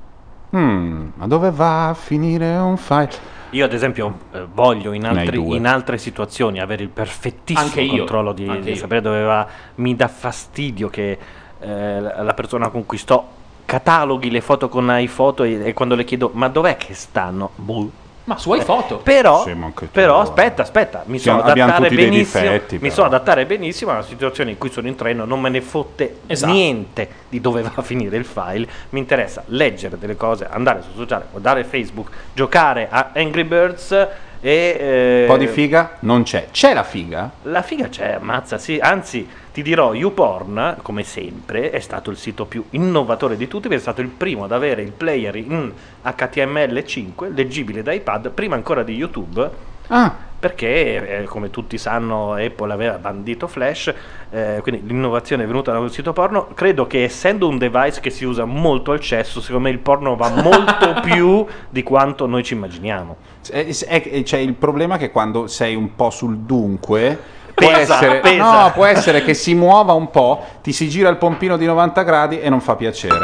Mm, ma dove va a finire un file? Io, ad esempio, eh, voglio in, altri- in altre situazioni avere il perfettissimo Anche io, controllo di, di sapere dove va. Mi dà fastidio che eh, la la persona con cui sto cataloghi le foto con iPhoto e, e quando le chiedo ma dov'è che stanno? Boh. Ma su iPhoto. Però, Sì, ma anche tu. però aspetta, aspetta, mi abbiamo adattare tutti dei benissimo. difetti, mi però. sono adattare benissimo a una situazione in cui sono in treno, non me ne fotte Esatto. niente di dove va a finire il file. Mi interessa leggere delle cose, andare su sociale, guardare Facebook, giocare a Angry Birds e eh, Un po' di figa? Non c'è. C'è la figa? la figa c'è, ammazza, sì. Anzi, ti dirò, YouPorn, come sempre, è stato il sito più innovatore di tutti, perché è stato il primo ad avere il player in HTML5, leggibile da iPad, prima ancora di YouTube, Ah, perché, eh, come tutti sanno, Apple aveva bandito Flash, eh, quindi l'innovazione è venuta da un sito porno. Credo che essendo un device che si usa molto al cesso, secondo me il porno va molto più di quanto noi ci immaginiamo. è- è- c'è il problema che quando sei un po' sul dunque può Pesa, essere, pesa. no, può essere che si muova un po', ti si gira il pompino di 90 gradi e non fa piacere.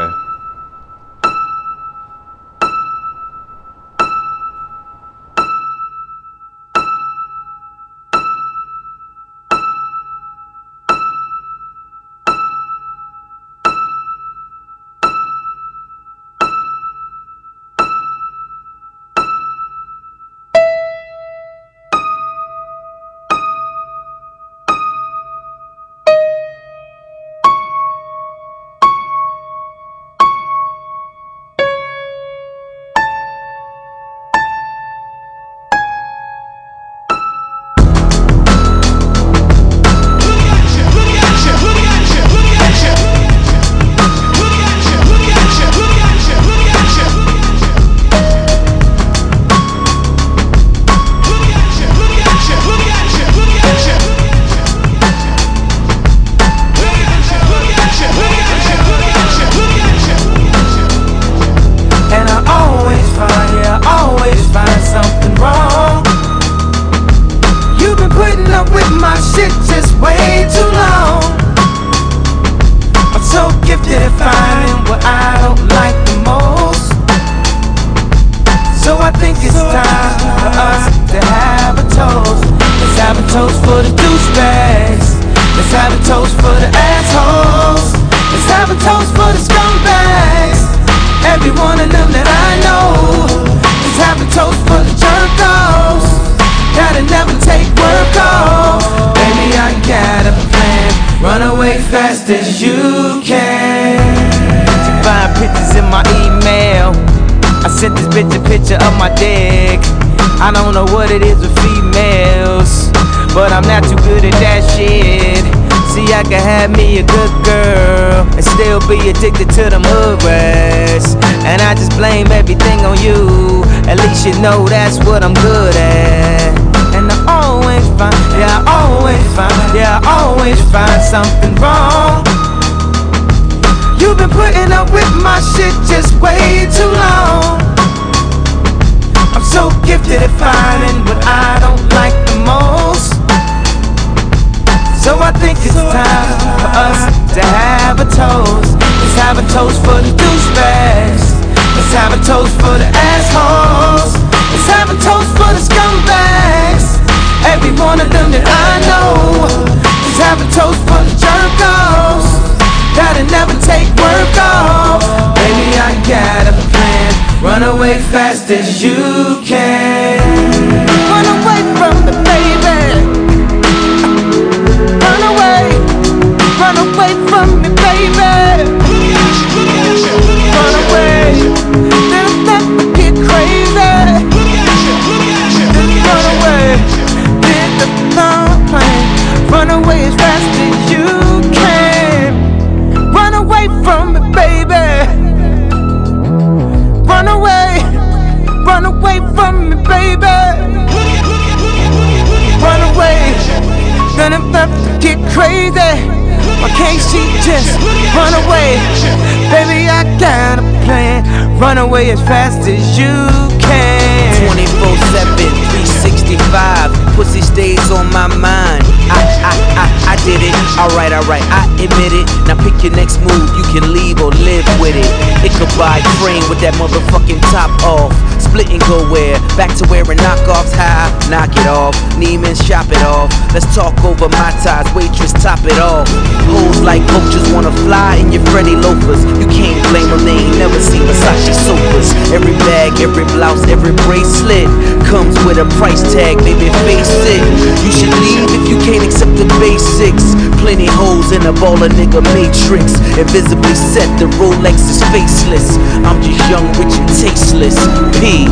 Alright, alright, I admit it. Now pick your next move. You can leave or live with it. It could buy train with that motherfucking top off. Split and go where? Back to wearing knockoffs high. Knock it off. Neiman's shop it off. Let's talk over my ties. Waitress, top it off. Hoes like coaches wanna fly in your Freddy loafers. You can't blame them. They ain't never seen Versace sofas. Every bag, every blouse, every bracelet. comes with a price tag, baby, face it. You should leave if you can't accept the basics. Plenty holes in a baller nigga matrix. Invisibly set, the Rolex is faceless. I'm just young, rich, and tasteless. P.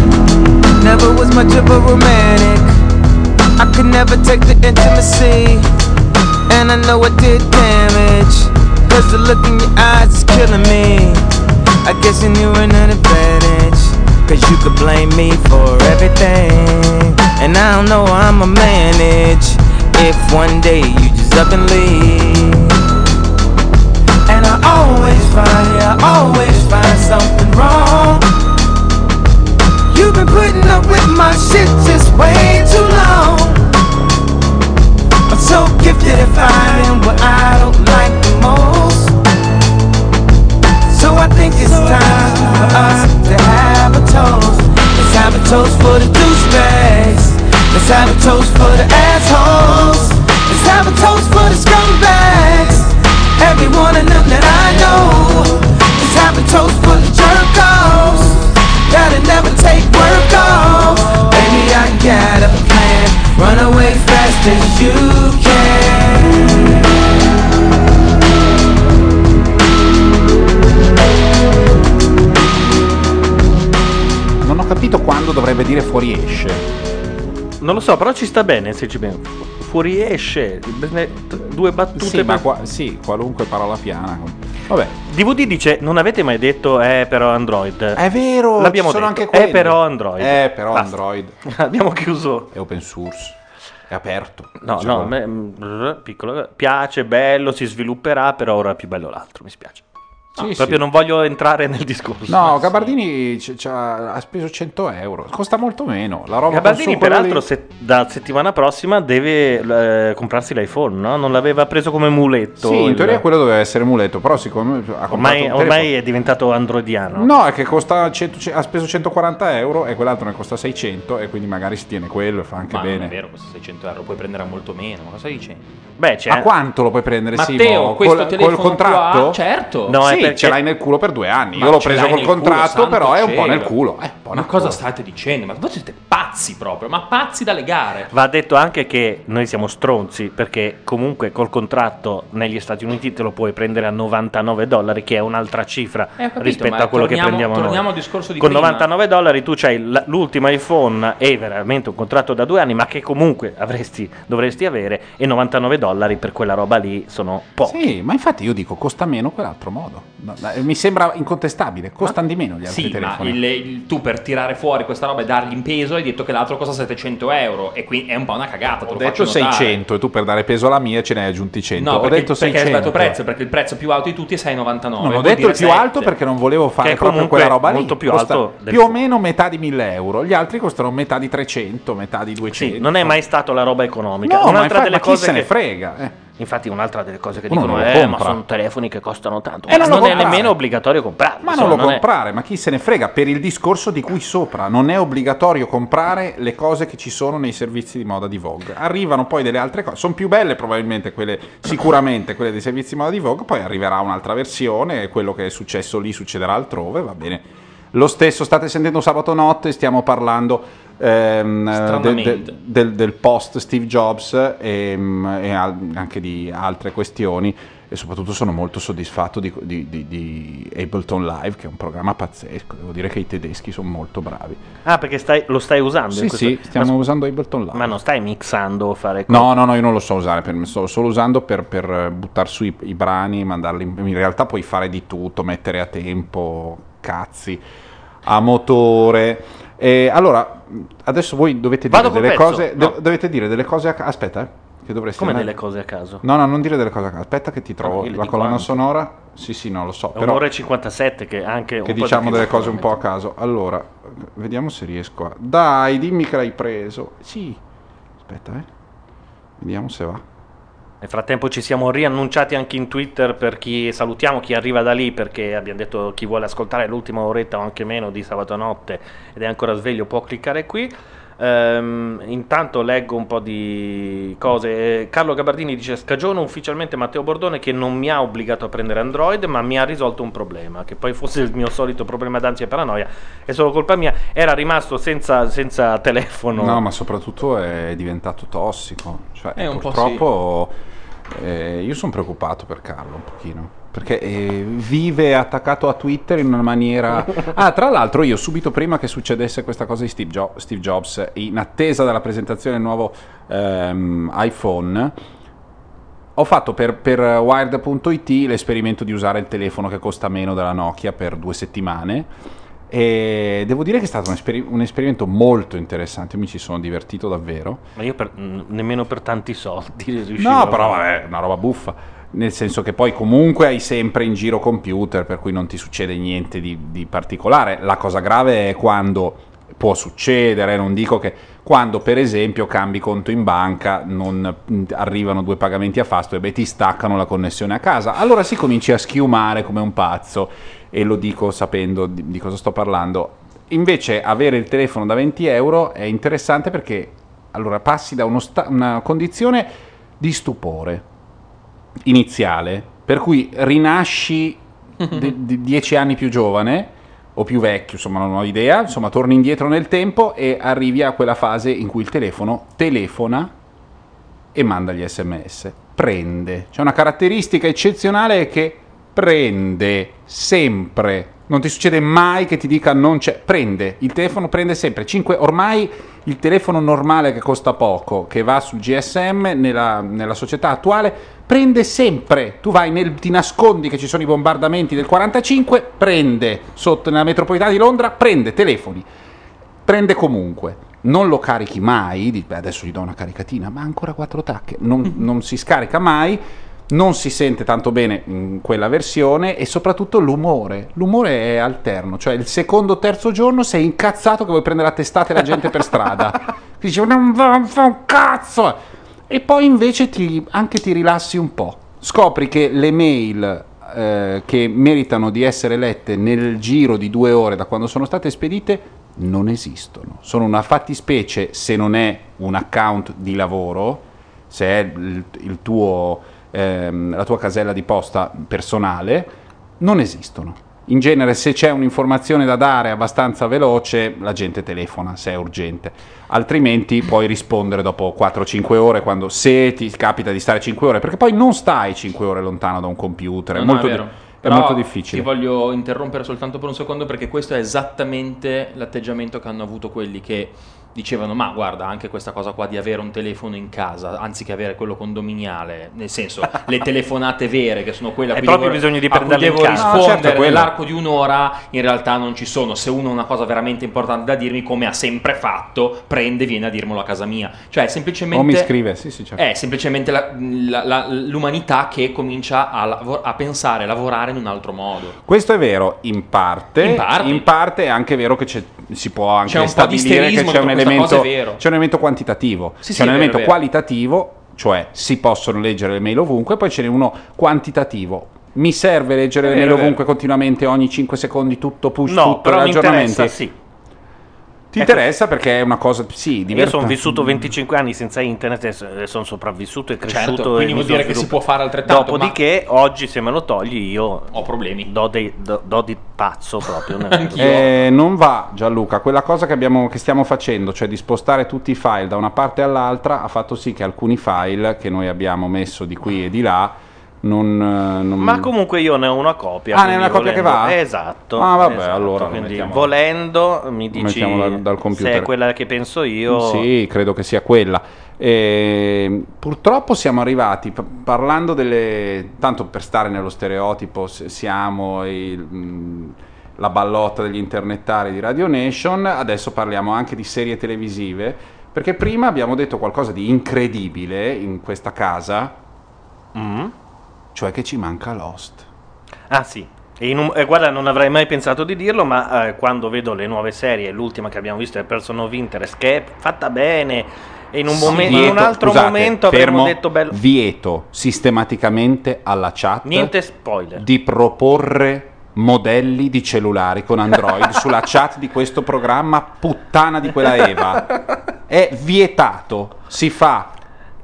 Never was much of a romantic. I could never take the intimacy. And I know I did damage. Cause the look in your eyes is killing me. I guess you knew an advantage. Cause you could blame me for everything. And I don't know how I'ma manage. If one day you just up and leave. And I always find, yeah, I always find something wrong. You've been putting up with my shit just way too long. I'm so gifted at finding what I don't like the most. So I think it's time for us to have a toast. Let's have a toast for the douchebags. Let's have a toast for the assholes. Let's have a toast for the scumbags. Every one of them that I know. Let's have a toast for the jerk offs. That'll never take work off. Baby, I got a plan. Run away fast as you can. Non ho capito quando dovrebbe dire fuoriesce. Non lo so, però ci sta bene se ci pensi. Fuori esce, bene, t- due battute. Sì, ma qua- sì, qualunque parola piana. Vabbè. DVD dice: Non avete mai detto è però Android. È vero, L'abbiamo sono detto. anche È quelli. però Android. È però Basta. Android. Abbiamo chiuso. È open source. È aperto. No, Diciamo. no, me- piccolo. Piace, bello, si svilupperà, però ora è più bello l'altro, mi spiace. No, Sì, proprio sì. non voglio entrare nel discorso. No, Gabardini c- c'ha- ha speso 100 euro. Costa molto meno. La roba Gabardini, peraltro, lì- se- da settimana prossima deve eh, comprarsi l'iPhone, no? Non l'aveva preso come muletto. Sì, in il- teoria quello doveva essere muletto, però siccome ha comprato Ormai, ormai è diventato androidiano. No, è che costa 100 ha speso 140 euro e quell'altro ne costa 600 e quindi magari si tiene quello e fa anche Ma non bene. è vero, costa 600 euro, puoi prendere a molto meno. Ma cosa dicendo? Beh, c'è. A quanto lo puoi prendere, Matteo, Simo? questo Col, telefono col contratto? qua- certo. No, sì, perché- ce l'hai nel culo per due anni. Ma Io l'ho preso col culo, contratto, santo però è un po' nel culo. Eh, po' Ma nel cosa culo. state dicendo? Ma voi siete pazzi proprio, ma pazzi dalle gare. Va detto anche che noi siamo stronzi perché comunque col contratto negli Stati Uniti te lo puoi prendere a 99 dollari, che è un'altra cifra Eh, capito, rispetto a quello torniamo- che prendiamo torniamo noi. al discorso di Con prima. 99 dollari tu c'hai l- l'ultimo iPhone e veramente un contratto da due anni, ma che comunque avresti, dovresti avere, e 99 dollari per quella roba lì sono pochi. Sì, ma infatti io dico costa meno quell'altro modo. No, eh, Mi sembra incontestabile, costano di meno gli altri Sì, ma telefoni. il- il- tu per tirare fuori questa roba e dargli in peso hai detto che l'altro costa 700 euro e qui è un po' una cagata. Ho detto faccio notare. 600 e tu per dare peso alla mia ce ne hai aggiunti 100. No, Ho perché, detto perché hai 600. sbagliato prezzo, perché il prezzo più alto di tutti è 6,99. Non ho detto il più 7. alto perché non volevo fare proprio comunque quella roba lì. molto più alto del- più o meno metà di 1000 euro. Gli altri costano metà di 300, metà di 200. Sì, non è mai stato la roba economica. No, ma, un'altra infatti, delle ma chi cose se ne che- frega? eh. Infatti, un'altra delle cose che Uno dicono è: ma compra." sono telefoni che costano tanto. Eh, Ma non non è comprare. nemmeno obbligatorio comprarli. Ma non lo non è- comprare, ma chi se ne frega per il discorso di cui sopra. Non è obbligatorio comprare le cose che ci sono nei servizi di moda di Vogue. Arrivano poi delle altre cose, sono più belle probabilmente quelle, sicuramente quelle dei servizi di moda di Vogue, poi arriverà un'altra versione, e quello che è successo lì succederà altrove, va bene. Lo stesso, state sentendo sabato notte, stiamo parlando ehm, de- de- del, del post Steve Jobs e, e al- anche di altre questioni e soprattutto sono molto soddisfatto di, di- di- di Ableton Live che è un programma pazzesco devo dire che i tedeschi sono molto bravi Ah, perché stai- lo stai usando? sì sì stiamo ma, usando Ableton Live ma non stai mixando o fare No, no, no, io non lo so usare, per, sto solo usando per, per buttare su i, i brani, mandarli. In, in realtà puoi fare di tutto, mettere a tempo, cazzi, a motore. E allora, adesso voi dovete dire delle cose. No. do- dovete dire delle cose a ca- Aspetta, eh, che dovresti Come dire- delle cose a caso? No, no, non dire delle cose a caso. Aspetta che ti trovo le la colonna anche. sonora. Sì, sì, no, lo so. È Però un'ora e 57 che anche un che diciamo di- delle cose un po' a caso. Allora, vediamo se riesco a... Dai, dimmi che l'hai preso. Sì. Aspetta, eh. Vediamo se va. Nel frattempo ci siamo riannunciati anche in Twitter per chi salutiamo chi arriva da lì perché abbiamo detto chi vuole ascoltare l'ultima oretta o anche meno di sabato notte ed è ancora sveglio può cliccare qui. Ehm, intanto leggo un po' di cose. Eh, Carlo Gabardini dice: Scagiono ufficialmente Matteo Bordone che non mi ha obbligato a prendere Android, ma mi ha risolto un problema. Che poi fosse il mio solito problema d'ansia e paranoia, è solo colpa mia. Era rimasto senza, senza telefono. No, ma soprattutto è diventato tossico. Cioè, un po' purtroppo eh, io sono preoccupato per Carlo un pochino. Perché eh, vive attaccato a Twitter in una maniera. Ah, tra l'altro, io subito prima che succedesse questa cosa di Steve, Jo- Steve Jobs, in attesa della presentazione del nuovo ehm, iPhone, ho fatto per, per Wired.it l'esperimento di usare il telefono che costa meno della Nokia per due settimane. E devo dire che è stato un, esperi- un esperimento molto interessante. Mi ci sono divertito davvero. Ma io per- nemmeno per tanti soldi riuscivo No, però vabbè, è una roba buffa. Nel senso che poi comunque hai sempre in giro computer, per cui non ti succede niente di, di particolare. La cosa grave è quando può succedere, non dico che quando per esempio cambi conto in banca, non arrivano due pagamenti a fasto e beh, ti staccano la connessione a casa. Allora si cominci a schiumare come un pazzo e lo dico sapendo di, di cosa sto parlando. Invece avere il telefono da 20 euro è interessante perché allora passi da sta- una condizione di stupore iniziale, per cui rinasci di- di dieci anni più giovane o più vecchio, insomma non ho idea, insomma torni indietro nel tempo e arrivi a quella fase in cui il telefono telefona e manda gli sms, prende. C'è una caratteristica eccezionale che prende sempre. Non ti succede mai che ti dica non c'è, prende, il telefono prende sempre. Cinque, ormai il telefono normale che costa poco, che va sul GSM nella, nella società attuale, prende sempre. Tu vai nel, ti nascondi che ci sono i bombardamenti del 45, prende. Sotto nella metropolitana di Londra, prende telefoni. Prende comunque, non lo carichi mai, adesso gli do una caricatina, ma ancora quattro tacche, non, non si scarica mai, non si sente tanto bene in quella versione e soprattutto l'umore, l'umore è alterno, cioè il secondo o terzo giorno sei incazzato che vuoi prendere a testate la gente per strada, dici non fa un cazzo, e poi invece ti, anche ti rilassi un po', scopri che le mail eh, che meritano di essere lette nel giro di due ore da quando sono state spedite non esistono. Sono una fattispecie se non è un account di lavoro, se è il, il tuo, ehm, la tua casella di posta personale, non esistono. In genere se c'è un'informazione da dare abbastanza veloce, la gente telefona se è urgente, altrimenti puoi rispondere dopo 4-5 ore quando se ti capita di stare 5 ore, perché poi non stai 5 ore lontano da un computer, è No, no, molto, è di- vero. è Però molto difficile. Ti voglio interrompere soltanto per un secondo perché questo è esattamente l'atteggiamento che hanno avuto quelli che dicevano ma guarda anche questa cosa qua di avere un telefono in casa anziché avere quello condominiale nel senso le telefonate vere che sono quelle a cui proprio devo, bisogno di a cui devo casa. No, rispondere certo, nell'arco di un'ora in realtà non ci sono se uno ha una cosa veramente importante da dirmi come ha sempre fatto prende e viene a dirmelo a casa mia cioè semplicemente O mi scrive, sì sì certo. è semplicemente la- la- la- l'umanità che comincia a, lavo- a pensare, a lavorare in un altro modo. Questo è vero in parte, In parte. in parte è anche vero che c'è- si può anche stabilire che c'è un, elemento, c'è un elemento quantitativo, Sì, c'è sì, un elemento vero. qualitativo, cioè si possono leggere le mail ovunque, poi ce n'è uno quantitativo. Mi serve leggere le mail ovunque continuamente ogni 5 secondi, tutto push, No, tutto però sì. Ti interessa perché è una cosa, sì, Io diversa. sono vissuto 25 anni senza internet e e sono sopravvissuto e cresciuto. Certo, e quindi vuol dire che si può fare altrettanto, Dopodiché, oggi se me lo togli, io Ho problemi. do, dei- do- do di pazzo proprio. Eh, non va Gianluca, quella cosa che, abbiamo, che stiamo facendo, cioè di spostare tutti i file da una parte all'altra, ha fatto sì che alcuni file che noi abbiamo messo di qui e di là non... eh, non- Ma comunque io ne ho una copia. Ah, ne quindi una copia che volendo- va? Esatto. Ah, vabbè, esatto, allora lo quindi mettiamo- volendo mi dici dal- dal computer. se è quella che penso io. Sì, credo che sia quella. Eh, purtroppo siamo arrivati, parlando delle... tanto per stare nello stereotipo, siamo il, mh, la ballotta degli internettari di Radio Nation, adesso parliamo anche di serie televisive, perché prima abbiamo detto qualcosa di incredibile in questa casa, Mm? Cioè che ci manca Lost. Ah sì. E un- eh, guarda, non avrei mai pensato di dirlo, ma eh, quando vedo le nuove serie, l'ultima che abbiamo visto è Person of Interest, che è fatta bene, e in un, momen- in un Vieto- altro scusate, momento avremmo detto bello. Vieto sistematicamente alla chat Niente spoiler. di proporre modelli di cellulari con Android sulla chat di questo programma puttana di quella Eva. è vietato, si fa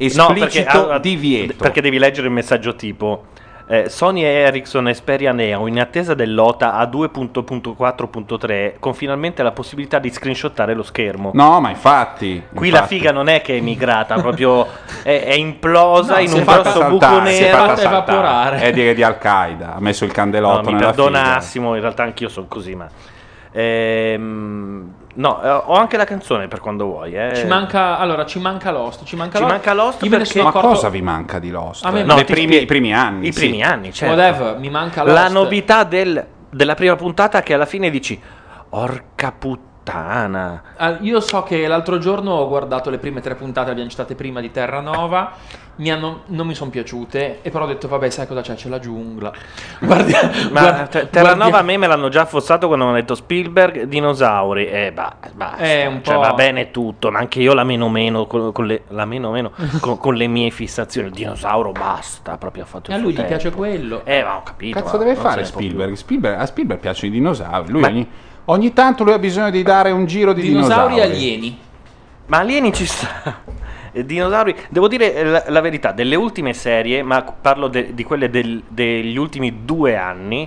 esplicito allora, divieto. Perché devi leggere il messaggio tipo eh, Sony Ericsson Xperia Neo in attesa dell'OTA a 2.4.3 con finalmente la possibilità di screenshottare lo schermo. No, ma infatti. Qui la infatti. figa non è che è migrata, proprio è, è implosa No, in un grosso saltare, buco si è nero. fatta saltare. È di, di Al-Qaeda, ha messo il No, candelotto mi nella figa. perdonassimo, in realtà anch'io sono così, ma... Ehm, no, eh, ho anche la canzone per quando vuoi. Eh. Ci manca, allora, ci manca Lost. Ci manca Ci Lost. manca Lost Io perché- Ma accorto- cosa vi manca di Lost? A me No, primi. I primi anni. I sì. primi anni, certo. Whatever, mi manca Lost. La novità del- della prima puntata che alla fine dici, orca puttana. Ah, Io so che l'altro giorno ho guardato le prime tre puntate, abbiamo citate prima di Terranova. Mi hanno, non mi sono piaciute, e però ho detto, vabbè, sai cosa c'è? C'è la giungla. Guardia, Ma guardia- te- Terranova guardia- a me me l'hanno già affossato quando hanno detto Spielberg, dinosauri, e bah, basta. È un Cioè, po'- va bene tutto, ma anche io la meno meno con, con le, la meno meno con, con le mie fissazioni. Il dinosauro basta, proprio ha fatto E a il lui gli piace quello. Eh, ma ho capito. Cazzo ma deve fare. Spielberg? Spielberg? A Spielberg piacciono i dinosauri. Lui ogni, ogni tanto lui ha bisogno di dare un giro di Dinosauri dinosauri. alieni. Ma alieni ci sta. Eh, Dinosauri, devo dire la, la verità, delle ultime serie, ma parlo de- di quelle del- degli ultimi due anni,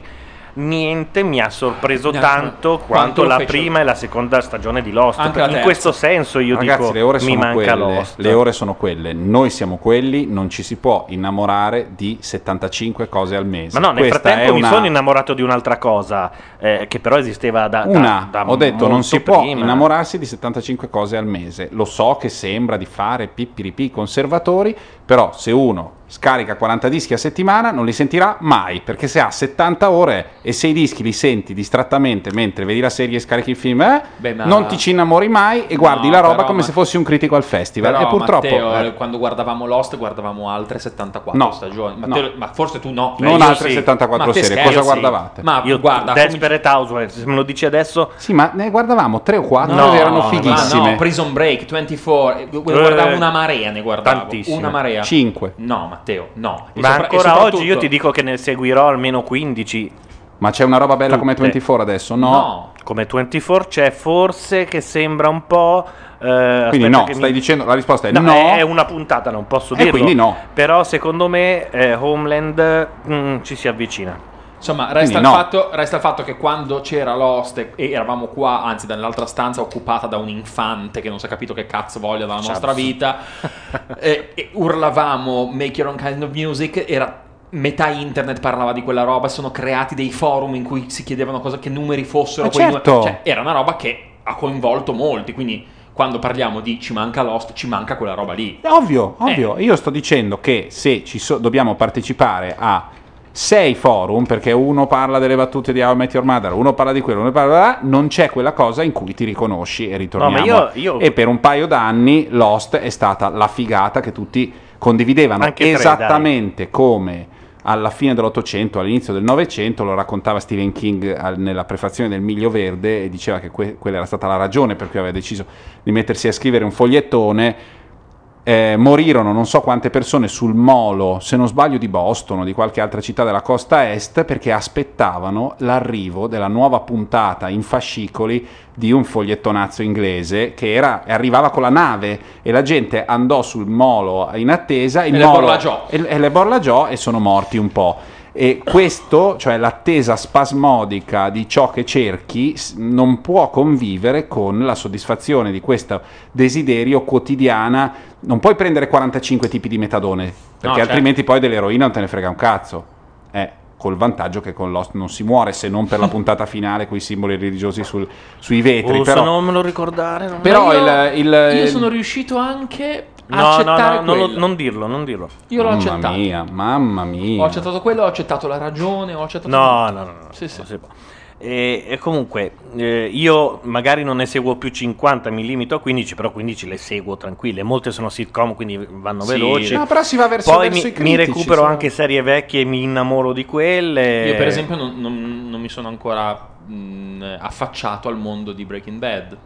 niente mi ha sorpreso tanto quanto quanto la prima e la seconda stagione di Lost. In questo senso io Ragazzi, dico mi manca quelle. Lost. Le ore sono quelle. Noi siamo quelli, non ci si può innamorare di 75 cose al mese. Ma no, nel Questa frattempo mi una- sono innamorato di un'altra cosa, eh, che però esisteva da, da- Una, da ho detto, non si può prima. innamorarsi di 75 cose al mese. Lo so che sembra di fare pippiripi conservatori, però se uno scarica 40 dischi a settimana non li sentirà mai, perché se ha 70 ore e se i dischi li senti distrattamente mentre vedi la serie e scarichi il film, eh, Beh, ma- non ti ci innamori mai e guardi No, la roba però, come ma- se fossi un critico al festival. Però, e purtroppo... Matteo, eh, quando guardavamo Lost, guardavamo altre 74 No, stagioni. no. Matteo, Ma forse tu no. Non Io altre sì. 74 Ma te serie, scherzi? cosa guardavate? Ma Io guarda, Desperate Housewives, se me lo dici adesso... Sì, ma ne guardavamo 3 o 4 No, ed erano no, fighissime. Ma no, Prison Break, 24, eh, guardavo una marea, ne guardavo. tantissime. Una marea. 5. No, Matteo, no. E Ma sopra- e ancora soprattutto- oggi io ti dico che ne seguirò almeno 15. Ma c'è una roba bella come Tutte. 24 adesso? No. No. Come 24 c'è forse che sembra un po'... eh, Quindi no, stai mi- dicendo, la risposta è No, no. è una puntata, non posso E dirlo. quindi no. Però secondo me eh, Homeland mm, ci si avvicina. Insomma, resta il, no. fatto, resta il fatto che quando c'era Lost e e eravamo qua, anzi dall'altra stanza occupata da un infante che non si è capito che cazzo voglia dalla nostra Cazzo. vita, e, e urlavamo Make Your Own Kind of Music, era metà internet parlava di quella roba, sono creati dei forum in cui si chiedevano cosa, che numeri fossero. Ma quei numeri. certo. Cioè, era una roba che ha coinvolto molti, quindi quando parliamo di ci manca Lost, ci manca quella roba lì. Ovvio, ovvio. Eh. Io sto dicendo che se ci so- dobbiamo partecipare a sei forum, perché uno parla delle battute di How I Met Your Mother, uno parla di quello, uno parla di non c'è quella cosa in cui ti riconosci e ritorniamo. No, io- io- E per un paio d'anni Lost è stata la figata che tutti condividevano, Anche tre, esattamente come alla fine dell'Ottocento, all'inizio del Novecento, lo raccontava Stephen King nella prefazione del Miglio Verde e diceva che que- quella era stata la ragione per cui aveva deciso di mettersi a scrivere un fogliettone. Eh, morirono non so quante persone sul molo, se non sbaglio di Boston o di qualche altra città della costa est, perché aspettavano l'arrivo della nuova puntata in fascicoli di un fogliettonazzo inglese che era, arrivava con la nave e la gente andò sul molo in attesa il E le molo- borlagiò. e, e le borlagiò e sono morti un po'. E questo, cioè l'attesa spasmodica di ciò che cerchi, non può convivere con la soddisfazione di questo desiderio quotidiana. Non puoi prendere 45 tipi di metadone, perché certo. altrimenti poi dell'eroina non te ne frega un cazzo. Eh, col vantaggio che con Lost non si muore se non per la puntata finale con i simboli religiosi sul- sui vetri. Oh, se però non me lo ricordare. non- però io- il, il- Io sono riuscito anche a No, no, accettare no, non, lo- non dirlo, non dirlo. Io l'ho mamma accettato. mia, mamma mia. Ho accettato quello, ho accettato la ragione, ho accettato No, no, no, no, Sì, sì. E, e comunque eh, io magari non ne seguo più 50, mi limito a 15, però 15 le seguo tranquille. Molte sono sitcom, quindi vanno Sì. veloci. No, però si va verso, Poi verso mi, i critici, mi recupero sì. anche serie vecchie e mi innamoro di quelle. Io per esempio non, non- non mi sono ancora mh, affacciato al mondo di Breaking Bad.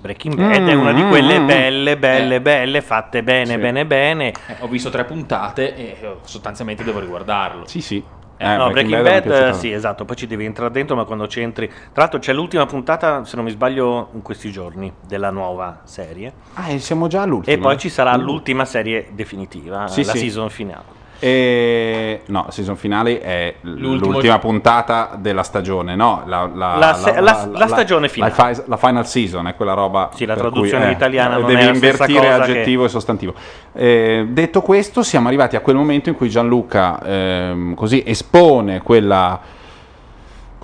Breaking Bad è una di quelle Mm. belle, belle, Eh. belle, fatte bene, Sì. bene, bene. Eh, ho visto tre puntate e eh, sostanzialmente devo riguardarlo. Sì, sì. Eh, no, Breaking, è Bad, piaciuto. eh, sì, esatto, poi ci devi entrare dentro, ma quando ci entri... Tra l'altro c'è l'ultima puntata, se non mi sbaglio, in questi giorni, della nuova serie. Ah, e siamo già all'ultima. E poi ci sarà l'ultima serie definitiva, Sì, la sì. season finale. E... No, la season finale è L'ultimo- l'ultima puntata della stagione, no? La, la- La se- la- stagione finale. La, fi- la final season è quella roba. Sì, la traduzione eh, italiana non devi è invertire aggettivo e sostantivo. Eh, detto questo, siamo arrivati a quel momento in cui Gianluca ehm, così espone quella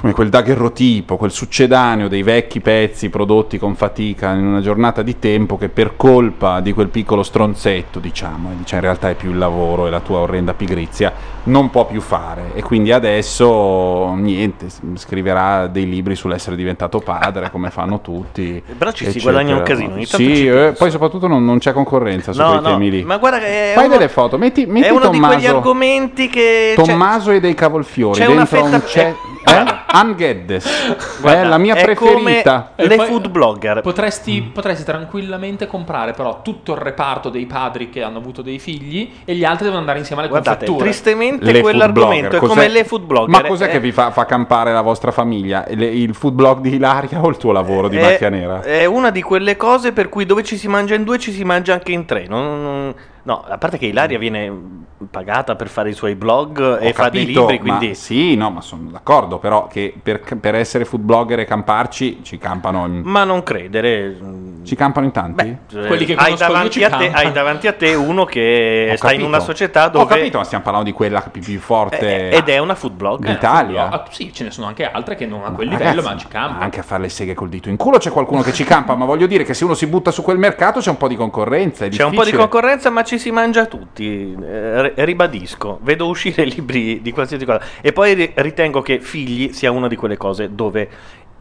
come quel daguerrotipo, quel succedaneo dei vecchi pezzi prodotti con fatica in una giornata di tempo che per colpa di quel piccolo stronzetto, diciamo, dice in realtà è più il lavoro e la tua orrenda pigrizia, non può più fare. E quindi adesso niente, scriverà dei libri sull'essere diventato padre, come fanno tutti. Però ci si eccetera. guadagna un casino, ogni tanto Sì, eh, poi soprattutto non, non c'è concorrenza su No, quei no, temi lì. ma guarda che Fai uno- delle foto, metti, metti è uno di Tommaso, quegli argomenti che... cioè, Tommaso e dei cavolfiori c'è una dentro un fetta- c'è eh? Ann Geddes Guarda, è la mia è preferita come le food blogger. Potresti, potresti tranquillamente comprare però tutto il reparto dei padri che hanno avuto dei figli e gli altri devono andare insieme alle Guardate, confetture. tristemente Le quell'argomento food è blogger, come le food blogger. ma cos'è è- che vi fa, fa campare la vostra famiglia il, il food blog di Ilaria o il tuo lavoro di è- macchia nera È una di quelle cose per cui dove ci si mangia in due ci si mangia anche in tre. non- non- no, a parte che Ilaria viene pagata per fare i suoi blog e Ho fa dei capito, libri, quindi... ma sì, no, ma sono d'accordo, però che per, per essere food blogger e camparci ci campano in, Ma non credere. ci campano in tanti? eh, Quelli che hai, davanti a te, hai davanti a te uno che Ho sta in capito. una società dove... Ho capito, ma stiamo parlando di quella più, più forte Eh, ed è una food blogger. d'Italia. Ah, sì, ce ne sono anche altre che non a quel Ragazzi, livello, ma ci campano. Anche a fare le seghe col dito in culo c'è qualcuno che ci campa, ma voglio dire che se uno si butta su quel mercato c'è un po' di concorrenza. È C'è un po' di difficile. concorrenza, ma ci si mangia tutti. Eh, ri- ribadisco, vedo uscire libri di qualsiasi cosa. E poi ri- ritengo che Figli sia una di quelle cose dove.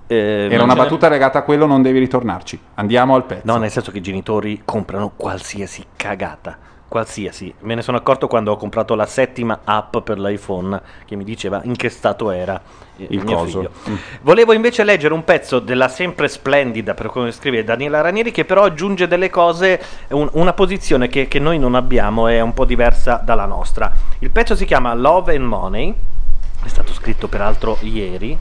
eh, Era una battuta legata a quello, non devi ritornarci. Andiamo al pezzo. No, nel senso che i genitori comprano qualsiasi cagata. Qualsiasi. Me ne sono accorto quando ho comprato la settima app per l'iPhone che mi diceva in che stato era eh, Il mio coso. figlio. Mm. Volevo invece leggere un pezzo della sempre splendida, per come scrive Daniela Ranieri, che però aggiunge delle cose, un- una posizione che, che noi non abbiamo, è un po' diversa dalla nostra. Il pezzo si chiama Love and Money, è stato scritto peraltro ieri,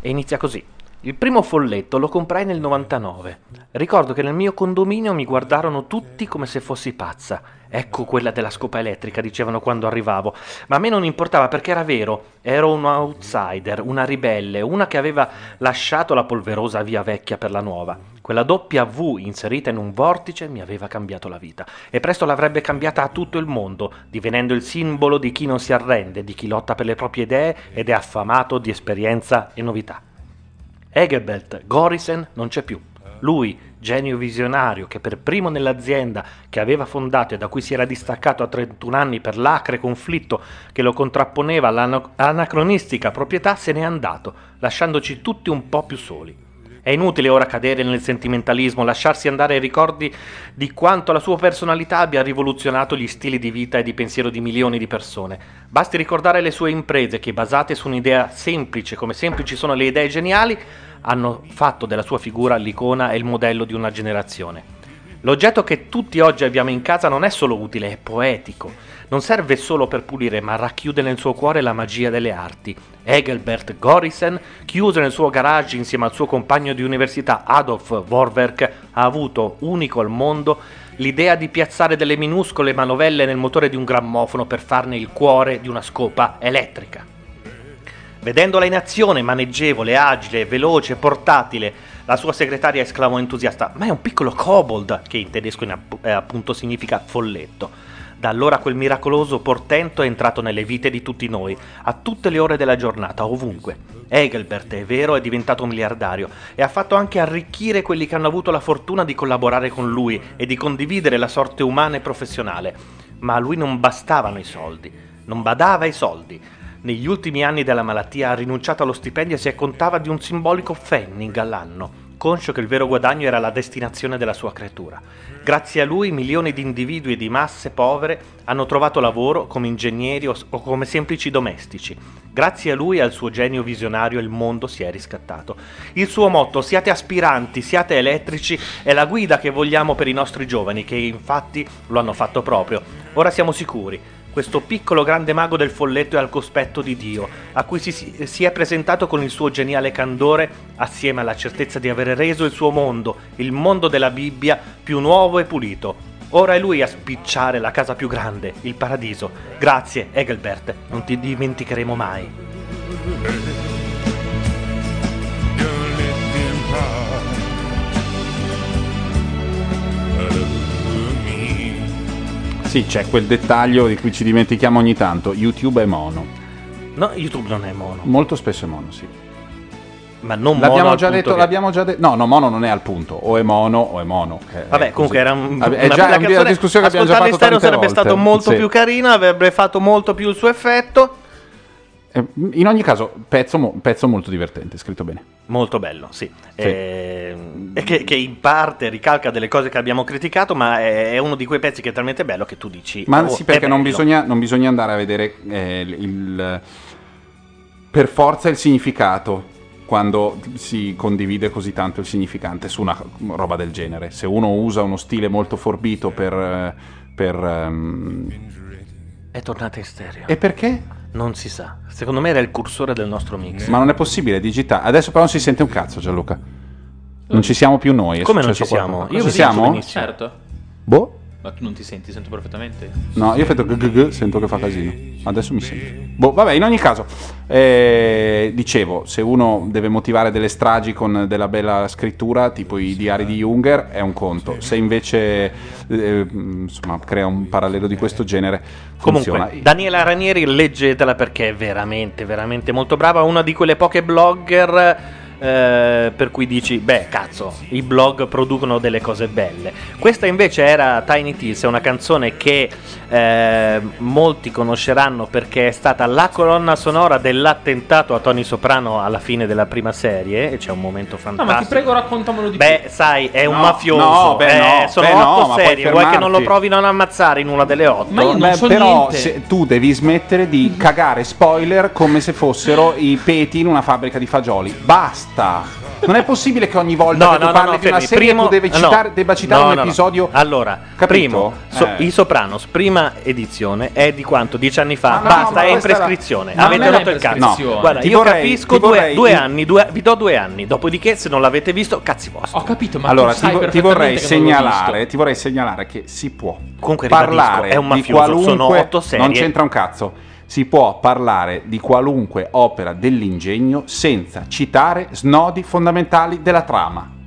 e inizia così. Il primo folletto lo comprai nel 99. Ricordo che nel mio condominio mi guardarono tutti come se fossi pazza. Ecco quella della scopa elettrica, dicevano quando arrivavo. Ma a me non importava perché era vero. Ero un outsider, una ribelle, una che aveva lasciato la polverosa via vecchia per la nuova. Quella V inserita in un vortice mi aveva cambiato la vita. E presto l'avrebbe cambiata a tutto il mondo, divenendo il simbolo di chi non si arrende, di chi lotta per le proprie idee ed è affamato di esperienza e novità. Egelbert Gorisen non c'è più. Lui, genio visionario che per primo nell'azienda che aveva fondato e da cui si era distaccato a 31 anni per l'acre conflitto che lo contrapponeva all'anacronistica proprietà, se n'è andato, lasciandoci tutti un po' più soli. È inutile ora cadere nel sentimentalismo, lasciarsi andare ai ricordi di quanto la sua personalità abbia rivoluzionato gli stili di vita e di pensiero di milioni di persone. Basti ricordare le sue imprese che, basate su un'idea semplice, come semplici sono le idee geniali, hanno fatto della sua figura l'icona e il modello di una generazione. L'oggetto che tutti oggi abbiamo in casa non è solo utile, è poetico. Non serve solo per pulire, ma racchiude nel suo cuore la magia delle arti. Engelbert Gorisen, chiuso nel suo garage insieme al suo compagno di università Adolf Warwerk, ha avuto, unico al mondo, l'idea di piazzare delle minuscole manovelle nel motore di un grammofono per farne il cuore di una scopa elettrica. Vedendola in azione, maneggevole, agile, veloce, portatile, la sua segretaria esclamò entusiasta: Ma è un piccolo kobold, che in tedesco in app- eh, appunto significa folletto. Da allora quel miracoloso portento è entrato nelle vite di tutti noi, a tutte le ore della giornata, ovunque. Engelbert, è vero, è diventato miliardario e ha fatto anche arricchire quelli che hanno avuto la fortuna di collaborare con lui e di condividere la sorte umana e professionale. Ma a lui non bastavano i soldi, non badava ai soldi. Negli ultimi anni della malattia ha rinunciato allo stipendio e si accontava di un simbolico pfennig all'anno, conscio che il vero guadagno era la destinazione della sua creatura. Grazie a lui milioni di individui di masse povere hanno trovato lavoro come ingegneri o come semplici domestici. Grazie a lui e al suo genio visionario il mondo si è riscattato. Il suo motto siate aspiranti, siate elettrici è la guida che vogliamo per i nostri giovani che infatti lo hanno fatto proprio. Ora siamo sicuri. Questo piccolo grande mago del folletto e al cospetto di Dio, a cui si, si è presentato con il suo geniale candore, assieme alla certezza di avere reso il suo mondo, il mondo della Bibbia, più nuovo e pulito. Ora è lui a spicciare la casa più grande, il paradiso. Grazie, Engelbert, non ti dimenticheremo mai. Sì, c'è quel dettaglio di cui ci dimentichiamo ogni tanto. YouTube è mono. No, YouTube non è mono. Molto spesso è mono, sì. Ma non mono L'abbiamo al già detto, che- l'abbiamo già detto. No, no, mono non è al punto. O è mono o è mono. è Vabbè, comunque così. era un, Vabbè, una è già bella una canzone. discussione che abbiamo già Ascoltarla in fatto stereo sarebbe volte. stato molto Sì. più carino, avrebbe fatto molto più il suo effetto. Eh, In ogni caso, pezzo, pezzo molto divertente, scritto bene. Molto bello, sì. Ehm, e che, che in parte ricalca delle cose che abbiamo criticato, ma è, uno di quei pezzi che è talmente bello che tu dici. Ma "Oh, sì, perché non bello". bisogna, non bisogna andare a vedere eh, il, per forza il significato quando si condivide così tanto il significante su una roba del genere. Se uno usa uno stile molto forbito per... per, ehm, È tornata in stereo. E perché? Non si sa. Secondo me era il cursore del nostro mix. Ma non è possibile digitare. Adesso però non si sente un cazzo, Gianluca. Non ci siamo più noi. Come non ci siamo? qualcosa. Io ci siamo? benissimo. Certo. Boh. Ma tu non ti senti, sento perfettamente. No, io ho fatto gg, sento che fa casino. Adesso mi sento. Boh, vabbè, in ogni caso, eh, dicevo, se uno deve motivare delle stragi con della bella scrittura, tipo i diari di Junger, è un conto. Se invece eh, insomma, crea un parallelo di questo genere, funziona. Comunque, Daniela Ranieri, leggetela perché è veramente, veramente molto brava. Una di quelle poche blogger. Eh, per cui dici, beh, cazzo, i blog producono delle cose belle. Questa invece era Tiny Tears, è una canzone che eh, molti conosceranno perché è stata la colonna sonora dell'attentato a Tony Soprano alla fine della prima serie. E c'è un momento No, fantastico. ma ti prego, raccontamelo di Beh, sai, è un No, mafioso. no, beh, eh, no, sono beh, no, otto puoi serie. Vuoi che non lo provino ad ammazzare in una delle otto? Ma io non Beh, so però tu devi smettere di cagare spoiler come se fossero i peti in una fabbrica di fagioli. Basta! Non è possibile che ogni volta No, che tu no, no, parli no, di una fermi. serie Primo- tu devi no, citare, debba citare no, un episodio. Allora, Capito? primo, so- Eh. I Sopranos, prima edizione è di quanto? Dieci anni fa? No, Basta, è in prescrizione. Ma Avete rotto il cazzo. Guarda, Ti io vorrei- capisco due, vorrei- due anni, due- vi do due anni. Dopodiché, se non l'avete visto, cazzi vostri. Ho capito, ma allora, tu ti, ti vorrei segnalare, ti vorrei segnalare che si può Comunque, parlare è un di mafioso, sono qualunque otto serie. non c'entra un cazzo. Si può parlare di qualunque opera dell'ingegno senza citare snodi fondamentali della trama.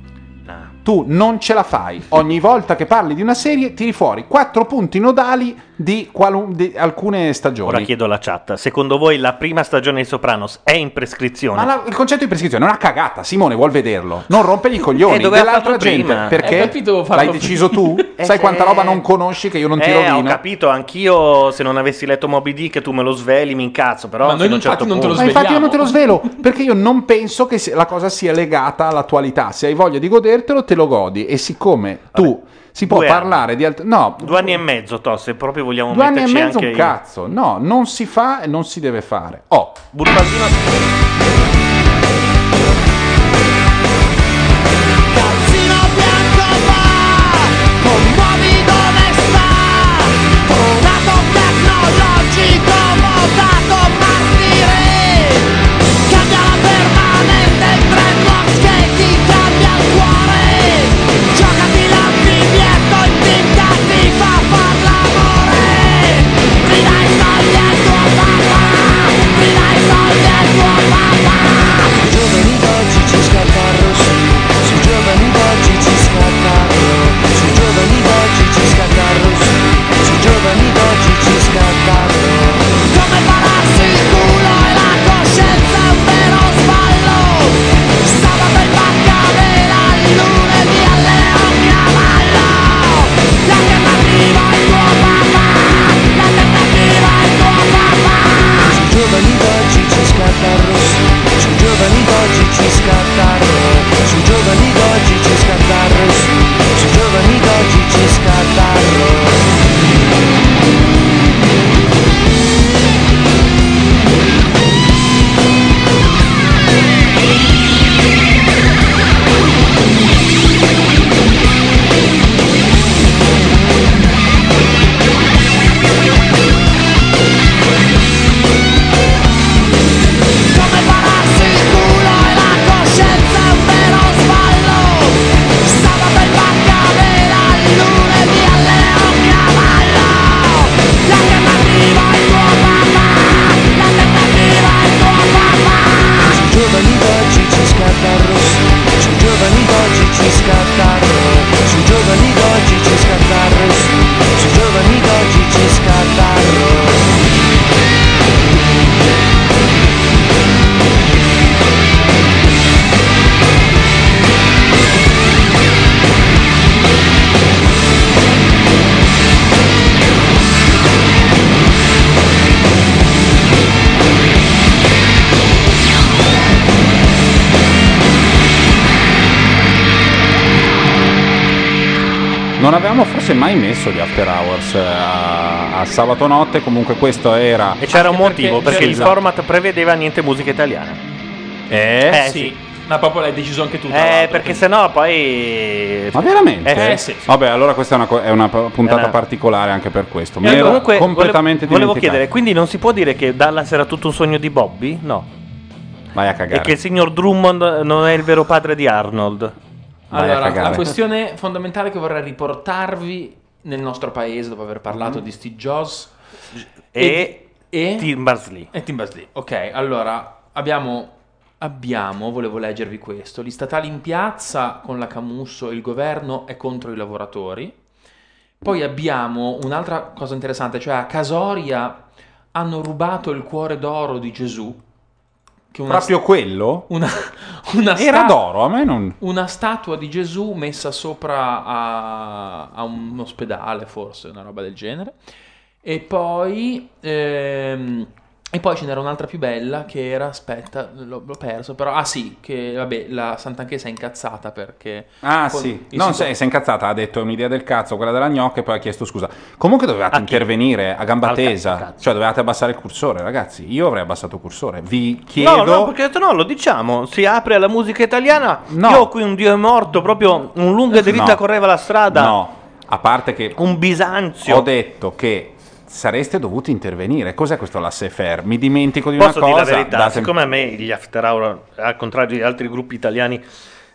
Tu non ce la fai. Ogni volta che parli di una serie tiri fuori quattro punti nodali di, qualun- di alcune stagioni. Ora chiedo alla chat, secondo voi la prima stagione di Sopranos è in prescrizione? Ma la- il concetto di prescrizione è una cagata, Simone vuol vederlo. Non rompegli i coglioni Eh, dell'altra gente. prima. Perché? Hai capito L'hai deciso tu? Eh, Sai quanta eh. roba non conosci che io non ti eh, ho rovino? capito, anch'io se non avessi letto Moby Dick tu me lo sveli, mi incazzo, però Ma noi infatti certo non te lo Ma infatti io non te lo svelo perché io non penso che la cosa sia legata all'attualità. Se hai voglia di godertelo, te lo godi. E siccome tu si può Due parlare di altro. No, Due anni e mezzo, to, se proprio vogliamo due anni e mezzo anche un cazzo. No, non si fa e non si deve fare. Oh, Burbasino disco Non avevamo forse mai messo gli after hours eh, a, a sabato notte, comunque questo era... E c'era un motivo, perché- perché il esatto. format prevedeva niente musica italiana. Eh? Eh, sì. sì. Ma proprio l'hai deciso anche tu. Eh, perché quindi- sennò poi... Ma veramente? Eh, sì. sì, sì. Vabbè, allora questa è una, è una puntata Era- particolare anche per questo. Mi Eh, ero comunque, completamente volevo, volevo chiedere, quindi non si può dire che Dallas era tutto un sogno di Bobby? No. Vai a E cagare. che il signor Drummond non è il vero padre di Arnold? Allora, la questione fondamentale che vorrei riportarvi nel nostro paese, dopo aver parlato di Steve Jobs E, e, e, Tim Berners-Lee. e Tim Berners-Lee. Ok, allora abbiamo, abbiamo, volevo leggervi questo: gli statali in piazza con la Camusso, il governo è contro i lavoratori. Poi abbiamo un'altra cosa interessante, cioè a Casoria hanno rubato il cuore d'oro di Gesù. Una, Proprio quello? una, una Era sta- d'oro, a me non... una statua di Gesù messa sopra a, a un ospedale, forse, una roba del genere. E poi, ehm, e poi ce n'era un'altra più bella che era, aspetta, l'ho, l'ho perso, però, ah sì, che vabbè, la Sant'Anchesa è incazzata perché... Ah sì, non sito- sei, si è incazzata, ha detto è un'idea del cazzo quella della gnocca e poi ha chiesto scusa. Comunque dovevate A chi? intervenire a gamba Al tesa, cazzo. cioè dovevate abbassare il cursore ragazzi, io avrei abbassato il cursore, vi chiedo... No, no, perché ho detto no, lo diciamo, si apre alla musica italiana. No. Io qui un dio è morto, proprio un lunga diritta No. correva la strada. No, a parte che Un Bisanzio. ho detto che sareste dovuti intervenire, cos'è questo laissez-faire? Mi dimentico di Posso una dire cosa... la verità, date- siccome a me gli After Hour, al contrario di altri gruppi italiani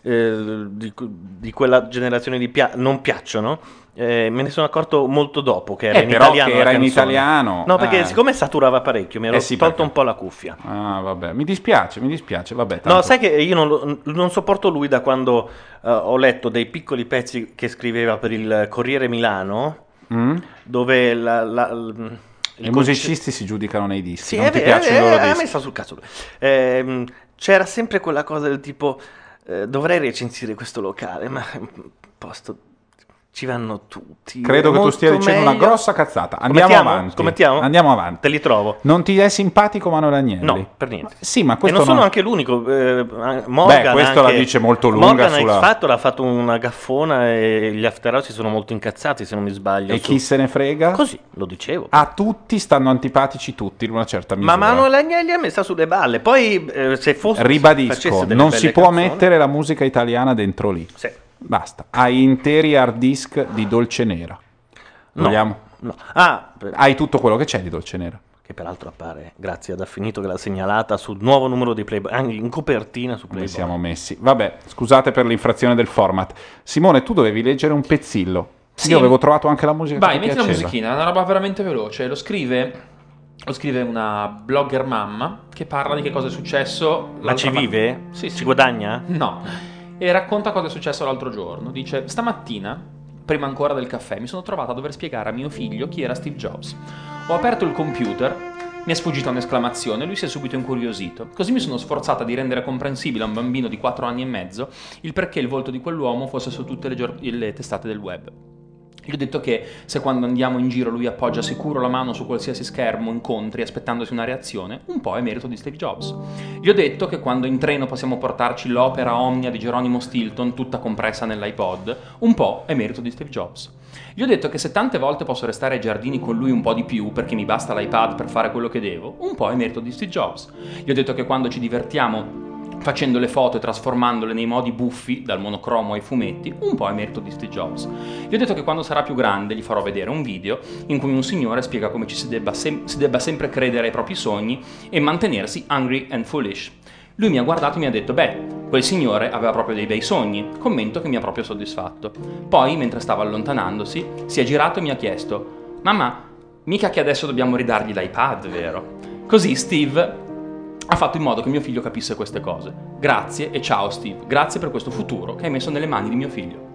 eh, di, di quella generazione di pia- non piacciono, eh, me ne sono accorto molto dopo che era Eh, in italiano. era in italiano, No, perché eh. siccome saturava parecchio, mi ero Eh sì, tolto perché- un po' la cuffia. Ah, vabbè, mi dispiace, mi dispiace, vabbè. No, tanto- sai che io non, non sopporto lui da quando eh, ho letto dei piccoli pezzi che scriveva per il Corriere Milano, Mm? Dove la, la- l- il I musicisti si giudicano nei dischi, Sì, non è ti vero, piacciono eh, i loro a me dischi? sta sul cazzo lui. Ehm, c'era sempre quella cosa del tipo eh, dovrei recensire questo locale, ma è un posto ci vanno tutti. Credo che tu stia dicendo una meglio- grossa cazzata. Andiamo avanti. Scommettiamo? Andiamo avanti. Te li trovo. Non ti è simpatico Manuel Agnelli? No, per niente. Sì, ma E questo non sono non- anche l'unico. eh, Morgan Beh, questo la anche- dice molto lunga Morgan sulla- X Factor ha fatto una gaffona e gli After Hours si sono molto incazzati, se non mi sbaglio. E su- chi se ne frega? Così, lo dicevo. A tutti stanno antipatici tutti in una certa misura. Ma Manuel Agnelli a me sta sulle balle. Poi, eh, se fosse. Ribadisco, non si può canzoni- mettere la musica italiana dentro lì. Sì. Basta. Hai interi hard disk di Dolce Nera. No, Vogliamo? no. Ah, per- Hai tutto quello che c'è di Dolce Nera. che peraltro appare, grazie ad Affinito che l'ha segnalata sul nuovo numero di Playboy, anche in copertina su Playboy. siamo messi. Vabbè, scusate per l'infrazione del format. Simone, tu dovevi leggere un pezzillo. Sì. Io avevo trovato anche la musica Vai, metti la musichina, è una roba veramente veloce. Lo scrive, lo scrive una blogger mamma che parla di che cosa è successo. Ma ci vive? ma- Sì, sì. Ci guadagna? No. E racconta cosa è successo l'altro giorno. Dice: Stamattina, prima ancora del caffè, mi sono trovata a dover spiegare a mio figlio chi era Steve Jobs. Ho aperto il computer. Mi è sfuggita un'esclamazione, lui si è subito incuriosito. Così mi sono sforzata di rendere comprensibile a un bambino di 4 anni e mezzo il perché il volto di quell'uomo fosse su tutte le, gior- le testate del web. Gli ho detto che se quando andiamo in giro lui appoggia sicuro la mano su qualsiasi schermo incontri aspettandosi una reazione, un po' è merito di Steve Jobs. Gli ho detto che quando in treno possiamo portarci l'opera omnia di Geronimo Stilton tutta compressa nell'iPod, un po' è merito di Steve Jobs. Gli ho detto che se tante volte posso restare ai giardini con lui un po' di più perché mi basta l'iPad per fare quello che devo, un po' è merito di Steve Jobs. Gli ho detto che quando ci divertiamo facendo le foto e trasformandole nei modi buffi, dal monocromo ai fumetti, un po' è merito di Steve Jobs. Gli ho detto che quando sarà più grande gli farò vedere un video in cui un signore spiega come ci si debba, sem- si debba sempre credere ai propri sogni e mantenersi hungry and foolish. Lui mi ha guardato e mi ha detto, beh, quel signore aveva proprio dei bei sogni, commento che mi ha proprio soddisfatto. Poi, mentre stava allontanandosi, si è girato e mi ha chiesto, mamma, mica che adesso dobbiamo ridargli l'iPad, vero? Così Steve ha fatto in modo che mio figlio capisse queste cose. Grazie e ciao Steve, grazie per questo futuro che hai messo nelle mani di mio figlio.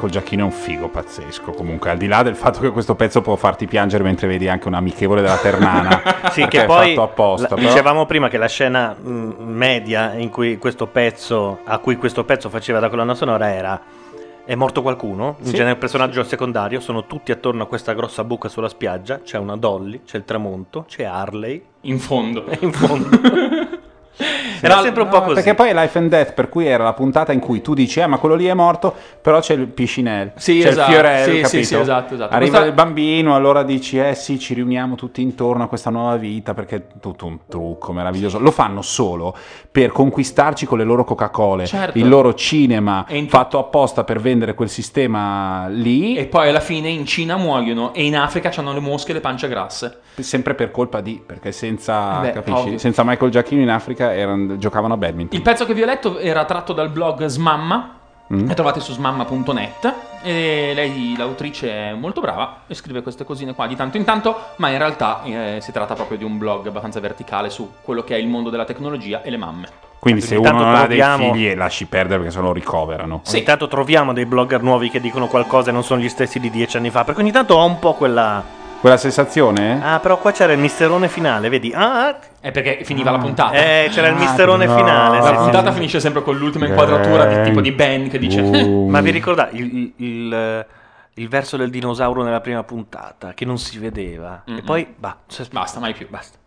Michael Giacchino è un figo pazzesco. Comunque, al di là del fatto che questo pezzo può farti piangere mentre vedi anche un amichevole della Ternana, Sì, che è poi fatto apposta. la- però- dicevamo prima che la scena mh, media in cui questo pezzo, a cui questo pezzo faceva da colonna sonora era è morto qualcuno, in Sì. genere il personaggio secondario, sono tutti attorno a questa grossa buca sulla spiaggia, c'è una Dolly, c'è il tramonto, c'è Harley In fondo. in fondo. era No, sempre un no, po' così. Perché poi è Life and Death, per cui era la puntata in cui tu dici, eh, ma quello lì è morto, però c'è il piscinel, Sì, c'è esatto, il fiorello, sì, capito? sì, esatto, esatto. Arriva Questa- il bambino, allora dici, eh sì, ci riuniamo tutti intorno a questa nuova vita, perché è tutto un trucco meraviglioso. Lo fanno solo per conquistarci con le loro Coca-Cola, Certo. il loro cinema, in- fatto apposta per vendere quel sistema lì, E poi alla fine in Cina muoiono e in Africa hanno le mosche e le pance grasse. sempre per colpa di, perché senza, Beh, capisci, ovvio. senza Michael Giacchino in Africa erano- giocavano a badminton. Il pezzo che vi ho letto era tratto dal blog Smamma. Mm. Trovate su smamma.net e lei, l'autrice, è molto brava e scrive queste cosine qua di tanto in tanto, ma in realtà eh, si tratta proprio di un blog abbastanza verticale su quello che è il mondo della tecnologia e le mamme. Quindi se uno non ha dei troviamo- figli lasci perdere perché se no lo ricoverano. Ogni tanto troviamo dei blogger nuovi che dicono qualcosa e non sono gli stessi di dieci anni fa, perché ogni tanto ho un po' quella... Quella sensazione? Ah, però qua c'era il misterone finale, vedi? Ah, È perché finiva la puntata. eh, c'era il Ah, misterone no. finale. la sì, sì. puntata finisce sempre con l'ultima inquadratura di tipo di Ben che dice Uh. Ma vi ricordate il, il- il- il verso del dinosauro nella prima puntata che non si vedeva? E Mm-mm. poi bah, cioè, basta, mai più. basta.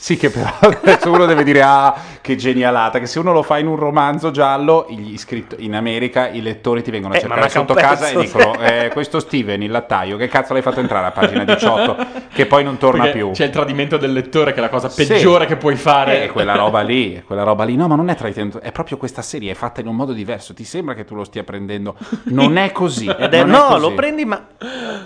Sì, che però adesso uno deve dire, ah, che genialata, che se uno lo fa in un romanzo giallo, gli iscritt- in America i lettori ti vengono a Eh, cercare sotto casa e dicono, eh, questo Steven, il lattaio, che cazzo l'hai fatto entrare a pagina 18, che poi non torna Perché più. C'è il tradimento del lettore che è la cosa Sì. peggiore che puoi fare. Eh, quella roba lì, è quella roba lì. No, ma non è tradimento, è proprio questa serie, è fatta in un modo diverso. Ti sembra che tu lo stia prendendo? Non è così. Ed è, no, così. lo prendi ma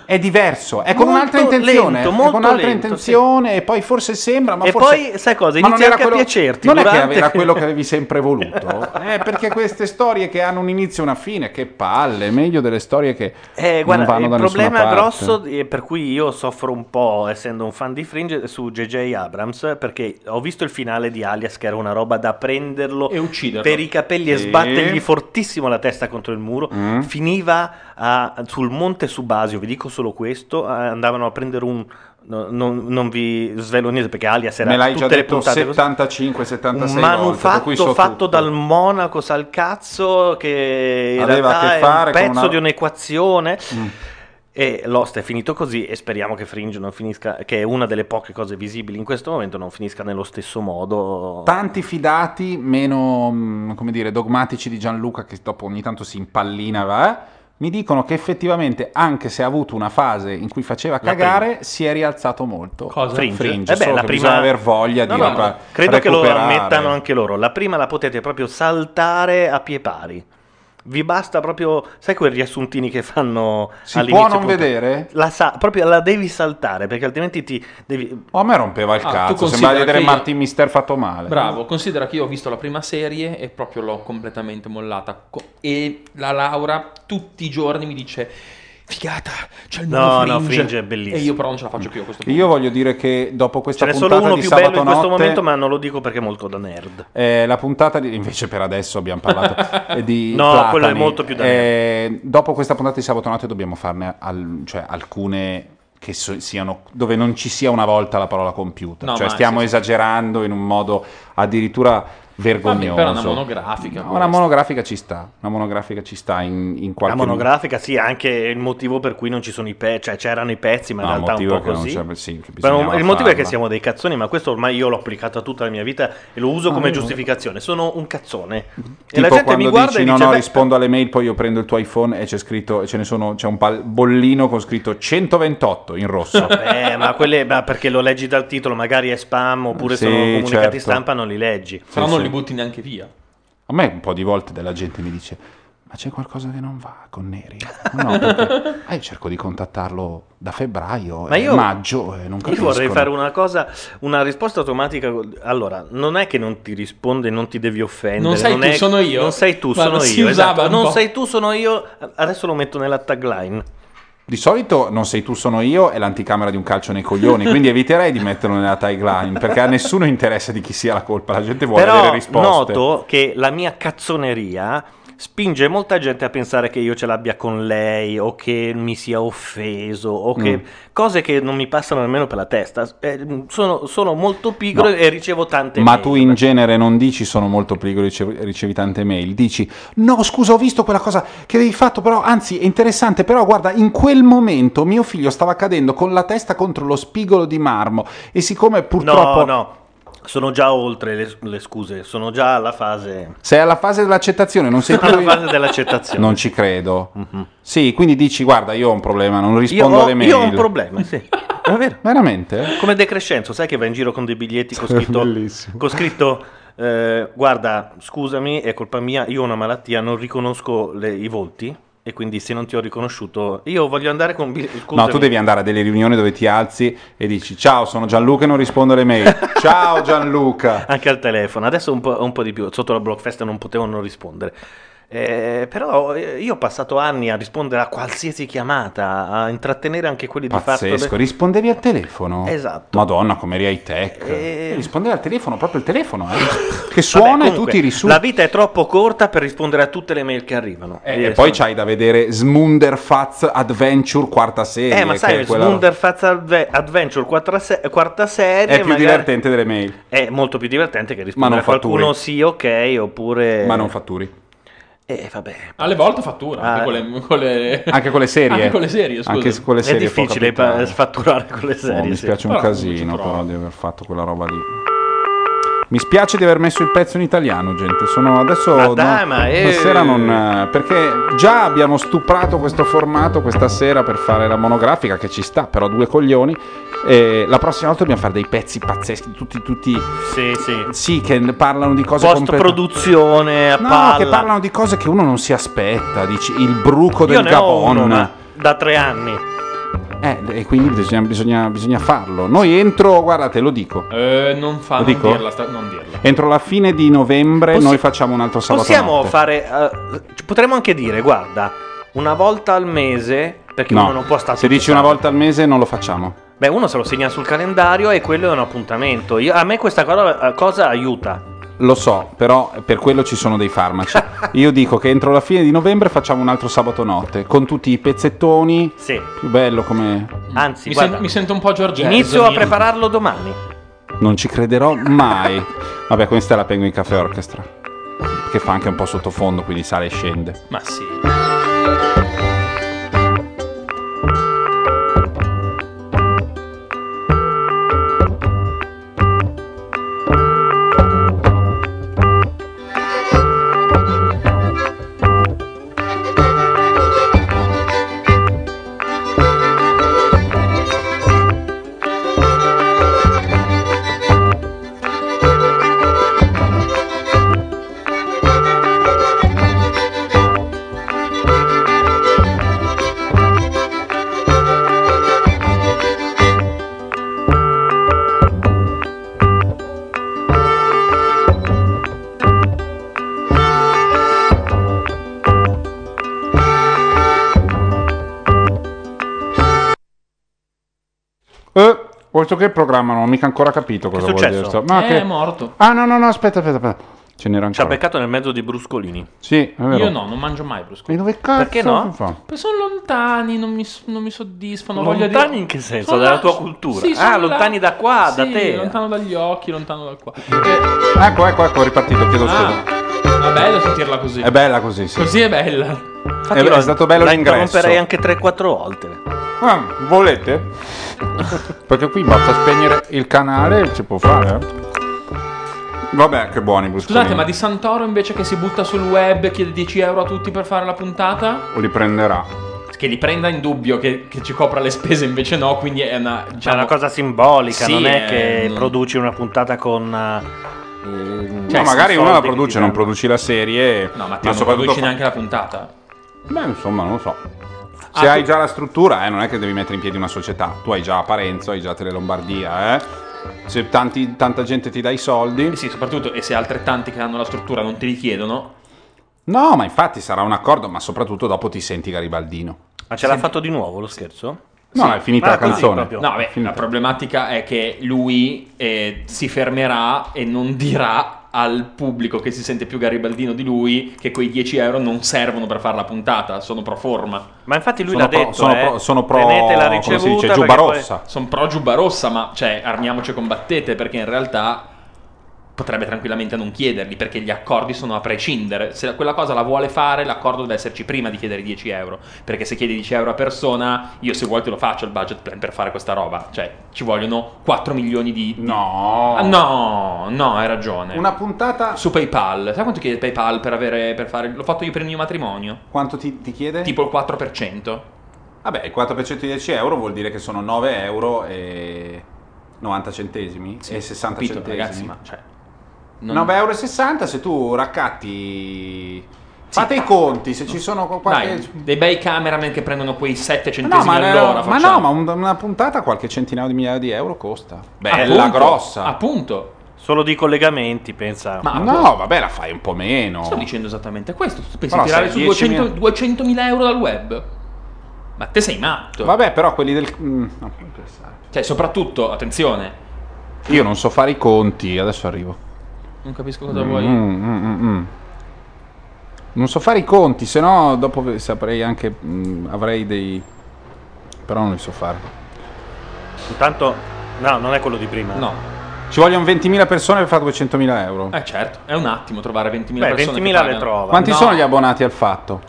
È diverso, è con Molto un'altra intenzione. lento, è molto con un'altra lento, intenzione, e poi forse sembra, ma E forse. Poi, sai cosa, inizia anche a quello- piacerti Non è durante- che era quello che avevi sempre voluto. eh, perché queste storie che hanno un inizio e una fine, che palle, meglio delle storie che Eh, non guarda, vanno il da nessuna problema parte. grosso eh, per cui io soffro un po', essendo un fan di Fringe, è su J.J. Abrams, perché ho visto il finale di Alias, che era una roba da prenderlo E ucciderlo. per i capelli e Sì. sbattergli fortissimo la testa contro il muro. Mm. Finiva a- sul monte Subasio, vi dico solo questo, eh, andavano a prendere un... no- non, non vi svelo niente perché Alias era Me l'hai già tutte le detto puntate così. 75-76 un manufatto so fatto tutto. dal monaco Salcazzo che in Aveva a che fare un con pezzo una- di un'equazione Mm. e Lost è finito così e speriamo che Fringe non finisca che è una delle poche cose visibili in questo momento non finisca nello stesso modo Tanti fidati, meno mh, come dire, dogmatici di Gianluca, che dopo ogni tanto si impallina, va, mi dicono che effettivamente, anche se ha avuto una fase in cui faceva cagare, si è rialzato molto. Cosa? Fringe, Fringe, Eh beh, la prima- bisogna aver voglia No, di no, no, credo che lo ammettano anche loro. La prima la potete proprio saltare a pie pari vi basta proprio sai quei riassuntini che fanno Si all'inizio può non punto- vedere? la sa- proprio la devi saltare perché altrimenti ti devi Oh, a me rompeva il Ah, cazzo, sembrava di vedere io- Martin Mister fatto male. Bravo, considera che io ho visto la prima serie e proprio l'ho completamente mollata. E la Laura tutti i giorni mi dice: Figata, c'è il No, nuovo no, Fringe. Fringe è bellissimo. E io però non ce la faccio più a questo punto. Io voglio dire che dopo questa ce n'è puntata solo uno di più sabato bello in questo notte, momento ma non lo dico perché è molto da nerd Eh, la puntata di, invece per adesso abbiamo parlato eh, di No, Platani. quello è molto più da Eh, dopo questa puntata di sabato notte dobbiamo farne al- cioè, alcune che so- siano dove non ci sia una volta la parola computer No, cioè stiamo sì, sì. esagerando in un modo addirittura vergognoso però una monografica, No, una monografica ci sta una monografica ci sta in, in la qualche monografica sì anche il motivo per cui non ci sono i pezzi cioè c'erano i pezzi ma in No, realtà un po' così sì, che Però il motivo è che farla. siamo dei cazzoni ma questo ormai io l'ho applicato a tutta la mia vita e lo uso Ah, come io- giustificazione sono un cazzone e Tipo la gente quando mi guarda dici e no dice no "Beh, rispondo alle mail poi io prendo il tuo iPhone e c'è scritto e ce ne sono c'è un pal- bollino con scritto 128 in rosso Eh, ma quelle ma perché lo leggi dal titolo, magari è spam oppure Sì, sono comunicati certo. stampa, non li leggi. Però Sì, non sì. Li butti neanche via. A me un po' di volte della gente mi dice: Ma c'è qualcosa che non va con Neri? No, perché ah, io cerco di contattarlo da febbraio, Ma io- maggio e non Io capisco. vorrei fare una cosa, una risposta automatica. Allora, non è che non ti risponde, non ti devi offendere. Non sei tu, è- sono io. Non sei tu, Guarda, sono si io. usava esatto. Non po'. sei tu, sono io. Adesso lo metto nella tagline. Di solito non sei tu, sono io, è l'anticamera di un calcio nei coglioni, quindi eviterei di metterlo nella tagline perché a nessuno interessa di chi sia la colpa, la gente vuole Però avere risposte. noto che la mia cazzoneria spinge molta gente a pensare che io ce l'abbia con lei o che mi sia offeso o che Mm. cose che non mi passano nemmeno per la testa. Eh, sono, sono molto pigro No. e ricevo tante Ma mail. tu in genere non dici sono molto pigro, ricevi, ricevi tante mail, dici no scusa ho visto quella cosa che avevi fatto però anzi è interessante però guarda in quel momento mio figlio stava cadendo con la testa contro lo spigolo di marmo e siccome purtroppo No, no, sono già oltre le, le scuse, sono già alla fase, sei alla fase dell'accettazione non sei più alla fase dell'accettazione. non ci credo sì quindi dici guarda io ho un problema non rispondo ho, alle mail io ho un problema, sì. Veramente? Come De Crescenzo, sai che va in giro con dei biglietti con scritto, con scritto eh, guarda, scusami, è colpa mia, io ho una malattia, non riconosco le- i volti e quindi se non ti ho riconosciuto, io voglio andare con... bi- No, scusami. tu devi andare a delle riunioni dove ti alzi e dici ciao, sono Gianluca e non rispondo alle mail. ciao Gianluca. Anche al telefono, adesso un po', un po' di più, sotto la Blockfest non potevo non rispondere. Eh, però eh, io ho passato anni a rispondere a qualsiasi chiamata, a intrattenere anche quelli di Pazzesco, fatto. rispondevi al telefono? Esatto. Madonna, come eri high tech. Eh, Rispondevi al telefono, proprio il telefono, eh. che suona Vabbè, e tu comunque, tiri su. La vita è troppo corta per rispondere a tutte le mail che arrivano. Eh, Io e poi c'hai da vedere Smunderfaz Adventure quarta serie. Eh, ma sai, quella- Adve- Adventure quarta, se- quarta serie è più magari- divertente delle mail, È molto più divertente che rispondere a qualcuno fatturi. sì, ok, oppure... ma non fatturi. Eh, vabbè. Alle volte fattura, Ah, anche con le, con le- Anche con le serie. Anche con le serie, scusa. Anche con le È serie può difficile sfatturare con le Oh, serie. mi sì. spiace un Però casino però di aver fatto quella roba lì. Mi spiace di aver messo il pezzo in italiano, gente. Sono adesso. Ma dai, no, ma, eh. Stasera non. eh, Perché già abbiamo stuprato questo formato questa sera per fare la monografica, che ci sta, però due coglioni. E la prossima volta dobbiamo fare dei pezzi pazzeschi, tutti, tutti. Sì, sì. Sì, che parlano di cose complete- Post-produzione a No, palla. che parlano di cose che uno non si aspetta. Dici il bruco Io del ne ho uno, Gabon. da tre anni. Eh, e quindi bisogna, bisogna, bisogna farlo. Noi entro, guarda, te lo dico. Eh, non fa, Lo non dico? dirla, sta- non dirla. Entro la fine di novembre Possi- noi facciamo un altro sabato Possiamo notte. fare... eh, potremmo anche dire, guarda, una volta al mese, perché No, uno non può stare... se dici una volta al mese non lo facciamo. Beh, uno se lo segna sul calendario e quello è un appuntamento. Io- a me questa cosa, cosa aiuta. Lo so, però per quello ci sono dei farmaci. Io dico che entro la fine di novembre facciamo un altro sabato notte con tutti i pezzettoni. Sì. Più bello come Anzi, Mi, guarda, sen- mi sento un po' Giorgio. inizio a prepararlo domani. non ci crederò mai. Vabbè, questa è la Penguin Cafe Orchestra. Che fa anche un po' sottofondo, quindi sale e scende. Ma sì. Che programma non ho mica ancora capito cosa vuol successo? dire. sto- Ma Eh, che... è morto. Ah, no, no, no, aspetta, aspetta, aspetta. Ce n'era Ci ha ancora. beccato nel mezzo di bruscolini. Sì, è vero. Io no, non mangio mai brusco. E dove cazzo Perché no? fa? Perché sono lontani, non mi, non mi soddisfano. Lontani dire- in che senso? Sono Dalla là- tua cultura? Sì, Ah, lontani da qua, da Sì, te. lontano dagli occhi, lontano da qua. Eh, Ecco, ecco, ecco, è ripartito, chiedo scusa. ah, è bello sentirla così. È bella così, sì. Così è bella. Infatti È- è stato bello la l'ingresso. interromperei anche 3-4 volte. Ah, volete? Perché qui basta spegnere il canale e ci può fare. Vabbè, che buoni bruscolini. Scusate, ma di Santoro invece che si butta sul web chiede 10 euro a tutti per fare la puntata? Li prenderà. Che li prenda in dubbio, che, che ci copra le spese invece no, quindi è una... Diciamo, una cosa simbolica, Sì, non è eh, che non- produci una puntata con. eh, Cioè, i magari uno la produce, ti non produci la serie. No, ma ma te non produci neanche la puntata. Beh, insomma, non lo so. Se Ah, hai tu- già la struttura, eh, non è che devi mettere in piedi una società. Tu hai già Parenzo, hai già Tele Lombardia, eh. Se tanti- tanta gente ti dà i soldi. Eh sì, soprattutto, e se altrettanti che hanno la struttura non te li chiedono... No, ma infatti sarà un accordo, ma soprattutto dopo ti senti garibaldino. Ma ce l'ha fatto di nuovo lo scherzo? No, è finita la canzone. No, beh, Finita. la problematica è che lui eh, si fermerà e non dirà al pubblico che si sente più garibaldino di lui che quei 10 euro non servono per fare la puntata, sono pro forma. Ma infatti lui Sono l'ha pro- detto, sono eh, pro- sono pro- tenete la come si dice, ricevuta giubba perché poi- rossa. Sono pro giubba rossa, ma cioè armiamoci e combattete perché in realtà potrebbe tranquillamente non chiederli perché gli accordi sono a prescindere. Se quella cosa la vuole fare, l'accordo deve esserci prima di chiedere i 10 euro. Perché se chiedi 10 euro a persona, io se vuoi te lo faccio il budget plan per fare questa roba. Cioè, ci vogliono 4 milioni di. No. Ah, no, no, hai ragione. Una puntata. Su PayPal. Sai quanto chiede PayPal per avere. per fare. L'ho fatto io per il mio matrimonio? Quanto ti, ti chiede? Tipo il 4%. Vabbè, il 4% di 10 euro vuol dire che sono 9 euro e 90 centesimi e 60 capito, centesimi. ragazzi, ma cioè. Non- 9,60 euro se tu raccatti. Fate i conti, se ci sono qualche. Dai, dei bei cameraman che prendono quei 7 No, centesimi ma, all'ora. ma facciamo. no, ma un- una puntata qualche centinaio di migliaia di euro costa. Bella, Appunto, grossa. Appunto. Solo di collegamenti, pensa. Ma No, vabbè, la fai un po' meno. Sto dicendo esattamente questo. Tu pensi Però di tirare su 10.000 200 200.000 euro dal web? Ma te sei matto. Vabbè, però quelli del. mm, no. Cioè, soprattutto, attenzione, Io non so fare i conti, adesso arrivo. Non capisco cosa Mm, vuoi. mm, mm, mm. Non so fare i conti, se no dopo saprei anche. mm, avrei dei. Però non li so fare. Intanto, no, non è quello di prima. No. Ci vogliono 20.000 persone per fare 200.000 euro. Eh certo, è un attimo trovare 20.000 Beh, persone 20.000 che le trova. Quanti No. sono gli abbonati al fatto?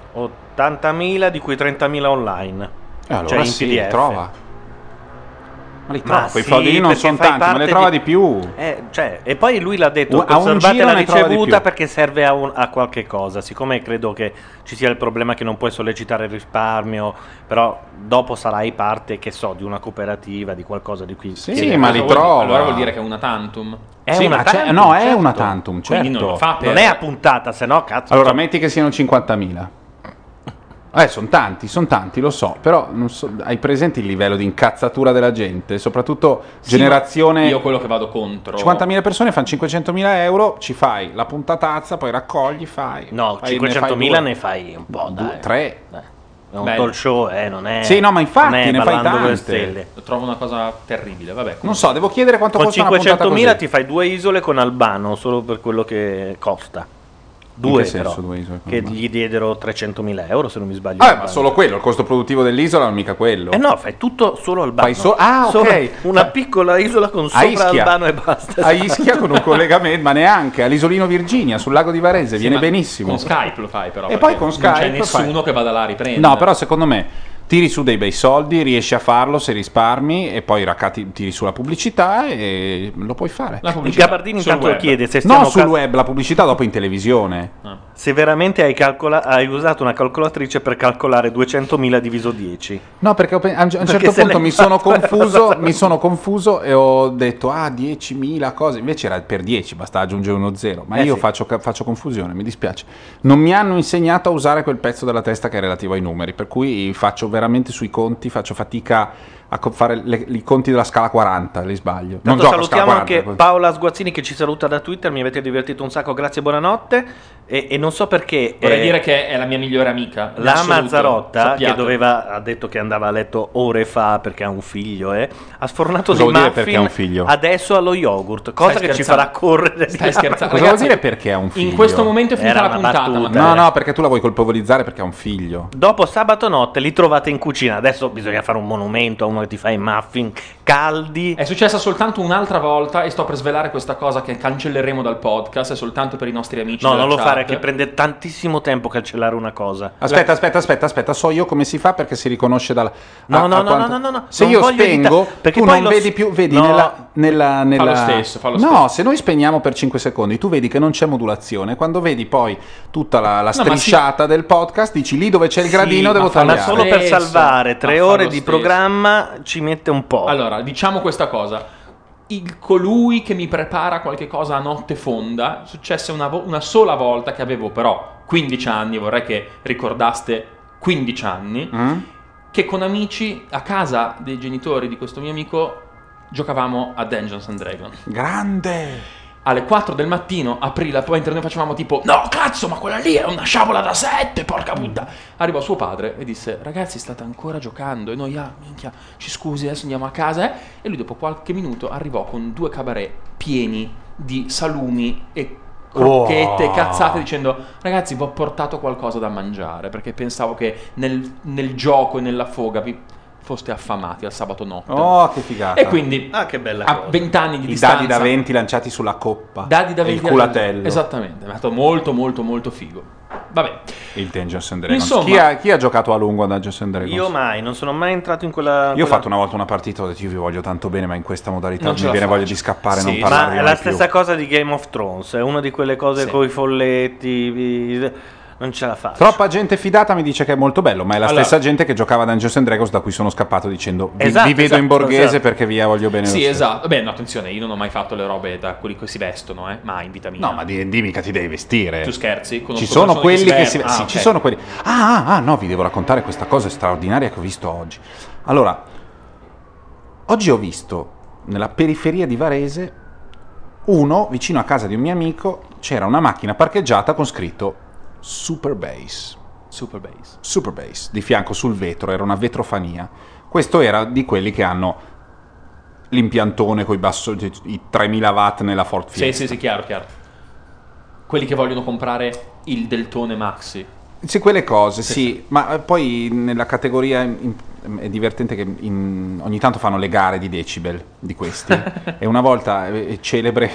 80.000 di cui 30.000 online. Eh, allora cioè in sì, PDF. li trova. Ma li Ma trova, quei sì, soldi lì non sono tanti, ma le trova di- di più. Eh, cioè, e poi lui l'ha detto, A un conservate giro la ne trova di ricevuta più. perché serve a, un- a qualche cosa. Siccome credo che ci sia il problema che non puoi sollecitare il risparmio, però dopo sarai parte, che so, di una cooperativa, di qualcosa di qui. Sì, Sì, ma allora li vuol- trova. Allora vuol dire che è una tantum. È Sì, una tantum, no, è certo. una tantum, certo. Non lo fa per... Non è a puntata, se no, cazzo. Allora, metti che siano 50.000. Eh, sono tanti, sono tanti, lo so, però non so- hai presente il livello di incazzatura della gente, soprattutto Sì, generazione... Io quello che vado contro... 50.000 persone fanno 500.000 euro, ci fai la puntatazza, poi raccogli, fai... No, fai- 500.000 ne ne fai un po', due, dai. tre. Dai. È un Bello. talk show, eh, non è... Sì, no, ma infatti, ne fai Ballando con le tante. trovo una cosa terribile, vabbè. Non so, devo chiedere quanto Con costa una puntata 500.000 così. ti fai due isole con Albano, solo per quello che costa. Due, però, due isole che gli diedero 300.000 euro, se non mi sbaglio. Vabbè, ma solo quello, il costo produttivo dell'isola non è mica quello. Eh no, fai tutto solo Albano. Fai so- ah, ok. Solo una Fa- piccola isola con sopra Ischia. Albano e basta. A Ischia con un collegamento, ma neanche, all'isolino Virginia, sul lago di Varese, Sì, viene benissimo. Con Skype lo fai però. E poi con Non c'è Skype nessuno fai- che vada là a riprendere. No, però secondo me tiri su dei bei soldi, riesci a farlo se risparmi e poi raccatti, tiri sulla pubblicità e lo puoi fare. La Il pubblicità Gabardini sul intanto web. chiede se stiamo No, sul cal- web, la pubblicità dopo in televisione. Se veramente hai, calcola- hai usato una calcolatrice per calcolare 200.000 diviso 10. No, perché pe- a un, Perché certo punto mi sono, confuso, mi sono confuso e ho detto, ah, 10.000 cose. Invece era per 10, basta aggiungere uno zero. Ma Eh io sì. faccio, faccio confusione, mi dispiace. Non mi hanno insegnato a usare quel pezzo della testa che è relativo ai numeri, per cui faccio veramente sui conti, faccio fatica a co- fare le- i conti della scala 40, li sbaglio. Non Tanto gioco a scala salutiamo 40. anche Paola Sguazzini che ci saluta da Twitter, mi avete divertito un sacco, grazie, buonanotte. E, e non so perché... Vorrei eh, dire che è la mia migliore amica. La assoluto, Mazzarotta, che sappiate. doveva, ha detto che andava a letto ore fa perché ha un figlio, eh, ha sfornato Cosa dei muffin perché ha un figlio? adesso allo yogurt, cosa Stai che ci scherzando? farà correre. Stai scherzando? Cosa vuol dire perché ha un figlio? In questo momento è finita Era la puntata. battuta. No, no, perché tu la vuoi colpevolizzare perché ha un figlio. Dopo sabato notte li trovate in cucina, adesso bisogna fare un monumento a uno che ti fa i muffin caldi. È successa soltanto un'altra volta e sto per svelare questa cosa che cancelleremo dal podcast, è soltanto per i nostri amici No, non lo chat. fare che prende tantissimo tempo cancellare una cosa. Aspetta, aspetta, aspetta, aspetta, so io come si fa perché si riconosce dalla... No, a- no, a no, quanto- no, no, no, Se non io spengo, perché tu poi non lo vedi più, vedi No. nella... nella, nella... stesso, fa lo no, stesso. se noi spegniamo per 5 secondi, tu vedi che non c'è modulazione, quando vedi poi tutta la, la No, ma strisciata del podcast, dici lì dove c'è il Sì, gradino ma devo fa- ma tagliare. Solo per salvare tre ma fa ore lo di stesso. Ci mette un po'. Allora, diciamo questa cosa. Il colui che mi prepara qualche cosa a notte fonda, successe una, vo- una sola volta che avevo però 15 anni, vorrei che ricordaste 15 anni, Mm? che con amici a casa dei genitori di questo mio amico giocavamo a Dungeons and Dragons. Grande! Alle 4 del mattino aprì la poi noi facevamo tipo No cazzo ma quella lì è una sciabola da 7 porca puttana Arrivò suo padre e disse Ragazzi state ancora giocando E noi ah minchia ci scusi adesso andiamo a casa eh?" E lui dopo qualche minuto arrivò con due cabaret pieni di salumi e crocchette, Oh. cazzate dicendo ragazzi vi ho portato qualcosa da mangiare perché pensavo che nel, nel gioco e nella foga vi foste affamati al sabato notte. Oh, che figata. E quindi Ah, che bella a cosa. 20 anni di I distanza dadi da 20 lanciati sulla coppa. dadi da E 20 il culatello. Esattamente, è stato molto molto molto figo. Vabbè, Il Dungeons and Dragons. Insomma- chi, ha, chi ha giocato a lungo a Dungeons and Dragons? Io mai, non sono mai entrato in quella. Io ho quella- fatto una volta una partita, ho detto io vi voglio tanto bene, ma in questa modalità Non mi viene faccio. voglia di scappare e Sì, non sì. parlarvi Ma è la più. stessa cosa di Game of Thrones, è una di quelle cose Sì. con i folletti. Non ce la faccio. Troppa gente fidata mi dice che è molto bello, ma è la Allora- stessa gente che giocava a Dungeons and Dragons da cui sono scappato dicendo vi, Esatto, vi vedo esatto, in borghese esatto. perché via voglio bene. sì, esatto. Beh, no, attenzione, io non ho mai fatto le robe da quelli che si vestono, eh, mai in vita mia. No, ma di D mica ti devi vestire. Tu scherzi? Conosco Ci sono quelli che si vestono- sì, Ah, ci ok. sono quelli. Ah, ah, ah, no, vi devo raccontare questa cosa straordinaria che ho visto oggi. Allora, oggi ho visto nella periferia di Varese uno vicino a casa di un mio amico c'era una macchina parcheggiata con scritto Super Base. Super bass. Super Base di fianco sul vetro, era una vetrofania. Questo era di quelli che hanno l'impiantone con i, basso, i 3000 watt nella Ford Sì, Fiesta. sì, sì, chiaro, chiaro. Quelli che vogliono comprare il Deltone Maxi. Sì, quelle cose, sì, ma eh, poi nella categoria in- è divertente che in- ogni tanto fanno le gare di decibel di questi e una volta eh, è celebre,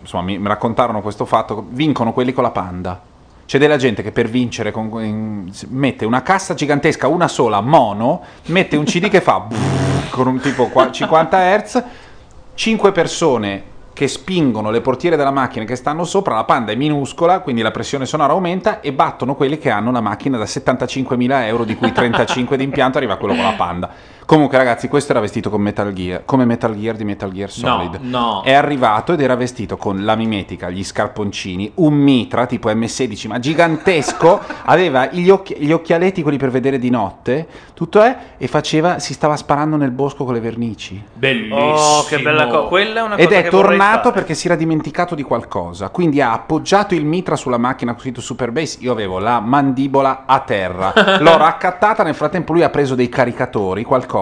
insomma mi, mi raccontarono questo fatto, vincono quelli con la panda. C'è della gente che per vincere con- in- mette una cassa gigantesca, una sola, mono, mette un CD che fa con un tipo qua- 50 Hz, 5 persone che spingono le portiere della macchina che stanno sopra, la panda è minuscola, quindi la pressione sonora aumenta e battono quelli che hanno la macchina da 75.000 euro, di cui 35 di impianto, arriva quello con la panda. Comunque ragazzi, questo era vestito con Metal Gear, come Metal Gear di Metal Gear Solid. no. È arrivato ed era vestito con la mimetica, gli scarponcini, un mitra tipo M16 ma gigantesco, aveva gli, occhi- gli occhialetti quelli per vedere di notte, tutto è, e faceva, si stava sparando nel bosco con le vernici. Bellissimo. Oh, che bella cosa. Quella è una Ed cosa è che vorrei tornato perché si era dimenticato di qualcosa. Quindi ha appoggiato il mitra sulla macchina scritto Super Base. Io avevo la mandibola a terra. L'ho raccattata. Nel frattempo, lui ha preso dei caricatori, qualcosa.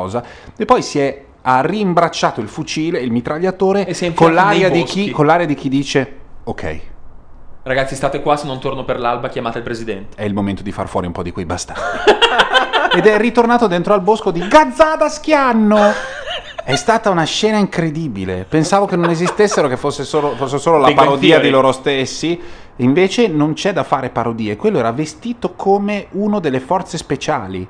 E poi si è ha rimbracciato il fucile, il mitragliatore, E con l'aria, chi, con l'aria di chi dice: Ok, Ragazzi, state qua, se non torno per l'alba chiamate il presidente. è il momento di far fuori un po' di quei bastardi. Ed è ritornato dentro al bosco di Gazzada Schianno. È stata una scena incredibile. Pensavo che non esistessero, che fosse solo, fosse solo la parodia di loro stessi. Invece non c'è da fare parodie. Quello era vestito come uno delle forze speciali.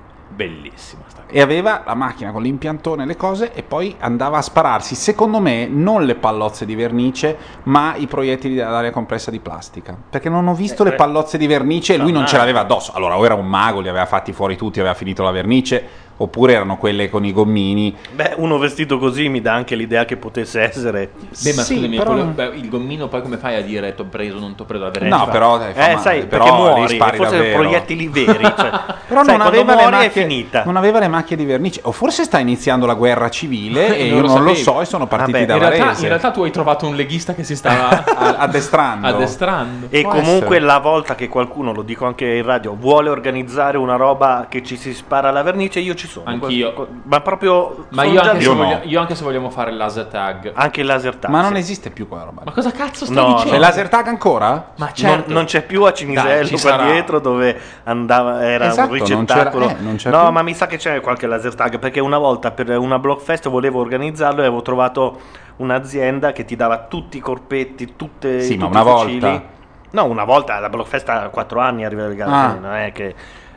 Cosa. E aveva la macchina con l'impiantone e le cose e poi andava a spararsi, secondo me, non le pallozze di vernice, ma i proiettili ad aria compressa di plastica. Perché non ho visto Eh, le eh. pallozze di vernice e lui No, non no. ce l'aveva addosso. Allora, o era un mago, li aveva fatti fuori tutti, aveva finito la vernice, oppure erano quelle con i gommini. Beh, uno vestito così mi dà anche l'idea che potesse essere. Beh, ma Sì, scusami, però- quello- beh, il gommino poi come fai a dire t'ho preso, non t'ho preso la vernice? No, però dai, fa Eh, male, sai, però perché muori, spari forse davvero. proiettili veri. Cioè, Però sai, non aveva, le macchie, finita. non aveva le macchie di vernice. O forse sta iniziando la guerra civile e Non io lo non lo so e sono partiti Vabbè, da in, realtà, Varese. in realtà tu hai trovato un leghista che si stava addestrando. addestrando. E Può comunque essere. la volta che qualcuno, lo dico anche in radio, vuole organizzare una roba che ci si spara alla vernice, io ci sono. Anch'io. Ma proprio... Ma io anche, lì. se Io no. io anche se vogliamo fare il laser tag. Anche il laser tag. Ma non esiste più quella roba. Ma cosa cazzo stai No, dicendo? C'è laser tag ancora? Ma Non- certo. Non, c'è più a Cinisello Dai, qua dietro dove andava, era Esatto, un non c'era- ricettacolo. eh, non no, più. ma mi sa che c'è qualche laser tag perché una volta per una Blockfest volevo organizzarlo e avevo trovato un'azienda che ti dava tutti i corpetti, tutte Sì, ma tutti una i fucili. volta? No, una volta la Blockfest ha 4 anni arriva il Ah. non è che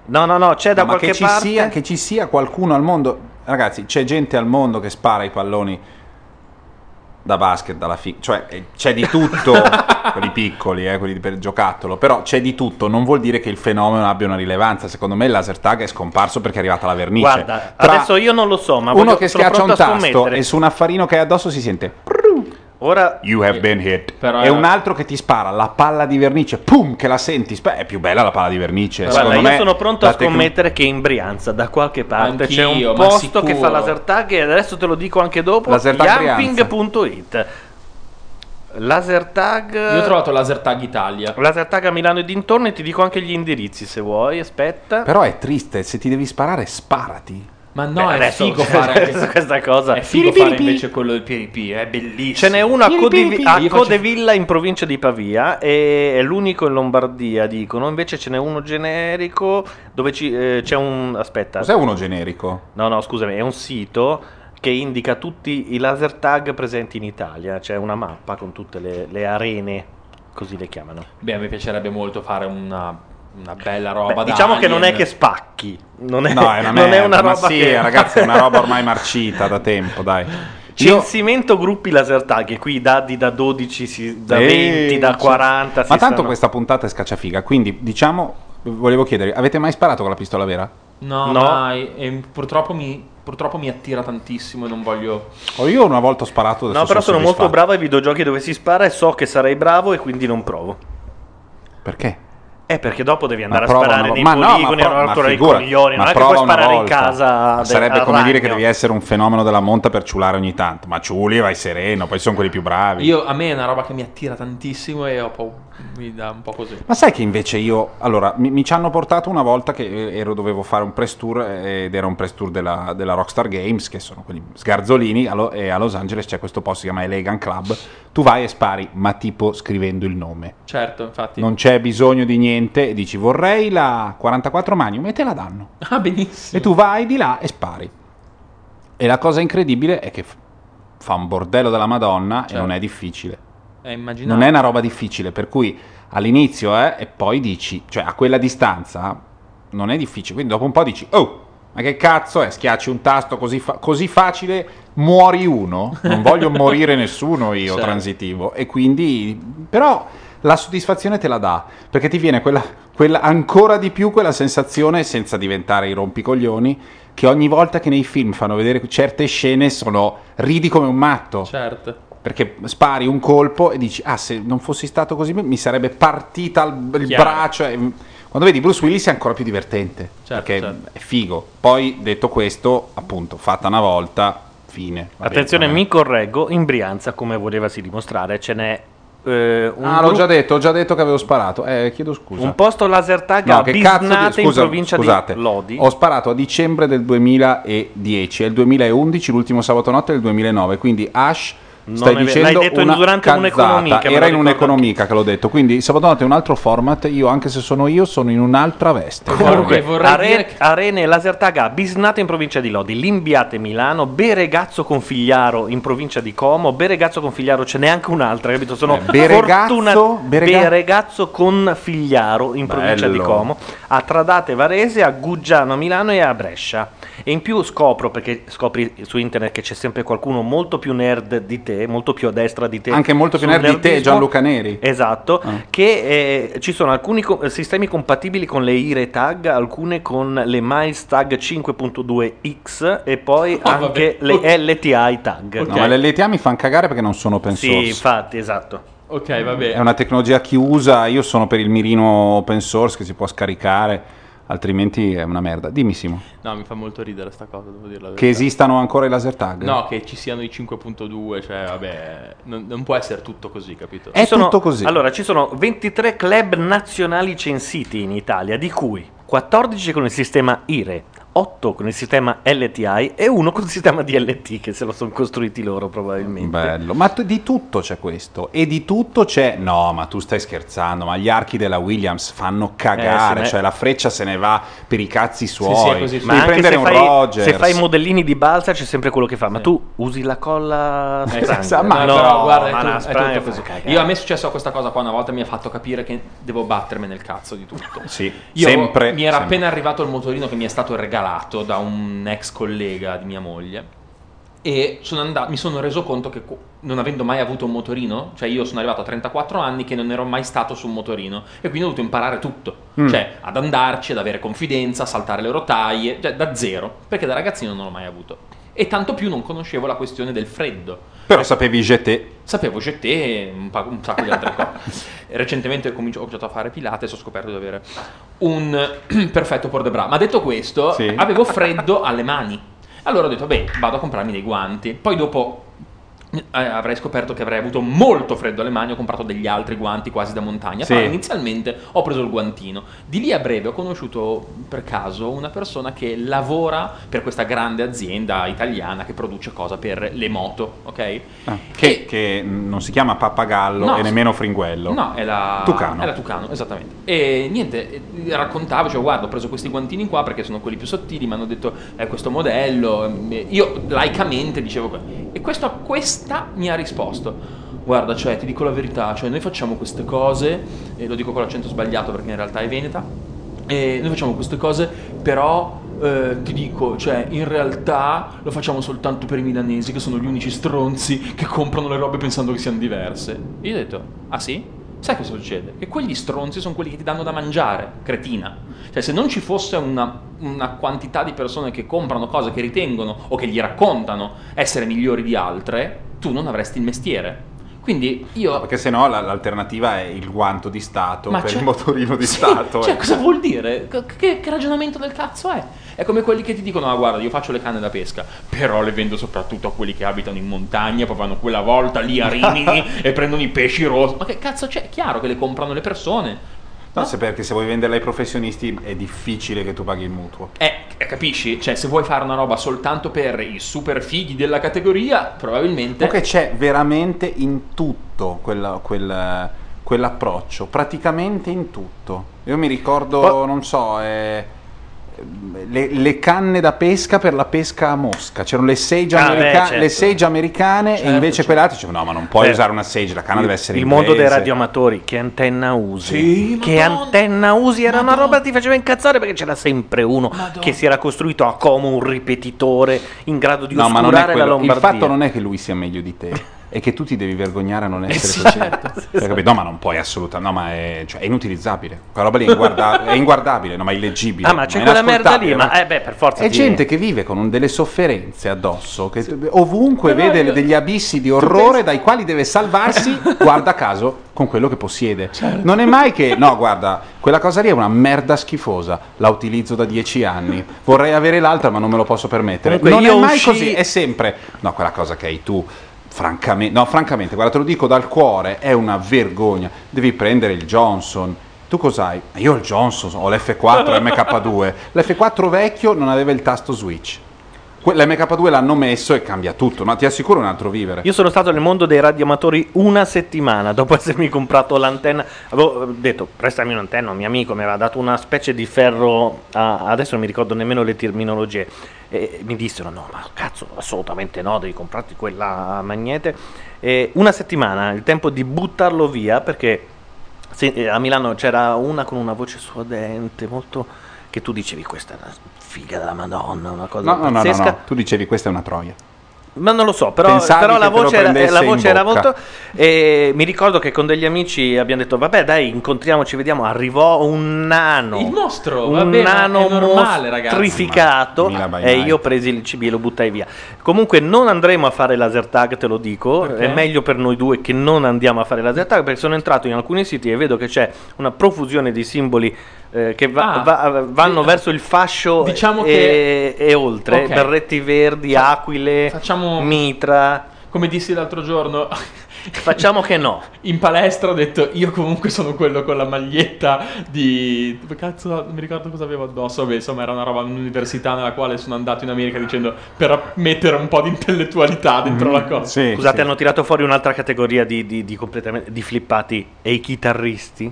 No, no, no, c'è da ma qualche che ci, parte sia, che ci sia qualcuno al mondo. Ragazzi, c'è gente al mondo che spara i palloni da basket, dalla fi- cioè eh, c'è di tutto, quelli piccoli, eh, quelli per giocattolo, però c'è di tutto, non vuol dire che il fenomeno abbia una rilevanza. Secondo me il laser tag è scomparso perché è arrivata la vernice. Guarda, Tra adesso io non lo so, ma uno voglio- che schiaccia un tasto e su un affarino che hai addosso si sente Ora You have been hit. Però e è- un altro che ti spara la palla di vernice, pum, che la senti. sp- È più bella la palla di vernice. Guarda, secondo io me sono pronto a scommettere che in Brianza, da qualche parte, c'è Anch'io, un ma posto che fa laser tag e adesso te lo dico anche dopo, Laser tag yamping.it. Laser tag... Io ho trovato laser tag Italia. Laser tag a Milano e dintorni, ti dico anche gli indirizzi se vuoi, aspetta. Però è triste, se ti devi sparare, sparati. Ma no, Beh, è figo fare adesso questa cosa. È figo Piri, fare invece quello del PiriP, è bellissimo. Ce n'è uno a, Piri, Codi- piri, piri. a Codevilla in provincia di Pavia e è l'unico in Lombardia, dicono. Invece ce n'è uno generico dove ci- eh, c'è un... Aspetta. Cos'è uno generico? No, no, scusami, è un sito che indica tutti i laser tag presenti in Italia. C'è una mappa con tutte le, le arene, così le chiamano. Beh, a me piacerebbe molto fare una, una bella roba Beh, da diciamo che non è Alien. che spacchi. Non è, No, è una, non è merda, una ma roba sì, che... ragazzi, è una roba ormai marcita da tempo, dai. Io, Censimento gruppi laser tag, e qui i dadi da 12, si- da Eh, 20, da sì. 40. si Ma tanto stanno- questa puntata è scacciafiga, quindi diciamo, volevo chiedere, avete mai sparato con la pistola vera? No, No. mai. E purtroppo mi, purtroppo mi attira tantissimo e non voglio... O io una volta ho sparato, No, però sono molto soddisfatto. bravo ai videogiochi dove si spara e so che sarei bravo e quindi non provo. Perché? Eh, perché dopo devi andare Ma a sparare una nei ma no, poligoni, ma a pro- ma figurati, coglioni. ma Non è che puoi sparare in casa. Sarebbe come dire che ragno. devi essere un fenomeno della monta per ciulare ogni tanto. Ma ciuli vai sereno, poi sono quelli più bravi. Io, a me è una roba che mi attira tantissimo e mi dà un po' così. Ma sai che invece io, allora, mi, mi ci hanno portato una volta che ero, dovevo fare un press tour ed era un press tour della, della Rockstar Games, che sono quelli sgarzolini, a Lo- e a Los Angeles c'è questo posto che si chiama Elegant Club. Tu vai e spari, ma tipo scrivendo il nome. Certo, infatti. Non c'è bisogno di niente e dici vorrei la 44 Magnum e te la danno. Ah, benissimo. E tu vai di là e spari. E la cosa incredibile è che f- fa un bordello della Madonna Certo. e non è difficile. Eh. Non è una roba difficile, per cui all'inizio eh, e poi dici, cioè a quella distanza non è difficile, quindi dopo un po' dici, oh, ma che cazzo è? Schiacci un tasto così, fa- così facile, muori uno, non voglio morire nessuno io Certo. transitivo, e quindi, però la soddisfazione te la dà, perché ti viene quella, quella- ancora di più quella sensazione, senza diventare i rompicoglioni, che ogni volta che nei film fanno vedere certe scene sono ridi come un matto. Certo. Perché spari un colpo e dici, ah, se non fossi stato così, mi sarebbe partita il, il braccio. e- quando vedi Bruce Willis è ancora più divertente. Certo, perché certo. è figo. Poi, detto questo, appunto, fatta una volta, fine. Attenzione, mi correggo, in Brianza, come volevasi dimostrare, ce n'è eh, un, Ah, l'ho già detto, ho già detto che avevo sparato. Eh, chiedo scusa. un posto laser tag No, a che cazzo di Bisnate in scusa, provincia scusate, di Lodi. Ho sparato a dicembre del 2010, è il 2011, l'ultimo sabato notte del 2009, quindi Ash Non stai dicendo l'hai detto una durante cazzata. un'economica, Era in un'economica che l'ho detto, quindi sabato notte è un altro format, io anche se sono io sono in un'altra veste. Comunque, vorrei Are- dire che- Arene Laser Tag a Bisnate in provincia di Lodi, Limbiate Milano, Beregazzo con Figliaro in provincia di Como, Beregazzo con Figliaro ce n'è anche un'altra, capito? Sono Eh, Beregazzo? fortuna- Berega- Beregazzo con Figliaro in provincia di Bello. Como, a Tradate Varese, a Guggiano a Milano e a Brescia. E in più scopro, perché scopri su internet che c'è sempre qualcuno molto più nerd di te, molto più a destra di te. Anche molto più nerd di te, nerdismo. Gianluca Neri. Esatto, Ah. che eh, ci sono alcuni co- sistemi compatibili con le IRE tag, alcune con le Miles tag 5.2x e poi Ah, anche vabbè. le LTI tag. Ok. No, ma le LTA mi fanno cagare perché non sono open Sì, source. infatti, esatto. Ok, va bene. È una tecnologia chiusa, io sono per il mirino open source che si può scaricare, altrimenti è una merda. Dimmi Simo, No, mi fa molto ridere sta cosa, devo dirla. che esistano ancora i laser tag? No, che ci siano i 5.2, cioè vabbè, non, non può essere tutto così, capito? È sono- tutto così. Allora, ci sono 23 club nazionali censiti in Italia, di cui 14 con il sistema IRE, 8 con il sistema LTI e uno con il sistema DLT, che se lo sono costruiti loro probabilmente. Bello, ma tu- di tutto c'è questo e di tutto c'è... No, ma tu stai scherzando, ma gli archi della Williams fanno cagare, Eh, sì, cioè la freccia se ne va per i cazzi suoi. sì, è così, sì. Ma Devi anche prendere se un fai, Rogers. se fai i modellini di balsa c'è sempre quello che fa, ma tu usi la colla Eh, spranga? ma- No, no, guarda, è, ma tu- la è tutto così. cagare. Io a me è successo questa cosa qua una volta mi ha fatto capire che devo battermi nel cazzo di tutto. Sì, Io sempre. mi era sempre. appena arrivato il motorino che mi è stato regalato da un ex collega di mia moglie e sono andato- mi sono reso conto che non avendo mai avuto un motorino, cioè io sono arrivato a 34 anni che non ero mai stato su un motorino e quindi ho dovuto imparare tutto, Mm. cioè ad andarci, ad avere confidenza, a saltare le rotaie, cioè da zero, perché da ragazzino non l'ho mai avuto. E tanto più non conoscevo la questione del freddo. Però sapevi GT. Sapevo GT e un, pa- un sacco di altre cose. Recentemente ho, cominci- ho cominciato a fare Pilates e ho scoperto di avere un perfetto por de bras. Ma detto questo, avevo freddo alle mani. Allora ho detto, beh, vado a comprarmi dei guanti. Poi dopo eh, avrei scoperto che avrei avuto molto freddo alle mani, ho comprato degli altri guanti quasi da montagna, Sì. però inizialmente ho preso il guantino. Di lì a breve ho conosciuto per caso una persona che lavora per questa grande azienda italiana che produce cosa per le moto, ok? Ah, che, che non si chiama pappagallo No, e nemmeno fringuello. No, è la Tucano. È la Tucano, esattamente. E niente, eh, raccontavo, cioè guarda, ho preso questi guantini qua perché sono quelli più sottili, mi hanno detto è questo modello. eh, Io laicamente dicevo e questo, questa mi ha risposto. Guarda, cioè, ti dico la verità, cioè noi facciamo queste cose, e lo dico con l'accento sbagliato perché in realtà è veneta, e noi facciamo queste cose, però eh, ti dico, cioè, in realtà lo facciamo soltanto per i milanesi, che sono gli unici stronzi che comprano le robe pensando che siano diverse. Io ho detto, ah sì? Sai cosa succede? Che quegli stronzi sono quelli che ti danno da mangiare, cretina. Cioè, se non ci fosse una, una quantità di persone che comprano cose che ritengono o che gli raccontano essere migliori di altre, tu non avresti il mestiere. Quindi io Perché se no la- l'alternativa è il guanto di Stato Ma per c'è- il motorino di Sì, Stato. Cioè, eh. cosa vuol dire? Che, che- che ragionamento del cazzo è? È come quelli che ti dicono: Ah, guarda, io faccio le canne da pesca, però le vendo soprattutto a quelli che abitano in montagna, poi vanno quella volta lì a Rimini e prendono i pesci rossi. Ma che cazzo c'è? È chiaro che le comprano le persone. No, se perché se vuoi venderla ai professionisti è difficile che tu paghi il mutuo. Eh, eh, capisci? Cioè, se vuoi fare una roba soltanto per i super fighi della categoria, probabilmente. Comunque c'è veramente in tutto quella- quel- quell'approccio, praticamente in tutto. Io mi ricordo, non so, eh, le, le canne da pesca per la pesca a mosca. C'erano le sage, Ah, beh, america- certo. le sage americane Certo, e invece certo. quelle altre dicevano no ma non puoi Beh, usare una sage, la canna deve essere il mondo dei inglese." radioamatori, che antenna usi? Sì, che Madonna. antenna usi? Era una Madonna. roba che ti faceva incazzare perché c'era sempre uno Madonna. che si era costruito a come un ripetitore in grado di No, oscurare la quello. Il Lombardia. fatto non è che lui sia meglio di te, è che tu ti devi vergognare a non essere sì, così. capito? No, ma non puoi assolutamente. No, ma è, cioè, è inutilizzabile. Quella roba lì è, inguarda- è inguardabile, no, ma è illeggibile. Ah, ma c'è è quella merda lì, ma eh beh, per forza È ti- gente che vive con delle sofferenze addosso, che ovunque Però vede io- degli abissi di orrore dai quali deve salvarsi, guarda caso, con quello che possiede. Certo. Non è mai che, no, guarda, quella cosa lì è una merda schifosa, la utilizzo da dieci anni, vorrei avere l'altra ma non me lo posso permettere. Comunque, non è mai uscì- così, è sempre, no, quella cosa che hai tu. Francamente, no, francamente, guarda, te lo dico dal cuore, è una vergogna. Devi prendere il Johnson. Tu cos'hai? Io ho il Johnson, ho l'F4 MK2. L'F4 vecchio non aveva il tasto switch. Que- L'MK2 l'hanno messo e cambia tutto, ma ti assicuro un altro vivere. Io sono stato nel mondo dei radioamatori una settimana dopo essermi comprato l'antenna. Avevo eh, detto prestami un'antenna, un mio amico mi aveva dato una specie di ferro, a- adesso non mi ricordo nemmeno le terminologie. E mi dissero no, ma cazzo, assolutamente no, devi comprarti quella magnete. E una settimana, il tempo di buttarlo via perché se- eh, a Milano c'era una con una voce suadente, molto... che tu dicevi questa figa della Madonna, una cosa No, no, no, no, pazzesca. no, tu dicevi questa è una troia. Ma non lo so, però, però la voce, era, la voce era molto. E mi ricordo che con degli amici abbiamo detto: Vabbè, dai, incontriamoci, vediamo. Arrivò un nano. Il nostro, un vabbè, nano è normale, ragazzi. mostrificato. Ma- E io presi il CB e lo buttai via. Comunque, non andremo a fare laser tag, te lo dico. Perché? È meglio per noi due che non andiamo a fare laser tag perché sono entrato in alcuni siti e vedo che c'è una profusione di simboli. Eh, che va- Ah, va- vanno sì. verso il fascio Diciamo e, e oltre, Ok. berretti verdi, Fa- aquile, facciamo- mitra. Come dissi l'altro giorno, Facciamo che no. in palestra ho detto io comunque sono quello con la maglietta di... Cazzo, non mi ricordo cosa avevo addosso. Vabbè, insomma, era una roba in un'università nella quale sono andato in America dicendo per mettere un po' di intellettualità dentro la cosa. Sì, Scusate, sì. hanno tirato fuori un'altra categoria di, di, di completamente di flippati. E i chitarristi?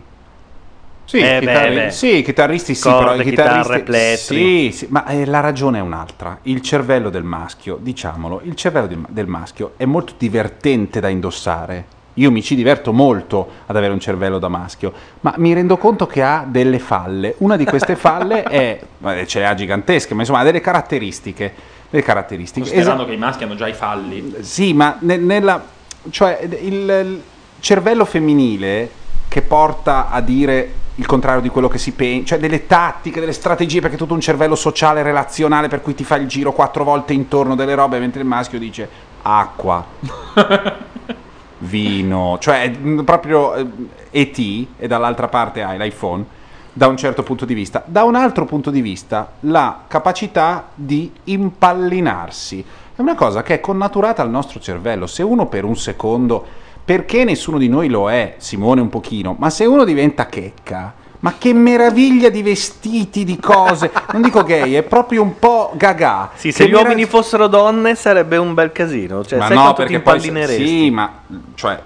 Sì, Eh, chitarri- beh, beh. sì, i chitarristi sì, Corde, però i chitarristi plettri. Sì, sì, ma eh, la ragione è un'altra. Il cervello del maschio, diciamolo, il cervello del, del maschio è molto divertente da indossare. Io mi ci diverto molto ad avere un cervello da maschio, ma mi rendo conto che ha delle falle. Una di queste falle è vabbè, ce le ha gigantesche, ma insomma ha delle caratteristiche, delle caratteristiche. Considerando Esa- che i maschi hanno già i falli. sì, ma ne- nella, cioè, il, il cervello femminile che porta a dire il contrario di quello che si pensa, cioè delle tattiche, delle strategie, perché è tutto un cervello sociale, relazionale, per cui ti fa il giro quattro volte intorno delle robe, mentre il maschio dice acqua, vino, cioè mm, proprio eh, ET e dall'altra parte hai l'iPhone da un certo punto di vista. Da un altro punto di vista, la capacità di impallinarsi. è una cosa che è connaturata al nostro cervello. Se uno per un secondo, perché nessuno di noi lo è, Simone un pochino, ma se uno diventa checca, ma che meraviglia di vestiti, di cose, non dico gay, è proprio un po' gaga. Sì, se Che gli uomini meraviglia- fossero donne sarebbe un bel casino. Cioè, ma sai no, perché poi sì, ma cioè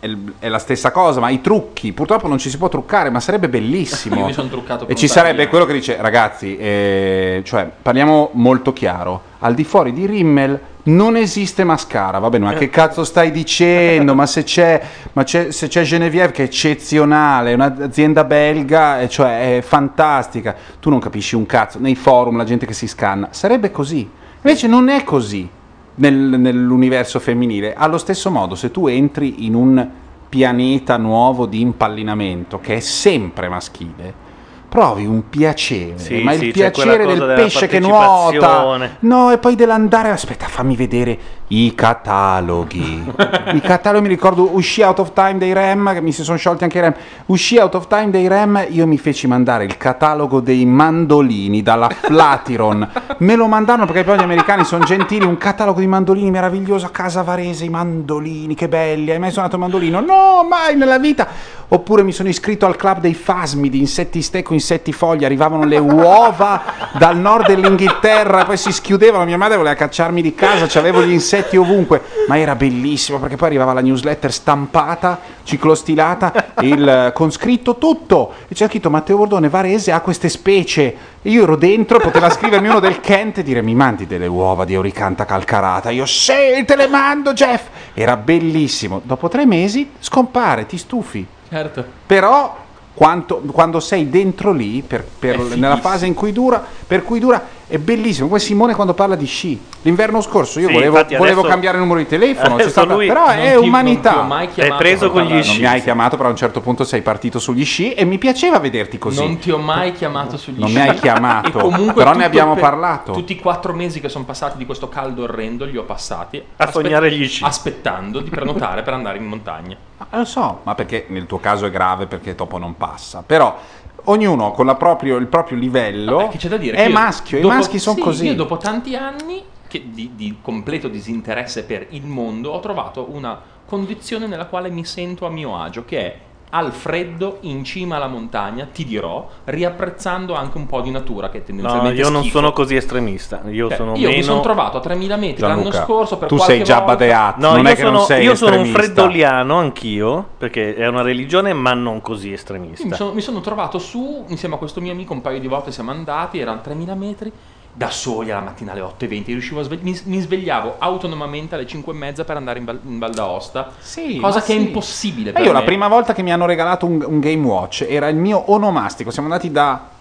è, è la stessa cosa, ma i trucchi, purtroppo non ci si può truccare, ma sarebbe bellissimo. Io mi son truccato per E ci sarebbe quello che dice, ragazzi, eh, cioè parliamo molto chiaro, al di fuori di Rimmel non esiste mascara, va bene, ma che cazzo stai dicendo? Ma se c'è, ma c'è- se c'è Genevieve che è eccezionale, è un'azienda belga, cioè è fantastica, tu non capisci un cazzo, nei forum la gente che si scanna, sarebbe così. Invece non è così nel- nell'universo femminile. Allo stesso modo, se tu entri in un pianeta nuovo di impallinamento che è sempre maschile, provi un piacere, Sì, ma sì, il piacere del pesce che nuota. No, e poi dell'andare, aspetta, fammi vedere i cataloghi. I cataloghi, mi ricordo, uscì Out of Time dei Rem, che mi si sono sciolti anche i Rem. Uscì Out of Time dei Rem, io mi feci mandare il catalogo dei mandolini dalla Flatiron. Me lo mandarono perché poi gli americani sono gentili, un catalogo di mandolini meraviglioso a casa Varese, i mandolini, che belli. Hai mai suonato mandolino? No, mai nella vita. Oppure mi sono iscritto al club dei fasmi di insetti stecco, insetti foglia, arrivavano le uova dal nord dell'Inghilterra, poi si schiudevano, mia madre voleva cacciarmi di casa, c'avevo gli insetti ovunque, ma era bellissimo perché poi arrivava la newsletter stampata, ciclostilata, il, con scritto tutto, e c'era scritto Matteo Bordone Varese ha queste specie, e io ero dentro, poteva scrivermi uno del Kent e dire mi mandi delle uova di Euricanta calcarata, io sì, te le mando Jeff, era bellissimo, dopo tre mesi scompare, ti stufi. Certo. Però quanto- quando sei dentro lì, per- per- È nella fase in cui dura, per cui dura, è bellissimo. Come Simone quando parla di sci. L'inverno scorso io Sì, volevo, volevo cambiare il numero di telefono, stata- però Non è ti- umanità. Non ti ho mai chiamato preso con gli parlare- non sci. mi hai chiamato, però a un certo punto sei partito sugli sci e mi piaceva vederti così. Non ti ho mai chiamato sugli Non sci. mi hai chiamato, comunque però ne abbiamo per- parlato. Tutti i quattro mesi che sono passati di questo caldo orrendo li ho passati A sognare gli sci. Aspettando di prenotare per andare in montagna. Ma lo so, ma perché nel tuo caso è grave perché dopo non passa. Però ognuno con la proprio- il proprio livello Vabbè, c'è da dire? è maschio, dopo- i maschi sono sì, così. Io dopo tanti anni di, di completo disinteresse per il mondo ho trovato una condizione nella quale mi sento a mio agio, che è al freddo in cima alla montagna, ti dirò, riapprezzando anche un po' di natura che è No, tendenzialmente io non schifo. sono così estremista. Io Cioè, sono io meno... mi sono trovato a 3000 metri l'anno Gianluca, scorso per tu qualche sei Jabba volta. Hutt, No, non io è che sono, non sei io sono un estremista. freddoliano anch'io, perché è una religione, ma non così estremista. Mi, sono, mi sono trovato su insieme a questo mio amico un paio di volte siamo andati, erano 3000 metri, da soli alla mattina alle 8.20, riuscivo a svegli- mi, mi svegliavo autonomamente alle 5 e mezza per andare in, Val, in Val d'Aosta, Sì, cosa ma che è sì. impossibile E per io la me. prima volta che mi hanno regalato un, un Game Watch era il mio onomastico. Siamo andati da.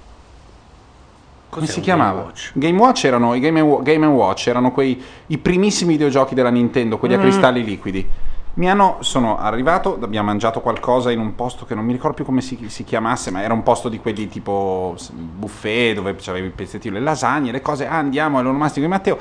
Come Cos'è si un chiamava? Game Watch? Game Watch erano i Game, Game Watch, erano quei i primissimi videogiochi della Nintendo, quelli a cristalli liquidi. Mi hanno, sono arrivato, abbiamo mangiato qualcosa in un posto che non mi ricordo più come si, si chiamasse, ma era un posto di quelli tipo buffet dove c'avevi i pezzettini, le lasagne, le cose. Ah, andiamo all'onomastico di Matteo.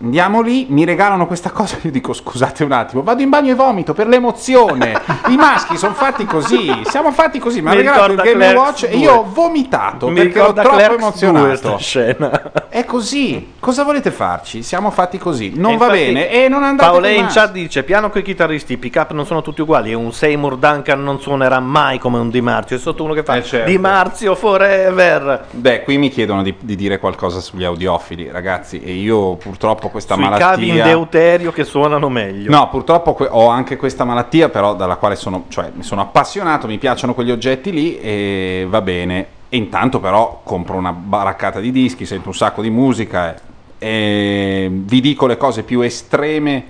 Andiamo lì, mi regalano questa cosa. Io dico: Scusate un attimo, vado in bagno e vomito per l'emozione. I maschi sono fatti così, siamo fatti così. Mi hanno regalato il Game Watch e 2. io ho vomitato Mi perché ero troppo Clerks 2 emozionato. scena. È così. Cosa volete farci? Siamo fatti così. Non E va bene e non andate Paolo coi in chat dice: Piano con i chitarristi, i pick up non sono tutti uguali. E un Seymour Duncan non suonerà mai come un Di Marzio. È sotto uno che fa Eh, certo. Di Marzio forever. Beh, qui mi chiedono di, di dire qualcosa sugli audiofili, ragazzi, e io purtroppo questa Sui cavi in malattia... deuterio che suonano meglio. No, purtroppo que- ho anche questa malattia, però dalla quale sono, cioè, mi sono appassionato, mi piacciono quegli oggetti lì e va bene. E intanto però compro una baraccata di dischi, sento un sacco di musica e, e vi dico le cose più estreme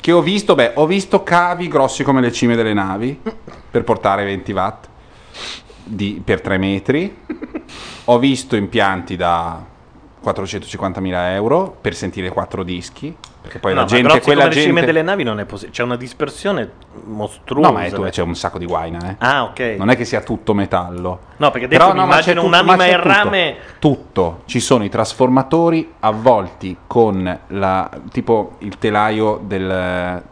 che ho visto. Beh, ho visto cavi grossi come le cime delle navi per portare 20 watt di- per 3 metri. Ho visto impianti da 450.000 euro per sentire quattro dischi. Perché poi No, la gente, grossi quella gente... delle navi non è possibile. C'è una dispersione mostruosa. No, ma è tu, c'è un sacco di guaina, eh. Ah, ok. Non è che sia tutto metallo. No, perché adesso mi ma immagino un'anima in rame. Tutto. Ci sono i trasformatori avvolti con la, tipo il telaio del...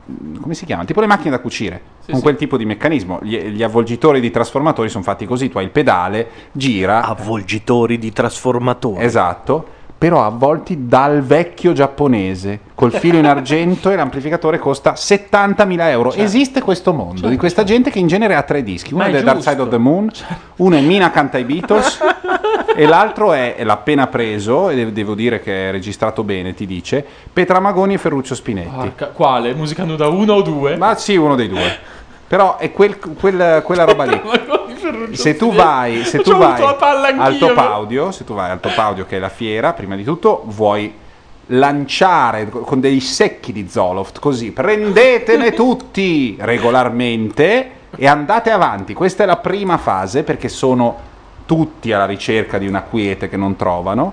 come si chiama? Tipo le macchine da cucire. Con sì. quel tipo di meccanismo. Gli, gli avvolgitori di trasformatori sono fatti così. Tu hai il pedale, gira... Avvolgitori di trasformatori. Esatto. Però avvolti dal vecchio giapponese, col filo in argento e l'amplificatore costa 70.000 euro. Esiste questo mondo di questa gente che in genere ha tre dischi, uno è è The Dark. Side of the Moon, uno è Mina canta i Beatles e l'altro è, è l'ha appena preso, e devo- dire che è registrato bene, ti dice, Petra Magoni e Ferruccio Spinetti. Porca- quale? Musica nuda 1 o 2? Ma sì, uno dei due. Però è quel- quel- quella roba lì. Se tu vai, se tu vai al top audio, se tu vai al top audio che è la fiera, prima di tutto vuoi lanciare con dei secchi di Zoloft così, prendetene tutti regolarmente e andate avanti. Questa è la prima fase perché sono tutti alla ricerca di una quiete che non trovano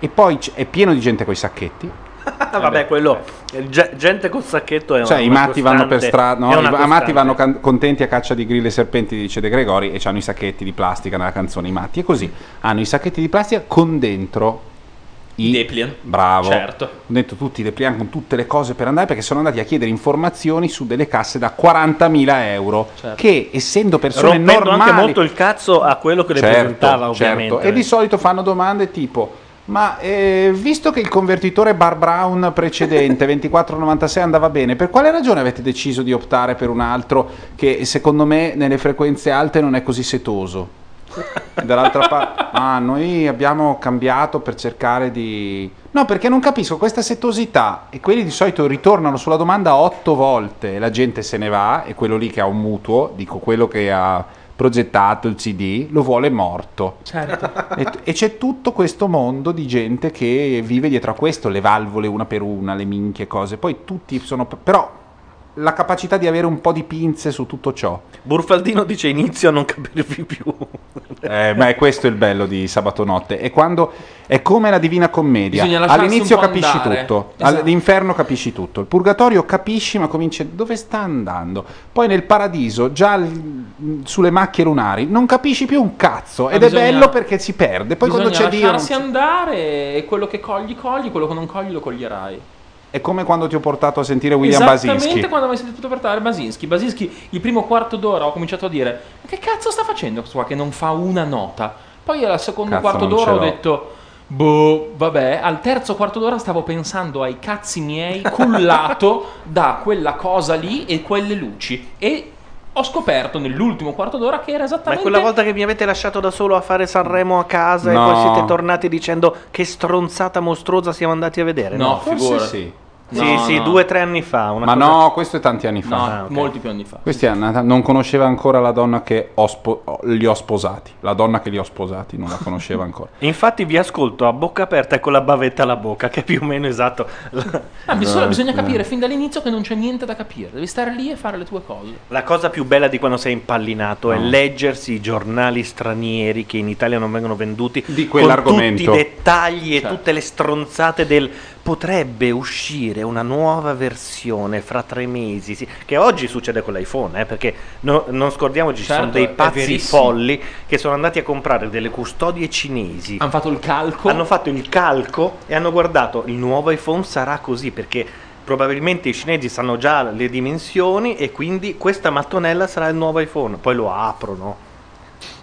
e poi è pieno di gente con i sacchetti. Ah, vabbè, quello. eh, ge- gente col sacchetto è Cioè, una i matti vanno per costante, strada, no? i matti costante. vanno can- contenti a caccia di grilli e serpenti, dice De Gregori, e hanno i sacchetti di plastica nella canzone. I matti è così: hanno i sacchetti di plastica con dentro i. Depliant. Bravo. Certo. Con dentro tutti i depliant con tutte le cose per andare perché sono andati a chiedere informazioni su delle casse da 40.000 euro. Certo. Che essendo persone Rompendo normali. anche molto il cazzo a quello che le Certo, presentava, certo. ovviamente. E di solito fanno domande tipo: Ma eh, visto che il convertitore Bar Brown precedente 2496 andava bene, per quale ragione avete deciso di optare per un altro che secondo me nelle frequenze alte non è così setoso? Dall'altra parte, ah, noi abbiamo cambiato per cercare di. No, perché non capisco questa setosità. E quelli di solito ritornano sulla domanda otto volte. e La gente se ne va, e quello lì che ha un mutuo, dico quello che ha progettato il CD, lo vuole morto. Certo. E, e c'è tutto questo mondo di gente che vive dietro a questo, le valvole una per una, le minchie cose. Poi tutti sono. Però la capacità di avere un po' di pinze su tutto ciò. Burfaldino dice inizio a non capirvi più. Eh, ma è questo il bello di Sabato Notte. È quando è come la Divina Commedia. All'inizio capisci andare. tutto, Esatto. all'inferno capisci tutto. Il purgatorio capisci, ma cominci dove sta andando. Poi nel paradiso, già l- sulle macchie lunari, non capisci più un cazzo. Ma Ed bisogna- è bello perché si perde. Poi quando Bisogna c'è Dio. non lasciarsi andare e quello che cogli, cogli, quello che non cogli lo coglierai. È come quando ti ho portato a sentire William Esattamente Basinski. quando mi hai sentito portare Basinski. Basinski, il primo quarto d'ora ho cominciato a dire: Ma che cazzo sta facendo questo qua che non fa una nota? Poi al secondo Cazzo, quarto d'ora ho detto. Boh, vabbè, al terzo quarto d'ora stavo pensando ai cazzi miei cullato da quella cosa lì e quelle luci. E ho scoperto nell'ultimo quarto d'ora che era Ma esattamente. quella volta che mi avete lasciato da solo a fare Sanremo a casa No. e poi siete tornati dicendo che stronzata mostruosa siamo andati a vedere? No, Forse figurati. sì. Sì, No, sì, no. due o tre anni fa. Una Ma cosa- no, questo è tanti anni fa. No, Ah, ok. molti più anni fa. Questi non conosceva ancora la donna che ho spo- li ho sposati. La donna che li ho sposati non la conosceva ancora. Infatti vi ascolto a bocca aperta e con la bavetta alla bocca, che è più o meno esatto. Ah, bisogna, Eh, bisogna capire fin dall'inizio che non c'è niente da capire. Devi stare lì e fare le tue cose. La cosa più bella di quando sei impallinato è No. leggersi i giornali stranieri che in Italia non vengono venduti Di con quell'argomento. tutti i dettagli e Certo. tutte le stronzate del potrebbe uscire una nuova versione fra tre mesi, sì, che oggi succede con l'iPhone, eh, perché no- non scordiamoci, ci Certo, sono dei è pazzi folli che sono andati a comprare delle custodie cinesi. Hanno fatto il calco. Hanno fatto il calco e hanno guardato il nuovo iPhone sarà così perché probabilmente i cinesi sanno già le dimensioni e quindi questa mattonella sarà il nuovo iPhone. Poi lo aprono.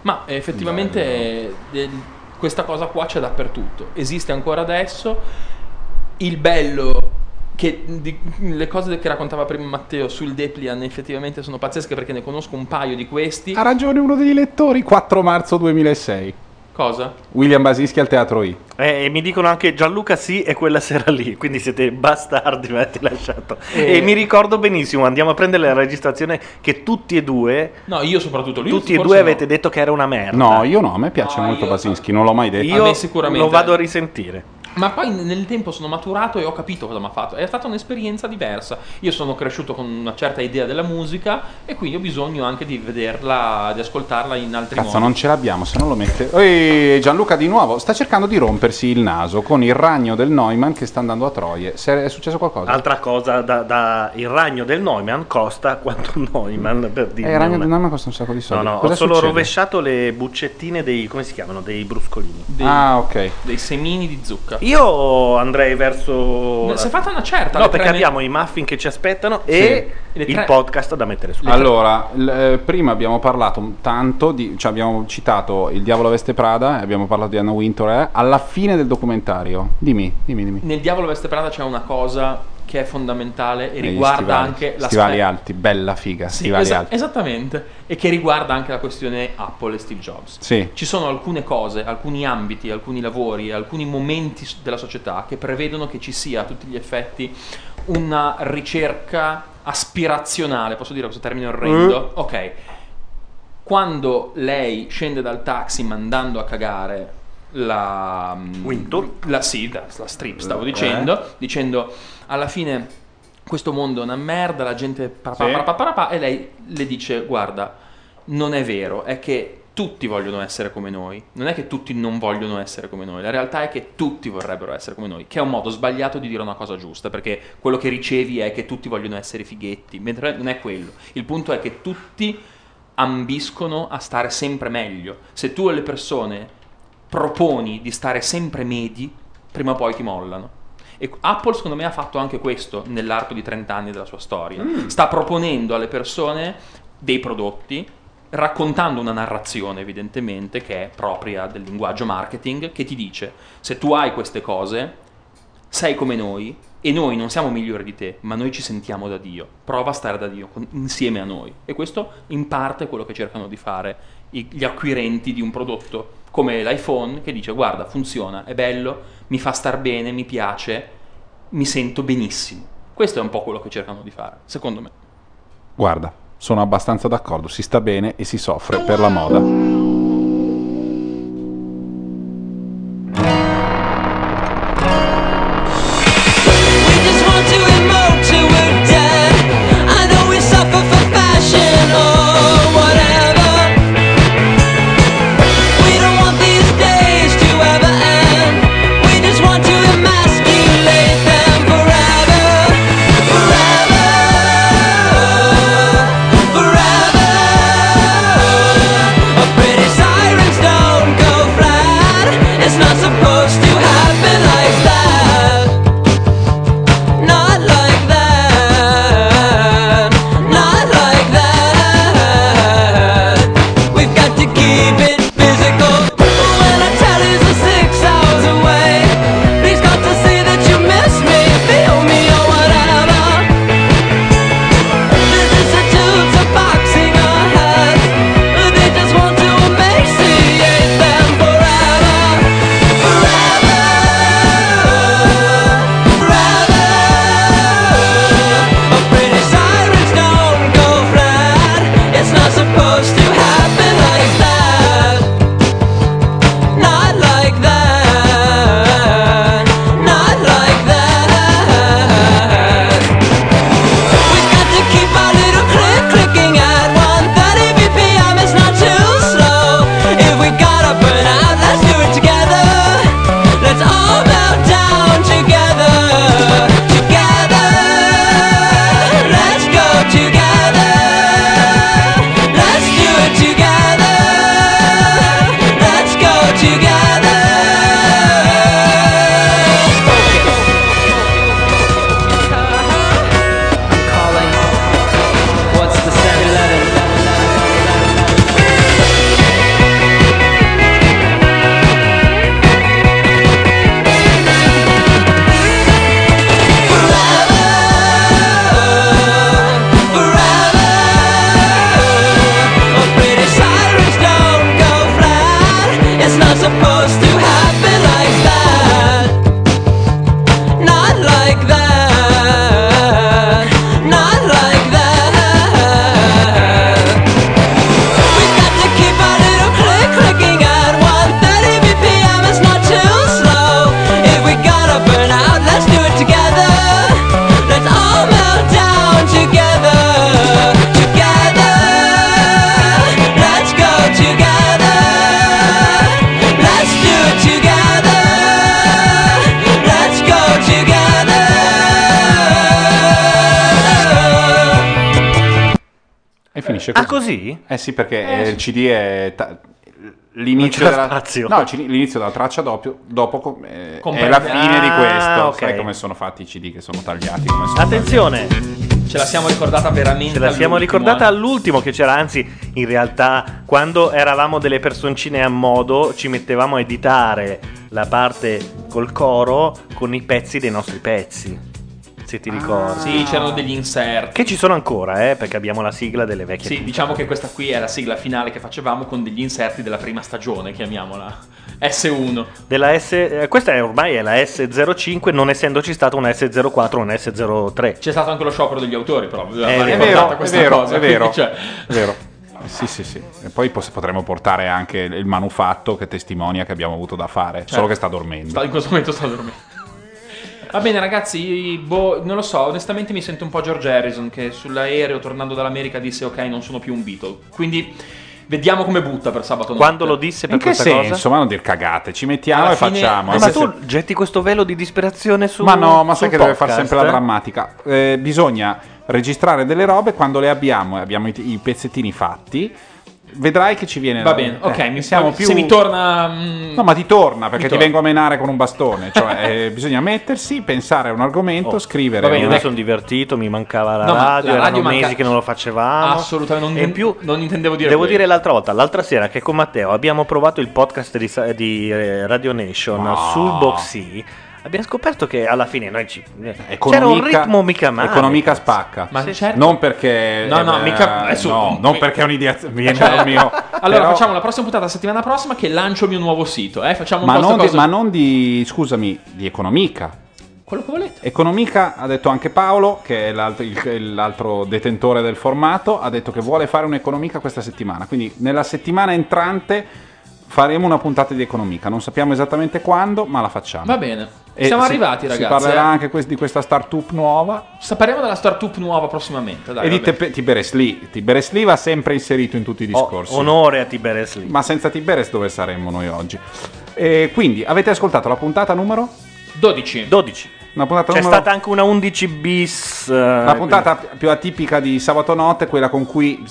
Ma effettivamente eh, questa cosa qua c'è dappertutto. Esiste ancora adesso. Il bello che di- le cose che raccontava prima Matteo sul Deplian effettivamente sono pazzesche perché ne conosco un paio di questi. Ha ragione uno degli lettori, 4 marzo 2006. Cosa? William Basischi al Teatro I. Eh, e mi dicono anche Gianluca sì e quella sera lì, quindi siete bastardi, mi avete lasciato. Eh. E mi ricordo benissimo, andiamo a prendere la registrazione che tutti e due, No, io soprattutto lui. tutti e due no. avete detto che era una merda. No, io no, a me piace No, molto io- Basinski, non l'ho mai detto. A Io me sicuramente. lo vado a risentire. Ma poi nel tempo sono maturato e ho capito cosa mi ha fatto. È stata un'esperienza diversa. Io sono cresciuto con una certa idea della musica e quindi ho bisogno anche di vederla, di ascoltarla in altri Cazzo, modi. non ce l'abbiamo, se non lo mette. Ehi, Gianluca di nuovo sta cercando di rompersi il naso con il ragno del Neumann che sta andando a Troie. Se è successo qualcosa? Altra cosa, da, da- il ragno del Neumann costa quanto un Neumann per dire. Eh, il ragno del Neumann costa un sacco di No, soldi. no, ho Cosa solo succede? rovesciato le buccettine dei. come si chiamano? Dei bruscolini. Dei, Ah, ok. dei semini di zucca. Io andrei verso. Si è fatta una certa. No, perché tre- abbiamo i muffin che ci aspettano e Le il tre- podcast da mettere su. Allora, l- eh, prima abbiamo parlato tanto, di, cioè abbiamo citato Il diavolo veste Prada e abbiamo parlato di Anna Wintour eh, alla fine del documentario. Dimmi, dimmi, dimmi. Nel Diavolo Veste Prada c'è una cosa che è fondamentale e Negli riguarda stivali. anche la Stivali alti, bella figa, Sì, stivali esa- alti. Esattamente, e che riguarda anche la questione Apple e Steve Jobs. Sì. Ci sono alcune cose, alcuni ambiti, alcuni lavori, alcuni momenti della società che prevedono che ci sia a tutti gli effetti una ricerca aspirazionale, posso dire questo termine orrendo? Ok. Quando lei scende dal taxi mandando a cagare la Wintour? La, sì, la, la strip stavo Eh. dicendo, dicendo alla fine questo mondo è una merda, la gente parapà, Sì. e lei le dice guarda, non è vero, è che tutti vogliono essere come noi, non è che tutti non vogliono essere come noi, la realtà è che tutti vorrebbero essere come noi, che è un modo sbagliato di dire una cosa giusta, perché quello che ricevi è che tutti vogliono essere fighetti, mentre non è quello, il punto è che tutti ambiscono a stare sempre meglio, se tu alle persone proponi di stare sempre medi, prima o poi ti mollano. E Apple secondo me ha fatto anche questo nell'arco di 30 anni della sua storia. Sta proponendo alle persone dei prodotti, raccontando una narrazione evidentemente che è propria del linguaggio marketing, che ti dice se tu hai queste cose, sei come noi e noi non siamo migliori di te, ma noi ci sentiamo da Dio. Prova a stare da Dio con- insieme a noi. E questo in parte è quello che cercano di fare i- gli acquirenti di un prodotto come l'iPhone che dice guarda funziona, è bello, mi fa star bene, mi piace, mi sento benissimo. Questo è un po' quello che cercano di fare, secondo me. Guarda, sono abbastanza d'accordo, si sta bene e si soffre per la moda. Eh sì, perché eh, il CD è... ta- l'inizio della, no, l'inizio della traccia doppio, dopo com- eh, è la fine di Ah, questo. ok. Sai come sono fatti i CD che sono tagliati? Come sono Attenzione, Ce la siamo ricordata veramente. ce la siamo ricordata eh. all'ultimo che c'era, anzi, in realtà, quando eravamo delle personcine a modo, ci mettevamo a editare la parte col coro con i pezzi dei nostri pezzi. Se ti ricordi. Sì, c'erano degli insert. Che ci sono ancora, eh, perché abbiamo la sigla delle vecchie. Sì, diciamo che questa qui è la sigla finale che facevamo con degli inserti della prima stagione, chiamiamola S1. Della S, eh, questa è ormai è la S05, non essendoci stata una S04 o una S03. C'è stato anche lo sciopero degli autori, però. È È vero, è vero, cosa, è vero, cioè, è vero. Sì, sì, sì. E poi potremmo portare anche il manufatto che testimonia che abbiamo avuto da fare, solo che sta dormendo. sta- in questo momento sta dormendo. Va bene ragazzi, boh, non lo so, onestamente mi sento un po' George Harrison che sull'aereo tornando dall'America disse ok non sono più un Beatle. Quindi vediamo come butta per sabato notte. Quando lo disse per In che questa senso? cosa? Ma non dir cagate, ci mettiamo Alla e fine- facciamo. Eh, ma se- tu getti questo velo di disperazione su Ma no, ma sai che deve fare podcast, sempre la eh? drammatica. Eh, bisogna registrare delle robe quando le abbiamo e abbiamo i, i pezzettini fatti. Vedrai che ci viene Va la- bene, ok, eh, mi siamo se più mi torna mm, No, ma ti torna perché ti torna. vengo a menare con un bastone. Cioè, eh, bisogna mettersi, pensare a un argomento, Oh, scrivere. Vabbè, io una- mi sono divertito, mi mancava la No, ma radio, la erano radio manca- mesi che non lo facevamo. Assolutamente, non- E in più, non intendevo dire Devo quello. dire l'altra volta, l'altra sera che con Matteo abbiamo provato il podcast di, di, eh, Radio Nation No. sul Boxy. Abbiamo scoperto che alla fine noi ci... c'era un ritmo mica male. Economica spacca. Ma Sì, certo. Non perché. No, no, eh, mica- adesso- no, non mi- perché è un'idea. Viene Cioè, dal mio. Allora però- facciamo la prossima puntata la settimana prossima che lancio il mio nuovo sito, eh? Facciamo un Ma non, di, ma non di. Scusami, di Economica. quello che volete. Economica ha detto anche Paolo, che è l'altro, il- l'altro detentore del formato, ha detto che vuole fare un'economica questa settimana. Quindi nella settimana entrante faremo una puntata di economica. Non sappiamo esattamente quando, ma la facciamo. Va bene. E Siamo si- arrivati, ragazzi. Si parlerà eh. anche di questa startup nuova. Parliamo della startup nuova prossimamente. Dai, e di vabbè. Tepe- Tiberes Lee. Tiberes Lee va sempre inserito in tutti i Oh, discorsi. onore a Tiberes Lee. ma senza Tiberes dove saremmo noi oggi? E quindi avete ascoltato la puntata numero? 12. 12. Una puntata C'è numero... stata anche una 11 bis. eh, La puntata più atipica di sabato notte quella con cui,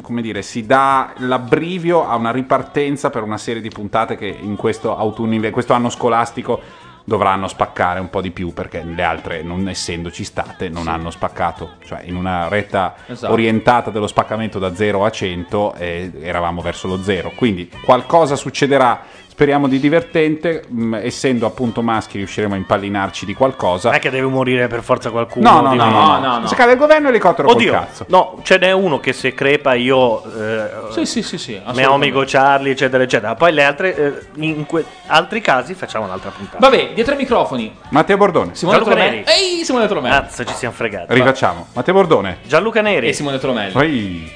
come dire, si dà l'abbrivio a una ripartenza per una serie di puntate che in questo, autunno, in questo anno scolastico dovranno spaccare un po' di più perché le altre, non essendoci state, non hanno spaccato. Cioè, in una retta Esatto. orientata dello spaccamento da 0 a 100 eh, eravamo verso lo 0. Quindi qualcosa succederà. Speriamo di divertente, mh, essendo appunto maschi riusciremo a impallinarci di qualcosa. Non è che deve morire per forza qualcuno. No, no, no, no, no, no. Se cade il governo, elicottero Oddio, col cazzo. no, ce n'è uno che se crepa io. eh, Sì, sì, sì, sì. amico Charlie, eccetera, eccetera. Poi le altre, eh, in que- altri casi facciamo un'altra puntata. Vabbè, dietro ai microfoni. Matteo Bordone. Simone Gianluca. Neri. Ehi, Simone Tolomelli. Cazzo, ci siamo fregati. Rifacciamo. Matteo Bordone. Gianluca Neri. E Simone Tolomelli. Poi...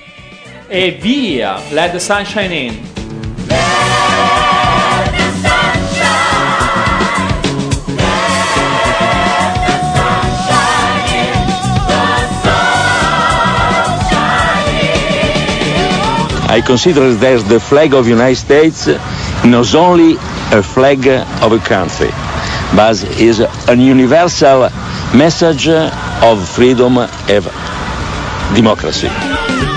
E via. Let the sunshine in. I consider that the flag of the United States not only a flag of a country, but is a universal message of freedom and democracy.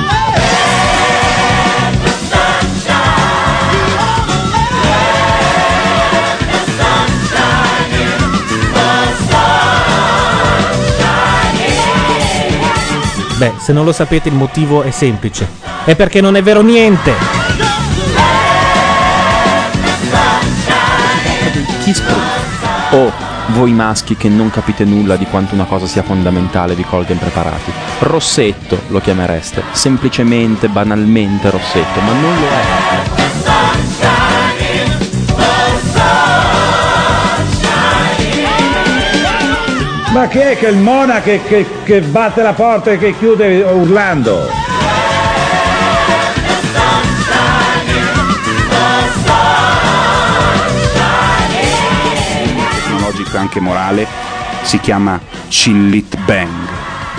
Beh, se non lo sapete il motivo è semplice. È perché non è vero niente. Chi scrive? O voi maschi che non capite nulla di quanto una cosa sia fondamentale vi colga impreparati. Rossetto lo chiamereste, semplicemente, banalmente Rossetto, ma non lo è. Ma chi è che il Mona che, che- che batte la porta e che chiude urlando? tecnologico e anche morale si chiama Chillit Bang.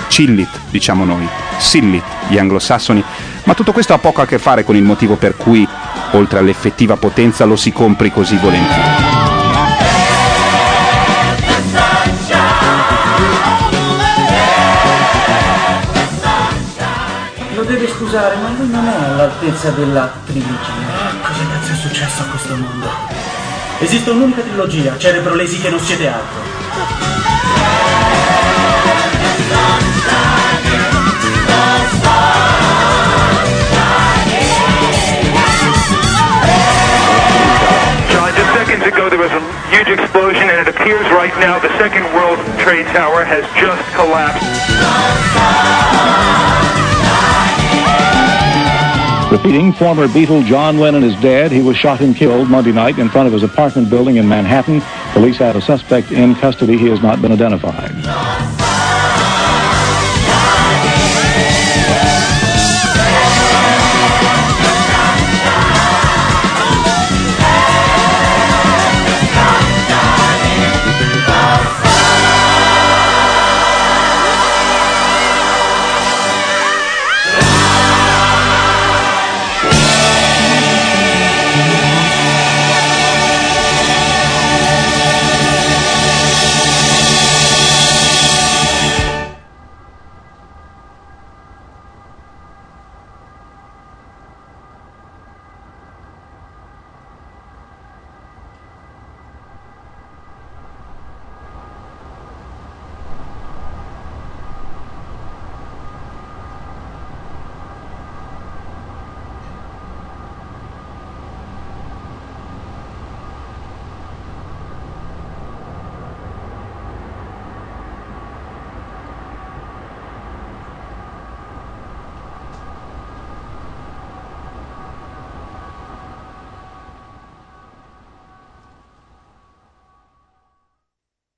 Chillit, diciamo noi, Sillit, gli anglosassoni, ma tutto questo ha poco a che fare con il motivo per cui, oltre all'effettiva potenza, lo si compri così volentieri. Lo deve scusare, ma lui non è all'altezza dell'attrice. Cosa cazzo è successo a questo mondo. Esiste un'unica trilogia, Cerebro Lesi che non siete altro. Seconds ago there was a huge explosion, and it appears right now the Second World Trade Tower has just collapsed. Repeating, former Beatle John Lennon is dead. He was shot and killed Monday night in front of his apartment building in Manhattan. Police have a suspect in custody. He has not been identified.